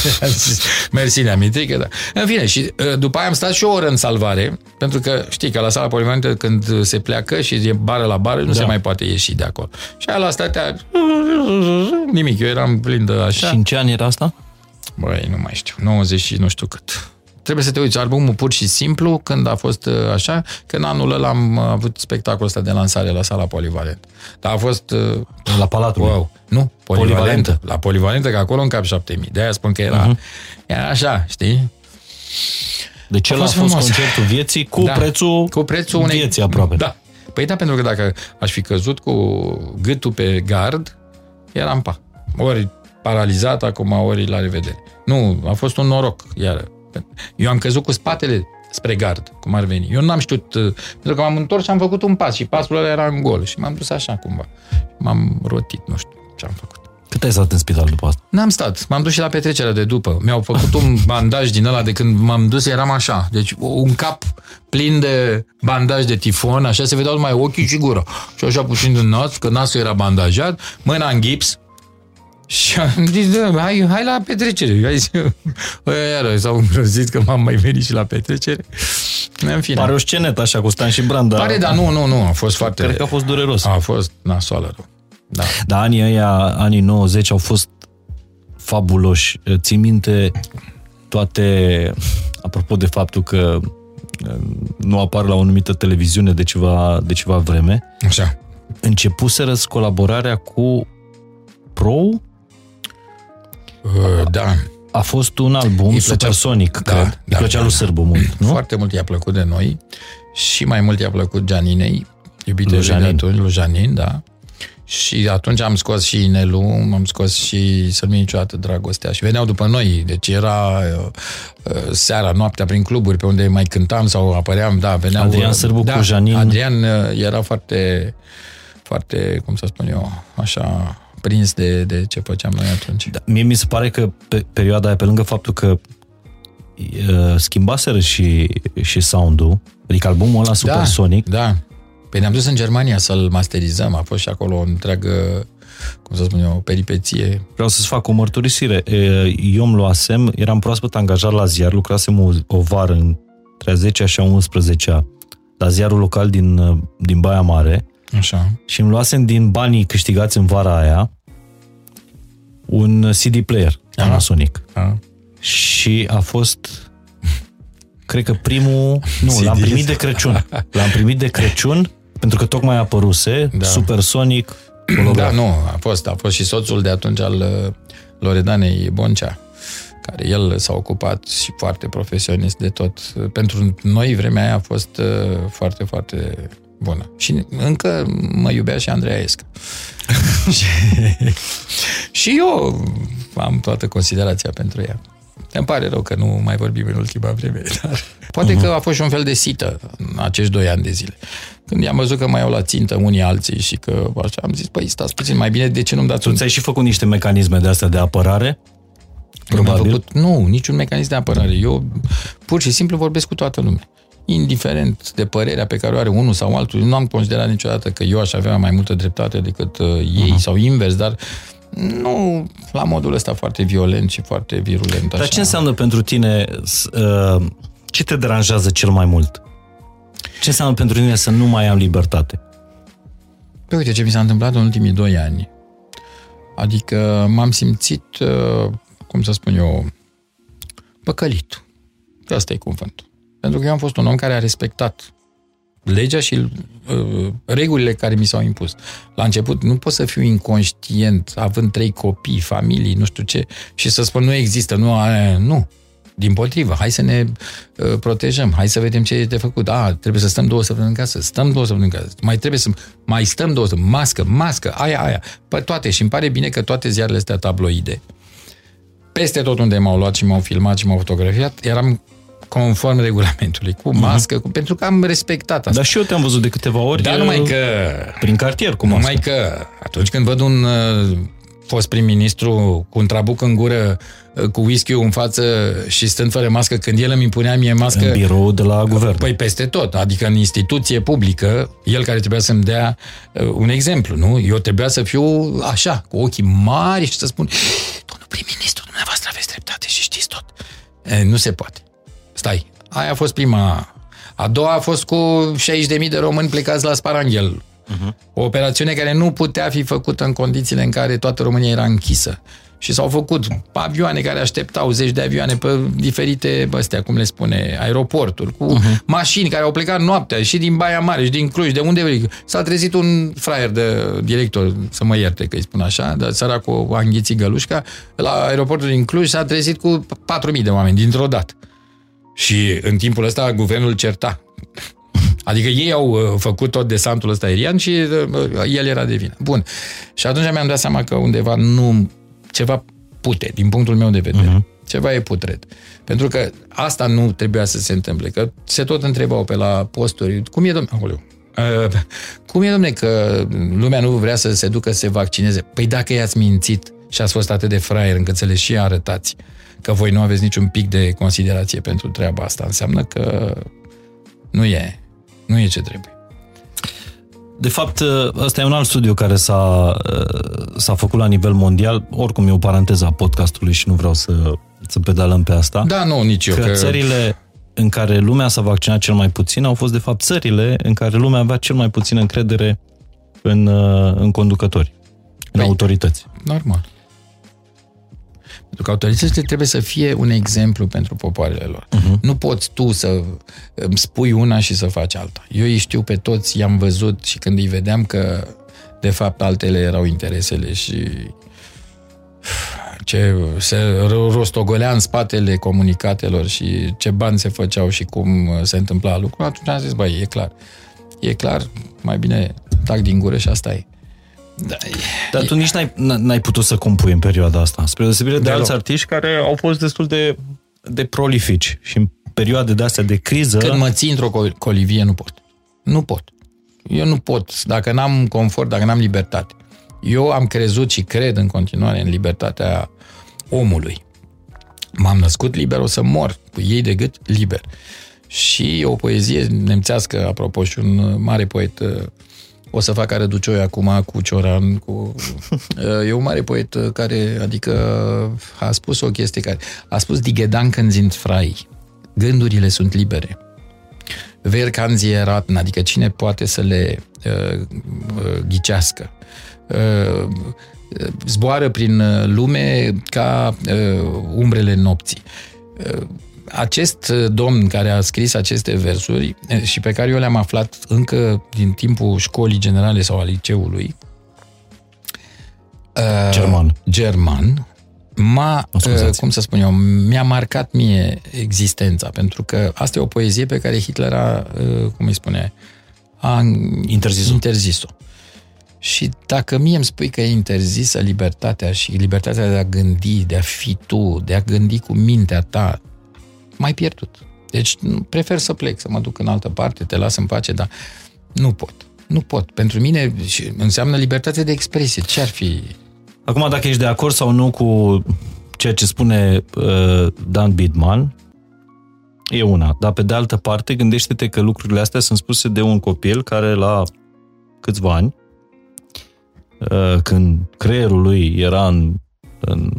Mersi, ne că da. În fine, și ă, după aia am stat și o oră în salvare, pentru că știi că la sala polivalentă când se pleacă și e bară la bară, nu da. se mai poate ieși de acolo. Și aia la statea nimic, eu eram plin de așa. Și în ce an era asta? Băi, nu mai știu, 90 și nu știu cât. Trebuie să te uiți, albumul pur și simplu, când a fost uh, așa, că în anul ăla am avut spectacolul ăsta de lansare la sala polivalent. Dar a fost... Uh, la Palatul. Wow. Nu, polivalentă. polivalentă. La polivalentă, că acolo încap șapte mii. De-aia spun că era, uh-huh. era așa, știi? Deci a, a fost frumos. concertul vieții cu da. prețul, cu prețul unei... vieții aproape. Da. Păi da, pentru că dacă aș fi căzut cu gâtul pe gard, eram pa. Ori paralizat acum, ori la revedere. Nu, a fost un noroc, iar. Eu am căzut cu spatele spre gard, cum ar veni. Eu nu am știut, uh, pentru că m-am întors și am făcut un pas și pasul ăla era în gol și m-am dus așa cumva. M-am rotit, nu știu ce am făcut. Cât ai stat în spital după asta? N-am stat. M-am dus și la petrecerea de după. Mi-au făcut un bandaj din ăla de când m-am dus, eram așa. Deci un cap plin de bandaj de tifon, așa se vedeau numai ochii și gura. Și așa puțin din nas, că nasul era bandajat, mâna în gips, și am zis, da, hai, hai la petrecere. Hai zis, ăia iară s-au îngrozit că m-am mai venit și la petrecere. În fine. Pare o scenetă așa cu Stan și Branda. Pare, dar nu, nu, nu, a fost foarte... Cred că a fost dureros. A fost nasoală rău. Da. Dar anii ăia, anii 90 au fost fabuloși. Țin minte toate, apropo de faptul că uh, nu apar la o anumită televiziune de ceva, de ceva vreme. Așa. Începuseră colaborarea cu Pro? Uh, da. A fost un album plăcea, supersonic, da, cred. Da, îi plăcea da, lui da. Sârbu mult, nu? Foarte mult i-a plăcut de noi și mai mult i-a plăcut Gianinei, iubite lui Janin. atunci, lui Janin, da. Și atunci am scos și Inelu, am scos și Să nu niciodată dragostea și veneau după noi. Deci era uh, uh, seara, noaptea prin cluburi pe unde mai cântam sau apăream, da, veneau... Adrian Sârbu da, cu Janin. Adrian uh, era foarte, foarte, cum să spun eu, așa, prins de, de ce făceam noi atunci. Da, mie mi se pare că pe perioada aia, pe lângă faptul că uh, schimbaseră și, și sound-ul, adică albumul ăla da, supersonic, da. Păi ne-am dus în Germania să-l masterizăm, a fost și acolo o întreagă, cum să spun eu, o peripeție. Vreau să-ți fac o mărturisire. Eu îmi luasem, eram proaspăt angajat la ziar, lucrasem o, o vară între 10 și 11 la ziarul local din, din Baia Mare. Așa. Și îmi luasem din banii câștigați în vara aia un CD player Panasonic. Aha. Și a fost cred că primul, nu, CD. l-am primit de Crăciun. L-am primit de Crăciun pentru că tocmai a apăruse da. Supersonic holograf. Da, nu, a fost, a fost și soțul de atunci al uh, Loredanei Boncea care el s-a ocupat și foarte profesionist de tot. Pentru noi vremea aia a fost uh, foarte, foarte bună. Și încă mă iubea și Esca. și, și eu am toată considerația pentru ea. Îmi pare rău că nu mai vorbim în ultima vreme, dar poate uh-huh. că a fost și un fel de sită în acești doi ani de zile. Când i-am văzut că mai au la țintă unii alții și că așa am zis, păi stați puțin mai bine, de ce nu-mi dați tu un... ți-ai și făcut niște mecanisme de astea de apărare? Probabil. Nu, făcut, nu, niciun mecanism de apărare. Eu pur și simplu vorbesc cu toată lumea. Indiferent de părerea pe care o are unul sau altul, nu am considerat niciodată că eu aș avea mai multă dreptate decât uh, ei uh-huh. sau invers, dar nu la modul ăsta foarte violent și foarte virulent. Dar ce înseamnă pentru tine, uh, ce te deranjează cel mai mult? Ce înseamnă pentru tine să nu mai am libertate? Păi uite ce mi s-a întâmplat în ultimii doi ani. Adică m-am simțit, uh, cum să spun eu, păcălit. Asta e cuvântul. Pentru că eu am fost un om care a respectat legea și uh, regulile care mi s-au impus. La început nu pot să fiu inconștient, având trei copii, familii, nu știu ce, și să spun nu există, nu, a, nu. Din potrivă, hai să ne uh, protejăm, hai să vedem ce e de făcut. A, trebuie să stăm două săptămâni în casă, stăm două săptămâni în casă, mai trebuie să mai stăm două săptămâni, mască, mască, aia, aia, pe toate. Și îmi pare bine că toate ziarele astea tabloide, peste tot unde m-au luat și m-au filmat și m-au fotografiat, eram conform regulamentului, cu mhm. mască, uh-huh. cu, pentru că am respectat asta. Dar și eu te-am văzut de câteva ori. Dar numai că... Prin cartier, cu mască. Numai că atunci când văd un uh, fost prim-ministru cu un trabuc în gură, uh, cu whisky în față și stând fără mască, când el îmi impunea mie mască... În birou de la guvern. Păi peste tot, adică în instituție publică, el care trebuia să-mi dea uh, un exemplu, nu? Eu trebuia să fiu așa, cu ochii mari și să spun, domnul prim-ministru, dumneavoastră aveți dreptate și știți tot. E, nu se poate. Stai, aia a fost prima. A doua a fost cu 60.000 de români plecați la Sparanghel. Uh-huh. O operațiune care nu putea fi făcută în condițiile în care toată România era închisă. Și s-au făcut avioane care așteptau zeci de avioane pe diferite, astea, cum le spune, aeroporturi, cu uh-huh. mașini care au plecat noaptea și din Baia Mare și din Cluj, de unde S-a trezit un fraier de director, să mă ierte că îi spun așa, dar săracul a înghițit gălușca, la aeroportul din Cluj s-a trezit cu 4.000 de oameni dintr-o dată. Și în timpul ăsta guvernul certa. Adică ei au uh, făcut tot desantul ăsta aerian și uh, el era de vină. Bun. Și atunci mi-am dat seama că undeva nu... ceva pute, din punctul meu de vedere. Uh-huh. Ceva e putred. Pentru că asta nu trebuia să se întâmple. Că se tot întrebau pe la posturi, cum e, domnule? Uh, cum e, domnule, că lumea nu vrea să se ducă să se vaccineze? Păi dacă i-ați mințit și ați fost atât de fraier încât să le și arătați că voi nu aveți niciun pic de considerație pentru treaba asta, înseamnă că nu e, nu e ce trebuie. De fapt, ăsta e un alt studiu care s-a, s-a făcut la nivel mondial. Oricum, e o paranteză a podcastului și nu vreau să, să pedalăm pe asta. Da, nu, nici eu. Că, că țările în care lumea s-a vaccinat cel mai puțin au fost, de fapt, țările în care lumea avea cel mai puțin încredere în, în conducători, în păi, autorități. Normal. Pentru că autoritățile trebuie să fie un exemplu pentru popoarele lor. Uh-huh. Nu poți tu să îmi spui una și să faci alta. Eu îi știu pe toți, i-am văzut și când îi vedeam că de fapt altele erau interesele și ce se rostogolea în spatele comunicatelor și ce bani se făceau și cum se întâmpla lucrul, atunci am zis, băi, e clar. E clar, mai bine tac din gură și asta e. Da, Dar tu nici n-ai, n-ai putut să compui în perioada asta, spre deosebire de, de alți artiști care au fost destul de, de prolifici și în perioade de astea de criză... Când mă ții într-o colivie, nu pot. Nu pot. Eu nu pot, dacă n-am confort, dacă n-am libertate. Eu am crezut și cred în continuare în libertatea omului. M-am născut liber, o să mor cu ei de gât liber. Și o poezie nemțească, apropo, și un mare poet o să fac răducioi acum cu Cioran, cu... E un mare poet care, adică, a spus o chestie care... A spus Digedan când sind frai. Gândurile sunt libere. Ver canzie ratn, adică cine poate să le uh, uh, ghicească. Uh, zboară prin lume ca uh, umbrele nopții. Uh, acest uh, domn care a scris aceste versuri și pe care eu le-am aflat încă din timpul școlii generale sau al liceului, german, german m-a, cum să spun eu, mi-a marcat mie existența, pentru că asta e o poezie pe care Hitler a, cum îi spune, a interzis-o. interzis-o. Și dacă mie îmi spui că e interzisă libertatea și libertatea de a gândi, de a fi tu, de a gândi cu mintea ta, mai pierdut. Deci prefer să plec, să mă duc în altă parte, te las în pace, dar nu pot. Nu pot. Pentru mine înseamnă libertate de expresie. Ce ar fi? Acum, dacă ești de acord sau nu cu ceea ce spune uh, Dan Bidman, e una. Dar pe de altă parte, gândește-te că lucrurile astea sunt spuse de un copil care la câțiva ani, uh, când creierul lui era în, în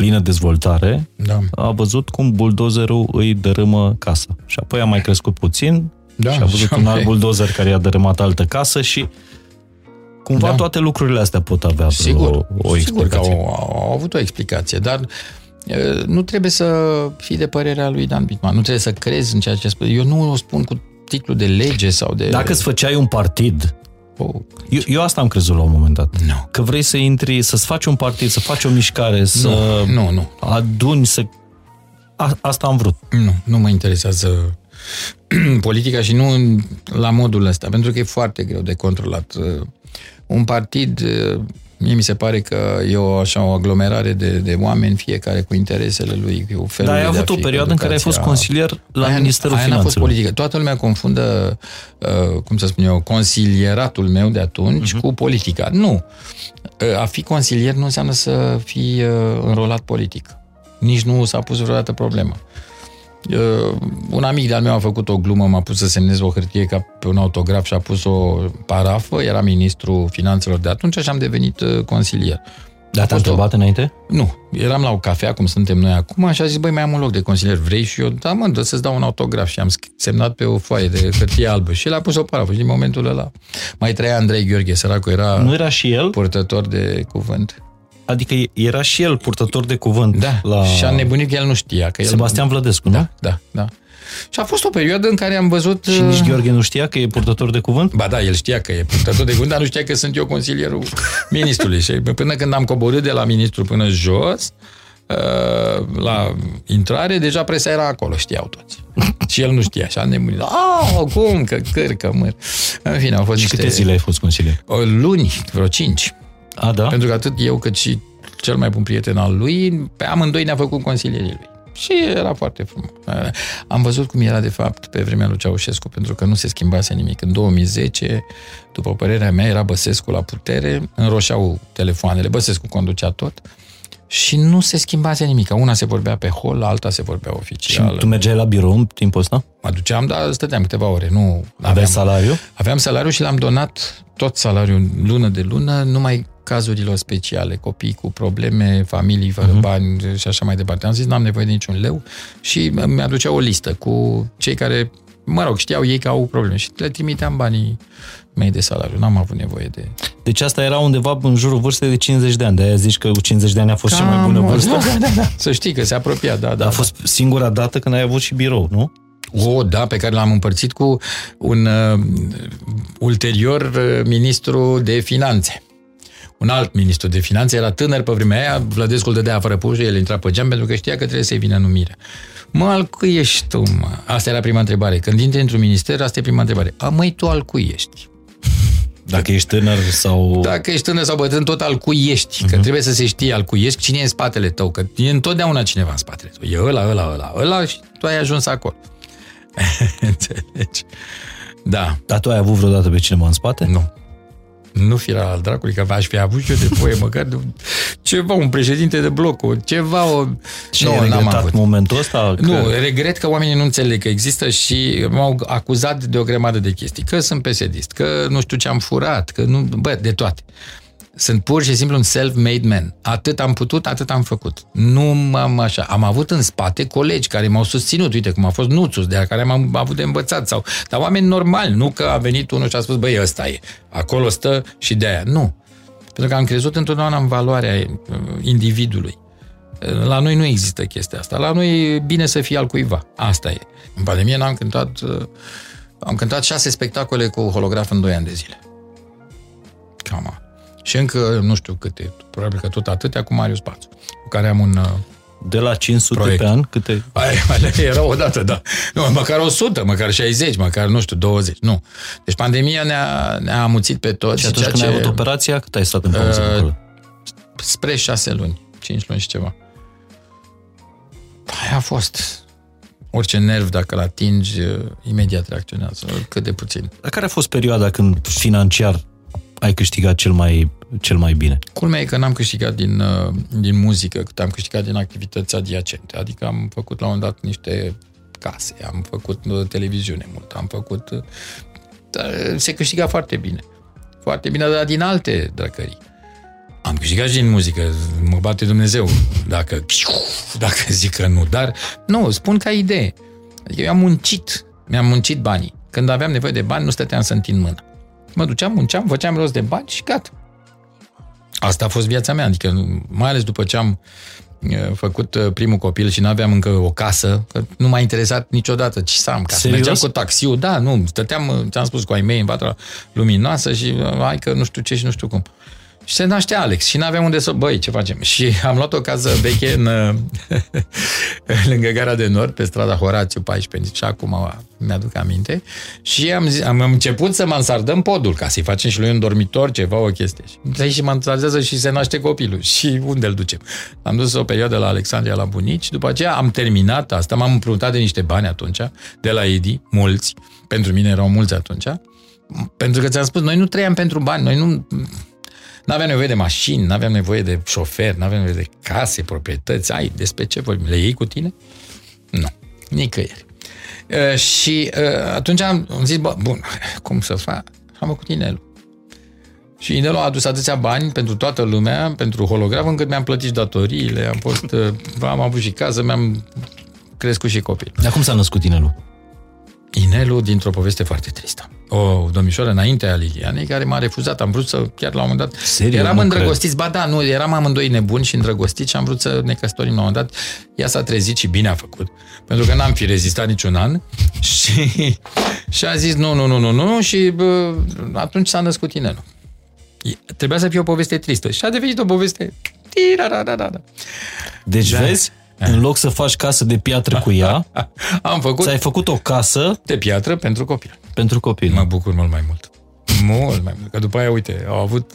plină dezvoltare, da. a văzut cum buldozerul îi dărâmă casa. Și apoi a mai crescut puțin da, și a văzut un alt buldozer care i-a dărâmat altă casă și cumva da. toate lucrurile astea pot avea sigur, o, o explicație. Sigur că au, au avut o explicație, dar nu trebuie să fii de părerea lui Dan Bitman, nu trebuie să crezi în ceea ce spune. Eu nu o spun cu titlu de lege sau de... Dacă îți făceai un partid Oh. Eu, eu asta am crezut la un moment dat. No. Că vrei să intri, să-ți faci un partid, să faci o mișcare, să nu, nu, nu. aduni, să... A, asta am vrut. Nu, nu mă interesează politica și nu la modul ăsta, pentru că e foarte greu de controlat. Un partid Mie mi se pare că e o, așa, o aglomerare de, de oameni, fiecare cu interesele lui, cu felul Dar ai avut o perioadă în care ai fost consilier la aia, Ministerul aia Finanțelor. a fost politică. Toată lumea confundă, uh, cum să spun eu, consilieratul meu de atunci uh-huh. cu politica. Nu. Uh, a fi consilier nu înseamnă să fii uh, înrolat politic. Nici nu s-a pus vreodată problema. Uh, un amic de-al meu a făcut o glumă, m-a pus să semnez o hârtie ca pe un autograf și a pus o parafă, era ministru finanțelor de atunci și am devenit uh, consilier. Dar te-a întrebat înainte? Nu. Eram la o cafea, cum suntem noi acum, și a zis, băi, mai am un loc de consilier, vrei? Și eu, da, mă, dă să-ți dau un autograf. Și am semnat pe o foaie de hârtie albă. Și el a pus o parafă. Și din momentul ăla mai trăia Andrei Gheorghe, săracul, era... Nu era și el? Purtător de cuvânt. Adică era și el purtător de cuvânt. Da, la... și a nebunit că el nu știa. Că el... Sebastian Vlădescu, da, nu? Da, da. Și a fost o perioadă în care am văzut... Și nici uh, Gheorghe nu știa că e purtător de cuvânt? Ba da, el știa că e purtător de cuvânt, dar nu știa că sunt eu consilierul ministrului. Și până când am coborât de la ministru până jos, uh, la intrare, deja presa era acolo, știau toți. Și el nu știa, așa nebunit. Ah, cum, că cârcă, măr. În fine, au fost și niște... câte zile ai fost consilier? O, luni, vreo cinci. A, da? Pentru că atât eu cât și cel mai bun prieten al lui, pe amândoi ne-a făcut consilierii lui. Și era foarte frumos. Am văzut cum era de fapt pe vremea lui Ceaușescu, pentru că nu se schimbase nimic. În 2010, după părerea mea, era Băsescu la putere, înroșeau telefoanele, Băsescu conducea tot și nu se schimbase nimic. Una se vorbea pe hol, alta se vorbea oficial. Și tu mergeai la birou în timpul ăsta? Mă duceam, dar stăteam câteva ore. Nu Aveai aveam, salariu? Aveam salariu și l-am donat tot salariul lună de lună, numai cazurilor speciale, copii cu probleme, familii fără uh-huh. bani și așa mai departe. Am zis, n-am nevoie de niciun leu și mi-aducea o listă cu cei care, mă rog, știau ei că au probleme și le trimiteam banii mei de salariu. N-am avut nevoie de... Deci asta era undeva în jurul vârstei de 50 de ani. De-aia zici că 50 de ani a fost Cam, cea mai bună vârstă? Da, da, da. Să știi că se apropia, da, da. A fost da. singura dată când ai avut și birou, nu? O, da, pe care l-am împărțit cu un uh, ulterior uh, ministru de finanțe. Un alt ministru de finanțe era tânăr pe vremea aia, Vlădescu îl dădea fără pușă, el intra pe geam pentru că știa că trebuie să-i vină numirea. Mă, al cui ești tu, mă? Asta era prima întrebare. Când intri într-un minister, asta e prima întrebare. A, măi, tu al cui ești? Dacă ești tânăr sau... Dacă ești tânăr sau bătrân, tot al cui ești. Uh-huh. Că mhm. trebuie să se știe al cui ești, cine e în spatele tău. Că e întotdeauna cineva în spatele tău. E ăla, ăla, ăla, ăla și tu ai ajuns acolo. Înțelegi? Da. Dar tu ai avut vreodată pe cineva în spate? Nu. Nu fi la al dracului, că aș fi avut și eu de voie, măcar de, ceva, un președinte de bloc, o, ceva... O... Și nu, ai regretat avut. momentul ăsta? Că... Nu, regret că oamenii nu înțeleg că există și m-au acuzat de o grămadă de chestii. Că sunt pesedist, că nu știu ce am furat, că nu... Bă, de toate. Sunt pur și simplu un self-made man. Atât am putut, atât am făcut. Nu m-am așa. Am avut în spate colegi care m-au susținut. Uite, cum a fost Nuțus, de la care am avut de învățat. Sau, dar oameni normali, nu că a venit unul și a spus, băi, ăsta e. Acolo stă și de aia. Nu. Pentru că am crezut întotdeauna în valoarea uh, individului. La noi nu există chestia asta. La noi e bine să fie al cuiva. Asta e. În pandemie n-am cântat... Uh, am cântat șase spectacole cu holograf în doi ani de zile. Cam și încă, nu știu câte, probabil că tot atâtea cu Marius Pațu, cu care am un uh, de la 500 proiect. pe an, câte? Ai, era o dată, da. Nu, măcar 100, măcar 60, măcar, nu știu, 20, nu. Deci pandemia ne-a, ne-a amuțit pe toți. Și atunci când ce... ai avut operația, cât ai stat în pauză uh, acolo? Spre 6 luni, 5 luni și ceva. Aia a fost. Orice nerv, dacă îl atingi, uh, imediat reacționează, cât de puțin. Dar care a fost perioada când financiar ai câștigat cel mai, cel mai bine? Culmea e că n-am câștigat din, uh, din muzică, cât am câștigat din activități adiacente. Adică am făcut la un dat niște case, am făcut uh, televiziune mult, am făcut... Uh, se câștiga foarte bine. Foarte bine, dar din alte drăcării. Am câștigat și din muzică, mă bate Dumnezeu dacă, dacă zic că nu, dar nu, spun ca idee. Adică eu am muncit, mi-am muncit banii. Când aveam nevoie de bani, nu stăteam să întind mâna. Mă duceam, munceam, făceam rost de bani și gata. Asta a fost viața mea, adică mai ales după ce am făcut primul copil și nu aveam încă o casă, că nu m-a interesat niciodată ce să am casă. Serios? Mergeam cu taxiul, da, nu, stăteam, ți-am spus, cu ai mei în vatra luminoasă și hai că nu știu ce și nu știu cum. Și se naște Alex și n-aveam unde să... Băi, ce facem? Și am luat o casă veche în, lângă Gara de Nord, pe strada Horațiu 14, și acum mi-aduc aminte. Și am, zi, am început să mansardăm podul, ca să-i facem și lui un dormitor, ceva, o chestie. Și și mansardează și se naște copilul. Și unde îl ducem? Am dus o perioadă la Alexandria la bunici, după aceea am terminat asta, m-am împrumutat de niște bani atunci, de la Edi, mulți, pentru mine erau mulți atunci, pentru că ți-am spus, noi nu trăiam pentru bani, noi nu nu aveam nevoie de mașini, nu aveam nevoie de șofer, nu aveam nevoie de case, proprietăți. Ai, despre ce vorbim? Le iei cu tine? Nu, nicăieri. Uh, și uh, atunci am, am zis, bă, bun, cum să fac? Am făcut inelul. Și Inelul a adus atâția bani pentru toată lumea, pentru holograf, încât mi-am plătit datoriile, am fost, uh, am avut și casă, mi-am crescut și copil. Dar cum s-a născut Inelul? Inelul dintr-o poveste foarte tristă. O domnișoară înainte a Lilianei care m-a refuzat. Am vrut să, chiar la un moment dat, Seriu, eram îndrăgostiți. Cred. Ba da, nu, eram amândoi nebuni și îndrăgostiți și am vrut să ne căsătorim la un moment dat. Ea s-a trezit și bine a făcut. Pentru că n-am fi rezistat niciun an și, și a zis nu, nu, nu, nu, nu și bă, atunci s-a născut Inelul. Trebuia să fie o poveste tristă și a devenit o poveste... Deci da. vezi, în loc să faci casă de piatră cu ea, am făcut ți-ai făcut o casă de piatră pentru copil. Pentru copil. Mă bucur mult mai mult. Mult mai mult. Că după aia, uite, au avut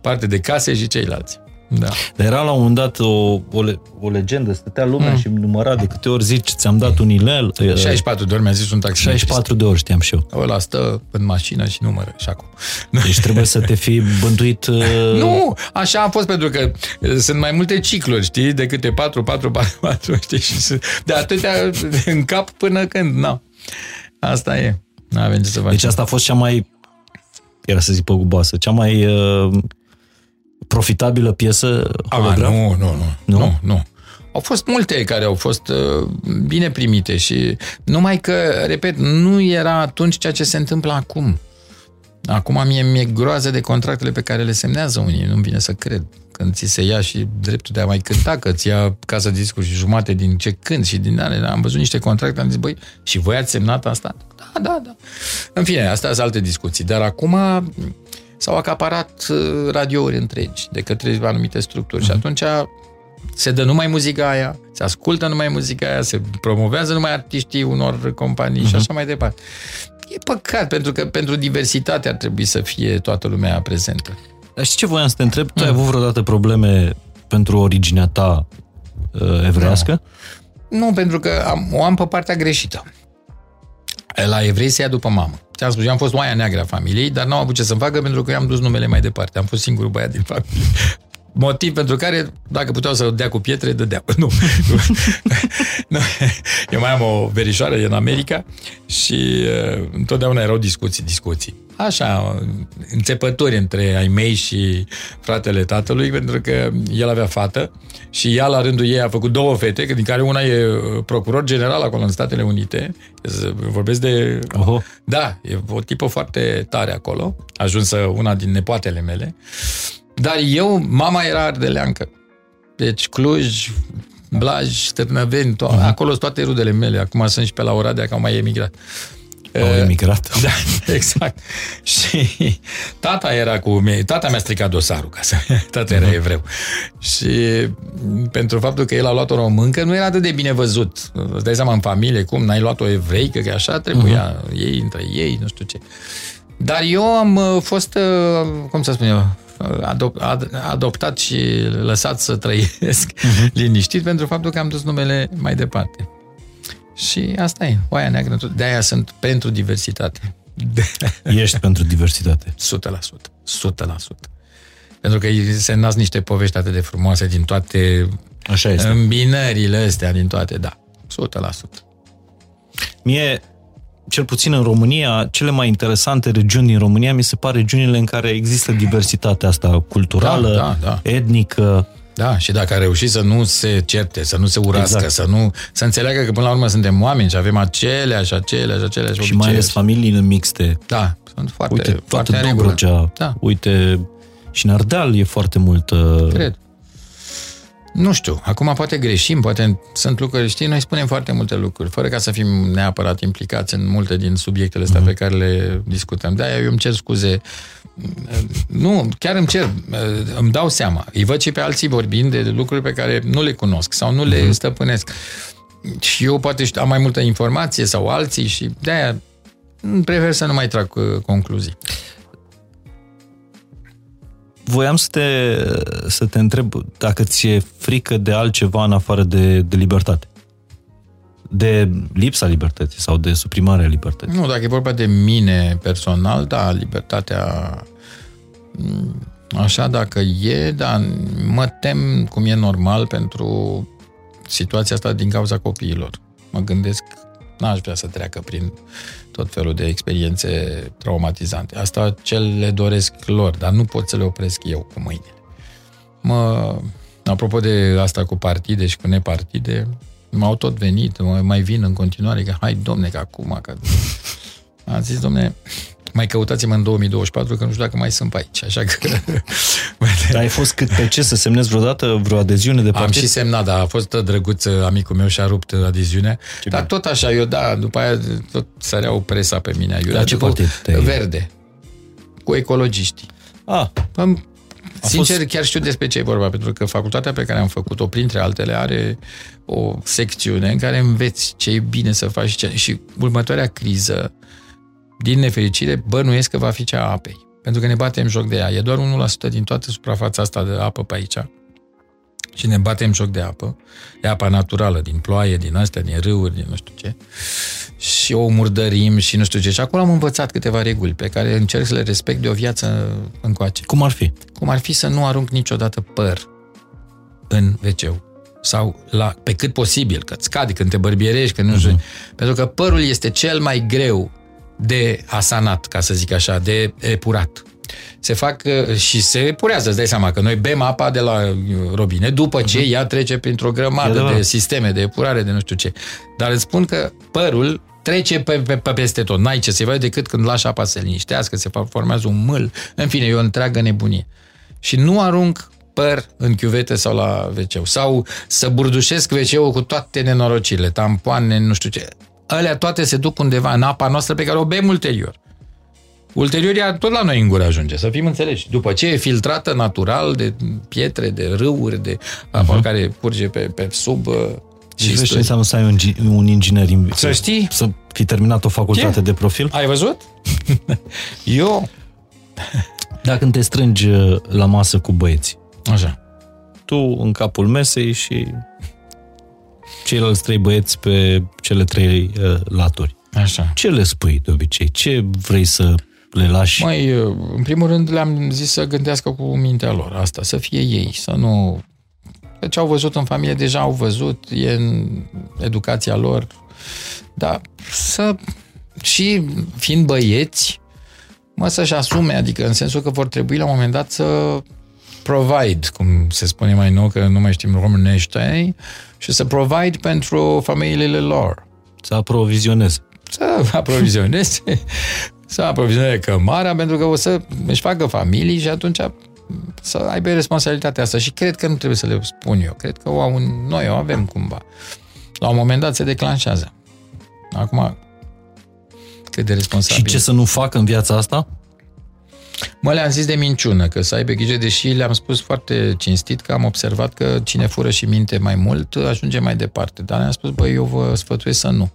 parte de case și ceilalți. Da. Dar era la un moment dat o, o, o legendă, stătea lumea mm. și număra de câte ori zici, ți-am dat un inel. 64 de ori mi-a zis un taxi. 64 de ori știam și eu. Ăla stă în mașină și numără și acum. Deci trebuie să te fi bântuit... Uh... Nu, așa a fost pentru că uh, sunt mai multe cicluri, știi, de câte 4, 4, 4, 4, știi, și de atâtea în cap până când, nu. Asta e. N-avem ce să facem. Deci asta a fost cea mai, era să zic pe gubasă, cea mai uh, profitabilă piesă holograf? nu, nu, nu, nu, nu, nu. Au fost multe care au fost uh, bine primite și numai că, repet, nu era atunci ceea ce se întâmplă acum. Acum mie mi-e groază de contractele pe care le semnează unii, nu-mi vine să cred. Când ți se ia și dreptul de a mai cânta, că ți ia casa de discuri și jumate din ce cânt și din ale. Am văzut niște contracte, am zis, băi, și voi ați semnat asta? Da, da, da. În fine, astea sunt alte discuții. Dar acum s-au acaparat uh, radiouri întregi de către anumite structuri uh-huh. și mhm. atunci se dă numai muzica aia, se ascultă numai muzica aia, se promovează numai artiștii unor companii uh-huh. și mhm. așa mai departe. E păcat, pentru că pentru diversitate ar trebui să fie toată lumea prezentă. Dar știi ce voiam să te întreb? Tu mm. ai avut vreodată probleme pentru originea ta uh, evrească? Nu. nu, pentru că am, o am pe partea greșită. La evrei se ia după mamă. Ți-am spus, eu am fost oaia neagră a familiei, dar n-au avut ce să facă pentru că eu am dus numele mai departe. Am fost singurul băiat din familie. Motiv pentru care, dacă puteau să dea cu pietre, dădeau. Nu. nu. Eu mai am o verișoară în America și uh, întotdeauna erau discuții, discuții. Așa, înțepături între ai mei și fratele tatălui, pentru că el avea fată și ea, la rândul ei, a făcut două fete, din care una e uh, procuror general acolo în Statele Unite. Vorbesc de... Oho. Da, e o tipă foarte tare acolo, ajunsă una din nepoatele mele. Dar eu, mama era ardeleancă. Deci Cluj, Blaj, Târnăveni, to- uh-huh. acolo sunt toate rudele mele. Acum sunt și pe la Oradea, că au mai emigrat. Au uh, emigrat. Da, exact. și tata era cu... Tata mi-a stricat dosarul, ca să... Tata era uh-huh. evreu. Și pentru faptul că el a luat o româncă, nu era atât de bine văzut. Îți dai seama în familie, cum, n-ai luat o evreică, că așa trebuia uh-huh. ei între ei, nu știu ce. Dar eu am uh, fost, uh, cum să spun eu, adop, ad, adoptat și lăsat să trăiesc uh-huh. liniștit pentru faptul că am dus numele mai departe. Și asta e, oaia neagră. De-aia sunt pentru diversitate. Ești pentru diversitate. 100%. 100%. Pentru că se nasc niște povești atât de frumoase din toate Așa este. îmbinările astea, din toate, da. 100%. Mie cel puțin în România, cele mai interesante regiuni din România mi se pare regiunile în care există diversitatea asta culturală, da, da, da. etnică. Da, și dacă a reușit să nu se certe, să nu se urască, exact. să nu să înțeleagă că până la urmă suntem oameni și avem aceleași, aceleași, aceleași Și mai ales familiile mixte. Da, sunt foarte, uite, foarte toată Dobrogea, da. uite, și în Ardeal e foarte multă... Cred. Nu știu, acum poate greșim, poate sunt lucruri, știi, noi spunem foarte multe lucruri, fără ca să fim neapărat implicați în multe din subiectele astea mm-hmm. pe care le discutăm. De-aia eu îmi cer scuze. Nu, chiar îmi cer, îmi dau seama. Îi văd și pe alții vorbind de lucruri pe care nu le cunosc sau nu le mm-hmm. stăpânesc. Și eu poate am mai multă informație sau alții și de-aia prefer să nu mai trag uh, concluzii voiam să te, să te întreb dacă ți-e frică de altceva în afară de, de libertate. De lipsa libertății sau de suprimarea libertății. Nu, dacă e vorba de mine personal, da, libertatea mm, așa dacă e, dar mă tem cum e normal pentru situația asta din cauza copiilor. Mă gândesc, n-aș vrea să treacă prin tot felul de experiențe traumatizante. Asta ce le doresc lor, dar nu pot să le opresc eu cu mâinile. Mă, apropo de asta cu partide și cu nepartide, m-au tot venit, mă, mai vin în continuare, că hai domne, că acum, că... Am zis, domne, mai căutați-mă în 2024, că nu știu dacă mai sunt pe aici, așa că... Dar ai fost cât pe ce să semnezi vreodată vreo adeziune de partid? Am și semnat, da, a fost drăguț amicul meu și a rupt adeziunea, ce dar bine. tot așa, eu da, după aia tot săreau presa pe mine. Eu, dar ce partid? Verde, cu ecologiștii. Ah. Sincer, fost... chiar știu despre ce e vorba, pentru că facultatea pe care am făcut-o, printre altele, are o secțiune în care înveți ce e bine să faci ce... și următoarea criză, din nefericire, bănuiesc că va fi cea a apei. Pentru că ne batem joc de ea. E doar 1% din toată suprafața asta de apă pe aici. Și ne batem joc de apă. E apa naturală, din ploaie, din astea, din râuri, din nu știu ce. Și o murdărim și nu știu ce. Și acolo am învățat câteva reguli pe care încerc să le respect de o viață încoace. Cum ar fi? Cum ar fi să nu arunc niciodată păr în wc sau la, pe cât posibil, că scade când te bărbierești, când nu știu. Uh-huh. Pentru că părul este cel mai greu de asanat, ca să zic așa, de epurat. Se fac uh, și se epurează, îți dai seama că noi bem apa de la uh, robine după ce uh-huh. ea trece printr-o grămadă de sisteme de epurare, de nu știu ce. Dar îți spun că părul trece pe, pe, pe peste tot. N-ai ce să-i vezi decât când lași apa să se liniștească, se formează un mâl. În fine, e o întreagă nebunie. Și nu arunc păr în chiuvete sau la wc Sau să burdușesc wc cu toate nenorocirile, tampoane, nu știu ce alea toate se duc undeva în apa noastră pe care o bem ulterior. Ulterior ea tot la noi în gură ajunge, să fim înțeleși. După ce e filtrată natural de pietre, de râuri, de apa uh-huh. care curge pe, pe sub uh, și vezi ce înseamnă să ai un, un inginer Să știi? Să fi terminat o facultate ce? de profil? Ai văzut? Eu? Dacă te strângi uh, la masă cu băieți. Așa. Tu în capul mesei și ceilalți trei băieți pe cele trei uh, laturi. Așa. Ce le spui de obicei? Ce vrei să le lași? Mai, uh, în primul rând le-am zis să gândească cu mintea lor asta, să fie ei, să nu... Că ce au văzut în familie deja au văzut, e în educația lor, dar să... Și fiind băieți, mă să-și asume, adică în sensul că vor trebui la un moment dat să provide, cum se spune mai nou, că nu mai știm românește, și să provide pentru familiile lor. Să aprovizioneze. Să aprovizioneze, să aprovizioneze cămara, pentru că o să își facă familii și atunci să aibă responsabilitatea asta. Și cred că nu trebuie să le spun eu. Cred că o au, noi o avem cumva. La un moment dat se declanșează. Acum, cât de responsabil. Și ce să nu facă în viața asta? Mă le-am zis de minciună, că să aibă grijă, deși le-am spus foarte cinstit că am observat că cine fură și minte mai mult ajunge mai departe. Dar le-am spus, băi, eu vă sfătuiesc să nu.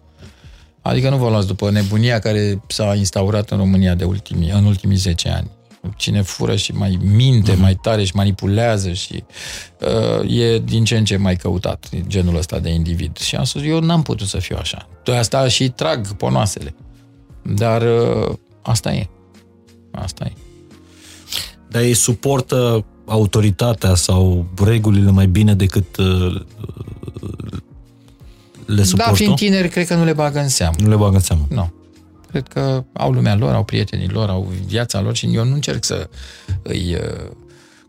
Adică nu vă luați după nebunia care s-a instaurat în România de ultimii, în ultimii 10 ani. Cine fură și mai minte uh-huh. mai tare și manipulează și uh, e din ce în ce mai căutat genul ăsta de individ. Și am spus, eu n-am putut să fiu așa. De asta și trag ponoasele. Dar uh, asta e. Asta e. Dar ei suportă autoritatea sau regulile mai bine decât uh, le suportă? Da, fiind tineri, cred că nu le bagă în seamă. Nu le bagă în seamă. Nu. Cred că au lumea lor, au prietenii lor, au viața lor și eu nu încerc să îi uh,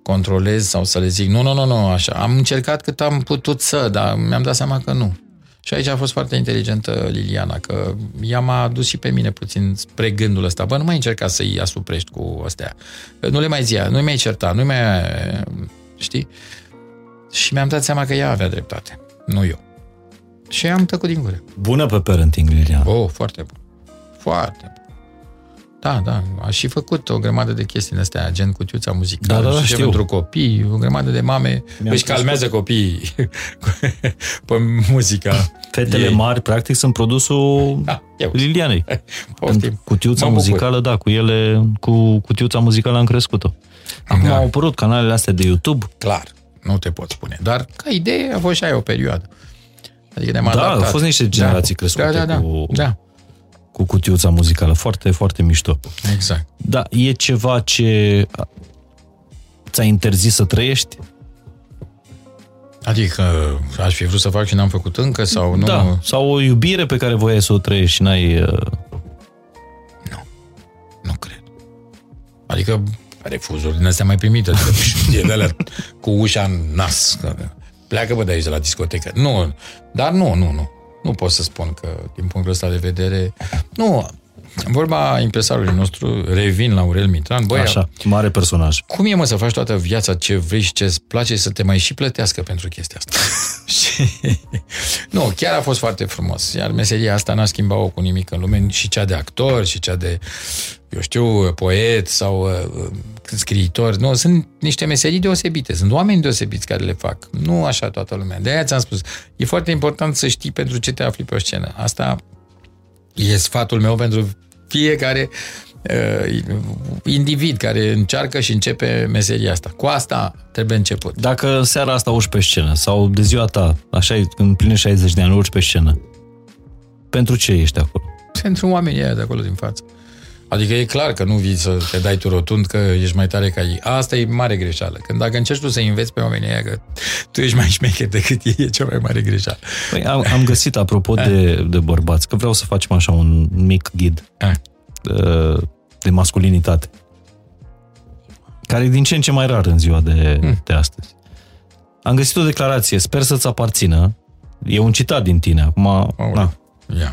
controlez sau să le zic nu, nu, nu, nu, așa. Am încercat cât am putut să, dar mi-am dat seama că nu. Și aici a fost foarte inteligentă Liliana, că ea m-a dus și pe mine puțin spre gândul ăsta. Bă, nu mai încerca să-i asuprești cu astea. Nu le mai zia, nu mai certa, nu mai... Știi? Și mi-am dat seama că ea avea dreptate, nu eu. Și am tăcut din gură. Bună pe parenting, Liliana. Oh, foarte bun. Foarte bun. Da, da, aș și făcut o grămadă de chestii în astea, gen cutiuța muzicală, da, da, și știu. pentru copii, o grămadă de mame Mi-am își calmează copiii pe muzica. Fetele ei. mari, practic, sunt produsul da, Lilianei. Cutiuța muzicală, da, cu ele, cu cutiuța muzicală am crescut-o. Acum da. au apărut canalele astea de YouTube. Clar, nu te pot spune. Dar, ca idee, a fost și aia o perioadă. Adică ne-am da, adaptat. au fost niște generații da. crescute da, da, da. cu... Da cu cutiuța muzicală. Foarte, foarte mișto. Exact. Da, e ceva ce ți-a interzis să trăiești? Adică aș fi vrut să fac și n-am făcut încă sau nu? Da, sau o iubire pe care voiai să o trăiești și n-ai... Uh... Nu, nu cred. Adică refuzuri din astea mai primite, de de alea cu ușa în nas. Pleacă bă de aici de la discotecă. Nu, dar nu, nu, nu. Nu pot să spun că, din punctul ăsta de vedere, nu, vorba impresarului nostru, revin la Aurel Mitran. Băi, Așa, mare personaj. Cum e, mă, să faci toată viața ce vrei și ce îți place să te mai și plătească pentru chestia asta? Și, nu, chiar a fost foarte frumos. Iar meseria asta n-a schimbat-o cu nimic în lume, și cea de actor, și cea de, eu știu, poet sau uh, scriitor. Nu, sunt niște meserii deosebite, sunt oameni deosebiți care le fac. Nu așa toată lumea. De aia ți-am spus, e foarte important să știi pentru ce te afli pe o scenă. Asta e sfatul meu pentru fiecare uh, individ care încearcă și începe meseria asta. Cu asta trebuie început. Dacă seara asta urci pe scenă sau de ziua ta, așa în pline 60 de ani, urci pe scenă, pentru ce ești acolo? Pentru oamenii ăia de acolo din față. Adică e clar că nu vii să te dai tu rotund că ești mai tare ca ei. Asta e mare greșeală. Când dacă încerci tu să înveți pe oamenii ăia că tu ești mai șmecher decât ei, e cea mai mare greșeală. Păi am, am găsit, apropo de, de bărbați, că vreau să facem așa un mic ghid de, de masculinitate. Care e din ce în ce mai rar în ziua de, hmm. de astăzi. Am găsit o declarație, sper să-ți aparțină. E un citat din tine, acum... Oh, na. Yeah.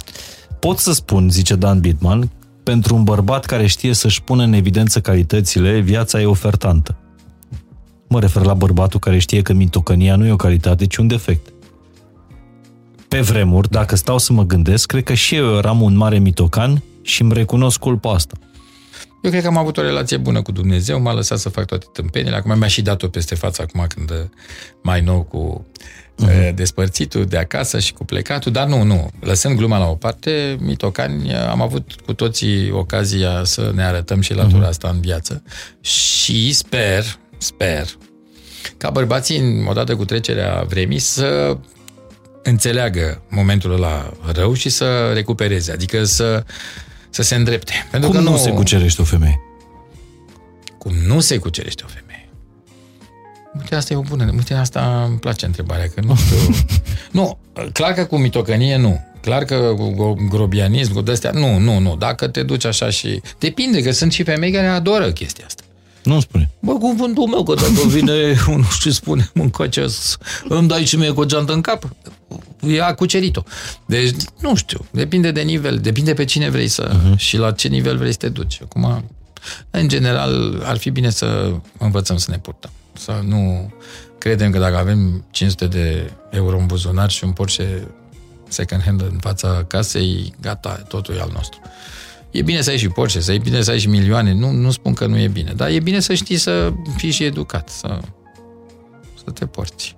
Pot să spun, zice Dan Bidman, pentru un bărbat care știe să-și pună în evidență calitățile, viața e ofertantă. Mă refer la bărbatul care știe că mitocănia nu e o calitate, ci un defect. Pe vremuri, dacă stau să mă gândesc, cred că și eu eram un mare mitocan și îmi recunosc culpa asta. Eu cred că am avut o relație bună cu Dumnezeu, m-a lăsat să fac toate tâmpenile. Acum mi-a și dat-o peste față, acum când mai nou cu uh-huh. despărțitul de acasă și cu plecatul, dar nu, nu. Lăsând gluma la o parte, mitocani, am avut cu toții ocazia să ne arătăm și latura uh-huh. asta în viață și sper, sper, ca bărbații, odată cu trecerea vremii, să înțeleagă momentul ăla rău și să recupereze, adică să, să se îndrepte. Pentru Cum că nu, nu se cucerește o femeie? Cum nu se cucerește o femeie? Uite, asta e o bună. Uite, asta îmi place întrebarea, că nu știu. nu, clar că cu mitocănie nu. Clar că cu grobianism, cu de nu, nu, nu. Dacă te duci așa și... Depinde, că sunt și femei care adoră chestia asta. Nu spune. Bă, cuvântul meu, că dacă vine unul și spune, mâncoace, îmi dai și mie cu o geantă în cap, a cucerit-o. Deci, nu știu, depinde de nivel, depinde pe cine vrei să, uh-huh. și la ce nivel vrei să te duci. Acum, în general, ar fi bine să învățăm să ne purtăm. Să nu credem că dacă avem 500 de euro în buzunar și un Porsche second hand în fața casei, gata, totul e al nostru. E bine să ai și Porsche, să e bine să ai și milioane, nu, nu spun că nu e bine, dar e bine să știi să fii și educat, să, să te porți.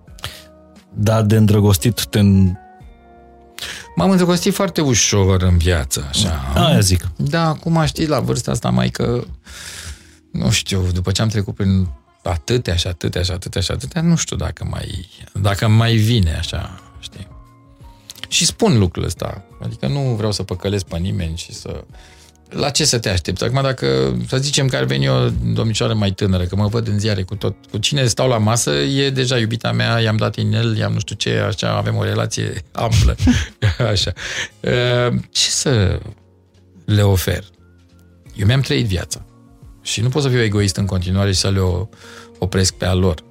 Dar de îndrăgostit te M-am îndrăgostit foarte ușor în viață, așa. Aia zic. Da, acum știi, la vârsta asta mai că, nu știu, după ce am trecut prin atâtea și atâtea și atâtea și atâtea, nu știu dacă mai, dacă mai vine așa, știi. Și spun lucrul ăsta, adică nu vreau să păcălesc pe nimeni și să... La ce să te aștepți? Acum dacă, să zicem că ar veni o domnișoară mai tânără, că mă văd în ziare cu tot, cu cine stau la masă, e deja iubita mea, i-am dat inel, i-am nu știu ce, așa, avem o relație amplă, așa. Ce să le ofer? Eu mi-am trăit viața. Și nu pot să fiu egoist în continuare și să le opresc pe a lor.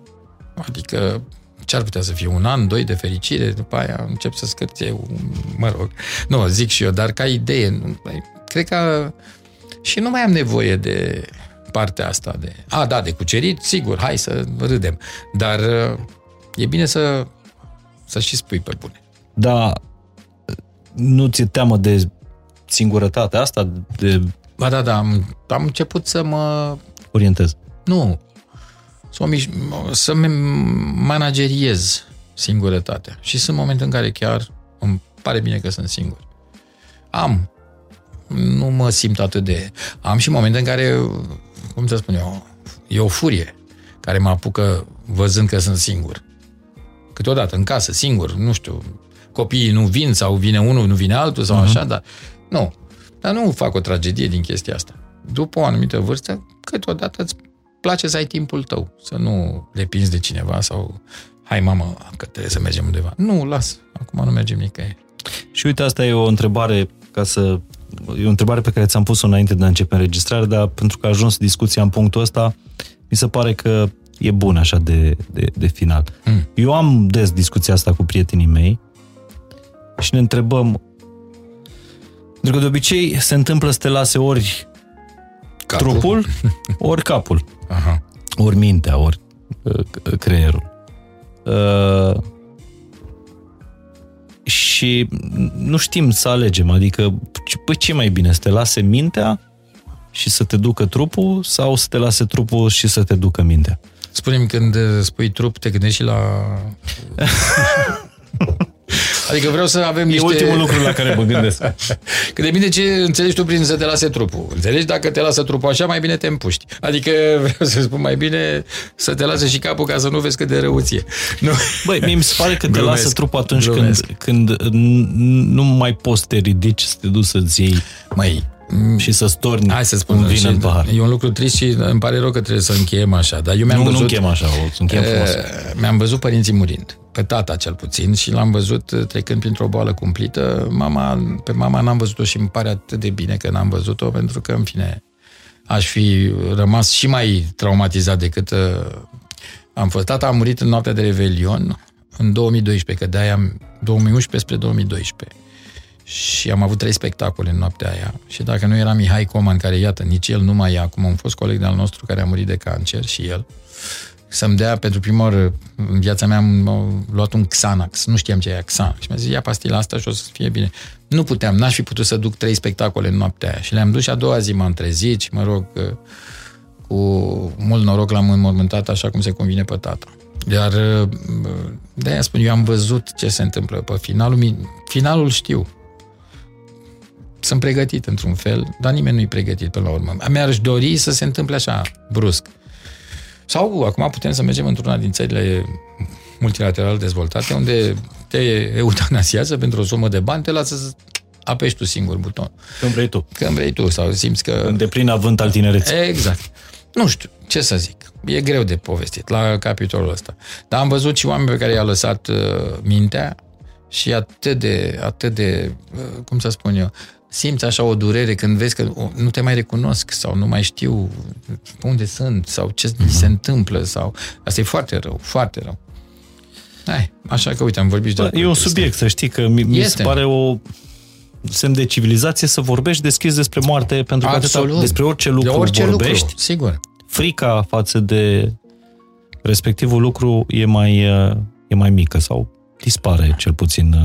Adică ce ar putea să fie un an, doi de fericire, după aia încep să scârție, mă rog. Nu, zic și eu, dar ca idee, cred că și nu mai am nevoie de partea asta de... A, da, de cucerit, sigur, hai să râdem. Dar e bine să, să și spui pe bune. Da, nu ți-e teamă de singurătatea asta? De Ba da, da, am, am început să mă... Orientez. Nu, să, miș- să manageriez singurătatea. Și sunt momente în care chiar îmi pare bine că sunt singur. Am. Nu mă simt atât de... Am și momente în care, cum să spun eu, e o furie care mă apucă văzând că sunt singur. Câteodată, în casă, singur, nu știu, copiii nu vin sau vine unul, nu vine altul sau uh-huh. așa, dar nu. Dar nu fac o tragedie din chestia asta. După o anumită vârstă, câteodată îți place să ai timpul tău, să nu depinzi de cineva sau hai mamă, că trebuie să mergem undeva. Nu, las, acum nu mergem nicăieri. Și uite, asta e o întrebare ca să e o întrebare pe care ți-am pus-o înainte de a începe înregistrarea, dar pentru că a ajuns discuția în punctul ăsta, mi se pare că e bun așa de, de, de final. Mm. Eu am des discuția asta cu prietenii mei și ne întrebăm pentru că de obicei se întâmplă să te lase ori capul. trupul, ori capul. Aha. Ori mintea, ori uh, creierul. Uh, și nu știm să alegem, adică păi ce mai bine, să te lase mintea și să te ducă trupul sau să te lase trupul și să te ducă mintea? Spune-mi când spui trup, te gândești și la... Adică vreau să avem niște... E ultimul lucru la care mă gândesc. Că de bine ce înțelegi tu prin să te lase trupul. Înțelegi? Dacă te lasă trupul așa, mai bine te împuști. Adică vreau să spun mai bine să te lasă și capul ca să nu vezi cât de răuție. Nu. Băi, mie mi se pare că te glumesc, lasă trupul atunci când, când nu mai poți să te ridici, să te duci să-ți iei Măi, și să storni Hai să spun, un vin în pahar. E un lucru trist și îmi pare rău că trebuie să încheiem așa. Dar eu mi-am nu, văzut, nu încheiem așa, o încheiem frumos. Mi-am văzut părinții murind pe tata cel puțin și l-am văzut uh, trecând printr-o boală cumplită. Mama, pe mama n-am văzut-o și îmi pare atât de bine că n-am văzut-o, pentru că, în fine, aș fi rămas și mai traumatizat decât uh, am fost. Tata a murit în noaptea de Revelion, în 2012, că de-aia 2011 spre 2012. Și am avut trei spectacole în noaptea aia. Și dacă nu era Mihai Coman, care, iată, nici el nu mai e acum, un fost coleg de-al nostru care a murit de cancer și el, să-mi dea pentru prima oară în viața mea am luat un Xanax, nu știam ce e Xanax și mi-a zis ia pastila asta și o să fie bine. Nu puteam, n-aș fi putut să duc trei spectacole în noaptea aia și le-am dus și a doua zi m-am trezit și mă rog cu mult noroc l-am înmormântat așa cum se convine pe tata. Iar de aia spun, eu am văzut ce se întâmplă pe finalul, finalul știu. Sunt pregătit într-un fel, dar nimeni nu-i pregătit până la urmă. Mi-aș dori să se întâmple așa, brusc. Sau acum putem să mergem într-una din țările multilateral dezvoltate, unde te eutanasiază pentru o sumă de bani, te lasă să apeși tu singur buton. Când vrei tu. Când vrei tu, sau simți că... În deplin avânt al tinereții. Exact. Nu știu, ce să zic. E greu de povestit la capitolul ăsta. Dar am văzut și oameni pe care i-a lăsat uh, mintea și atât de, atât de, uh, cum să spun eu, simți așa o durere când vezi că nu te mai recunosc sau nu mai știu unde sunt sau ce uh-huh. se întâmplă sau... Asta e foarte rău, foarte rău. Hai, așa că uite, am vorbit de... E un subiect, să știi că mi, mi se pare o semn de civilizație să vorbești deschis despre moarte, pentru că atâta, despre orice lucru de orice vorbești, lucru, sigur. frica față de respectivul lucru e mai, e mai mică sau dispare cel puțin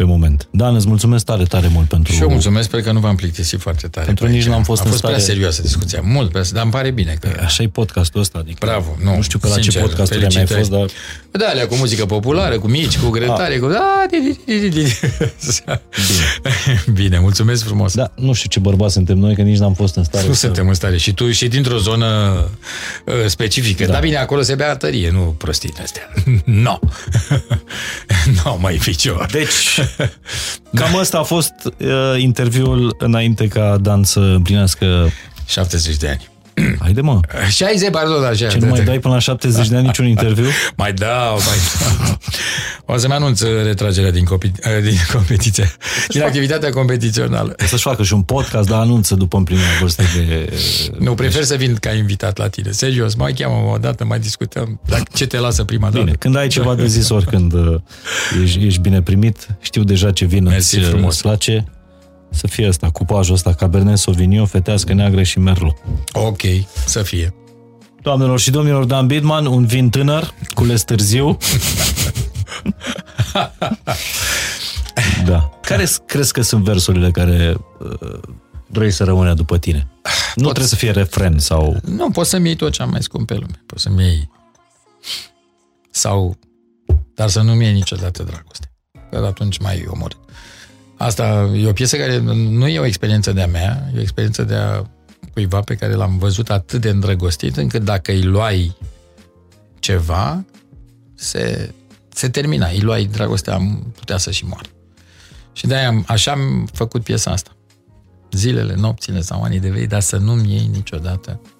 pe moment. Dan, îți mulțumesc tare, tare mult pentru... Și eu mulțumesc, sper că nu v-am plictisit foarte tare. Pentru nici n-am fost A fost stare... prea serioasă discuția, mult, prea, dar îmi pare bine. Că... Așa e podcastul ăsta, adică... Bravo, nu, nu știu pe la sincer, ce podcast mai ai fost, dar... Da, alea cu muzică populară, cu mici, cu grătare, cu... Bine, mulțumesc frumos. Da, nu știu ce bărbați suntem noi, că nici n-am fost în stare. Nu să... suntem în stare. Și tu și dintr-o zonă uh, specifică. Da. Dar bine, acolo se bea tărie, nu prostii astea. no. no, mai ficior. Deci, cam asta a fost uh, interviul înainte ca Dan să împlinească 70 de ani. Haide mă. 60, pardon, așa. Ce nu mai dai până la 70 de ani niciun interviu? mai dau, mai dau. O să-mi anunț retragerea din, copi- eh, din competiție, din activitatea competițională. O să-și facă și un podcast, dar anunță după împlinirea vârstei de... Nu, prefer să vin ca invitat la tine. Serios, mai cheamă o dată, mai discutăm. Dacă ce te lasă prima dată. Bine, când ai ceva de zis oricând eh, ești, ești bine primit, știu deja ce vin Mersi îți, frumos. îți place să fie asta, cupajul ăsta, Cabernet Sauvignon, fetească neagră și Merlot. Ok, să fie. Doamnelor și domnilor, Dan Bidman, un vin tânăr, cules târziu. da. Care crezi că sunt versurile care uh, vrei să rămână după tine? Nu Pot... trebuie să fie refren sau... Nu, poți să-mi iei tot ce am mai scump pe lume. Poți să-mi iei... Sau... Dar să nu-mi iei niciodată dragoste. Că atunci mai omorât. Asta e o piesă care nu e o experiență de-a mea, e o experiență de a cuiva pe care l-am văzut atât de îndrăgostit, încât dacă îi luai ceva, se, se termina. Îi luai dragostea, putea să și moară. Și de-aia așa am făcut piesa asta. Zilele, nopțile sau anii de vei, dar să nu-mi iei niciodată drag.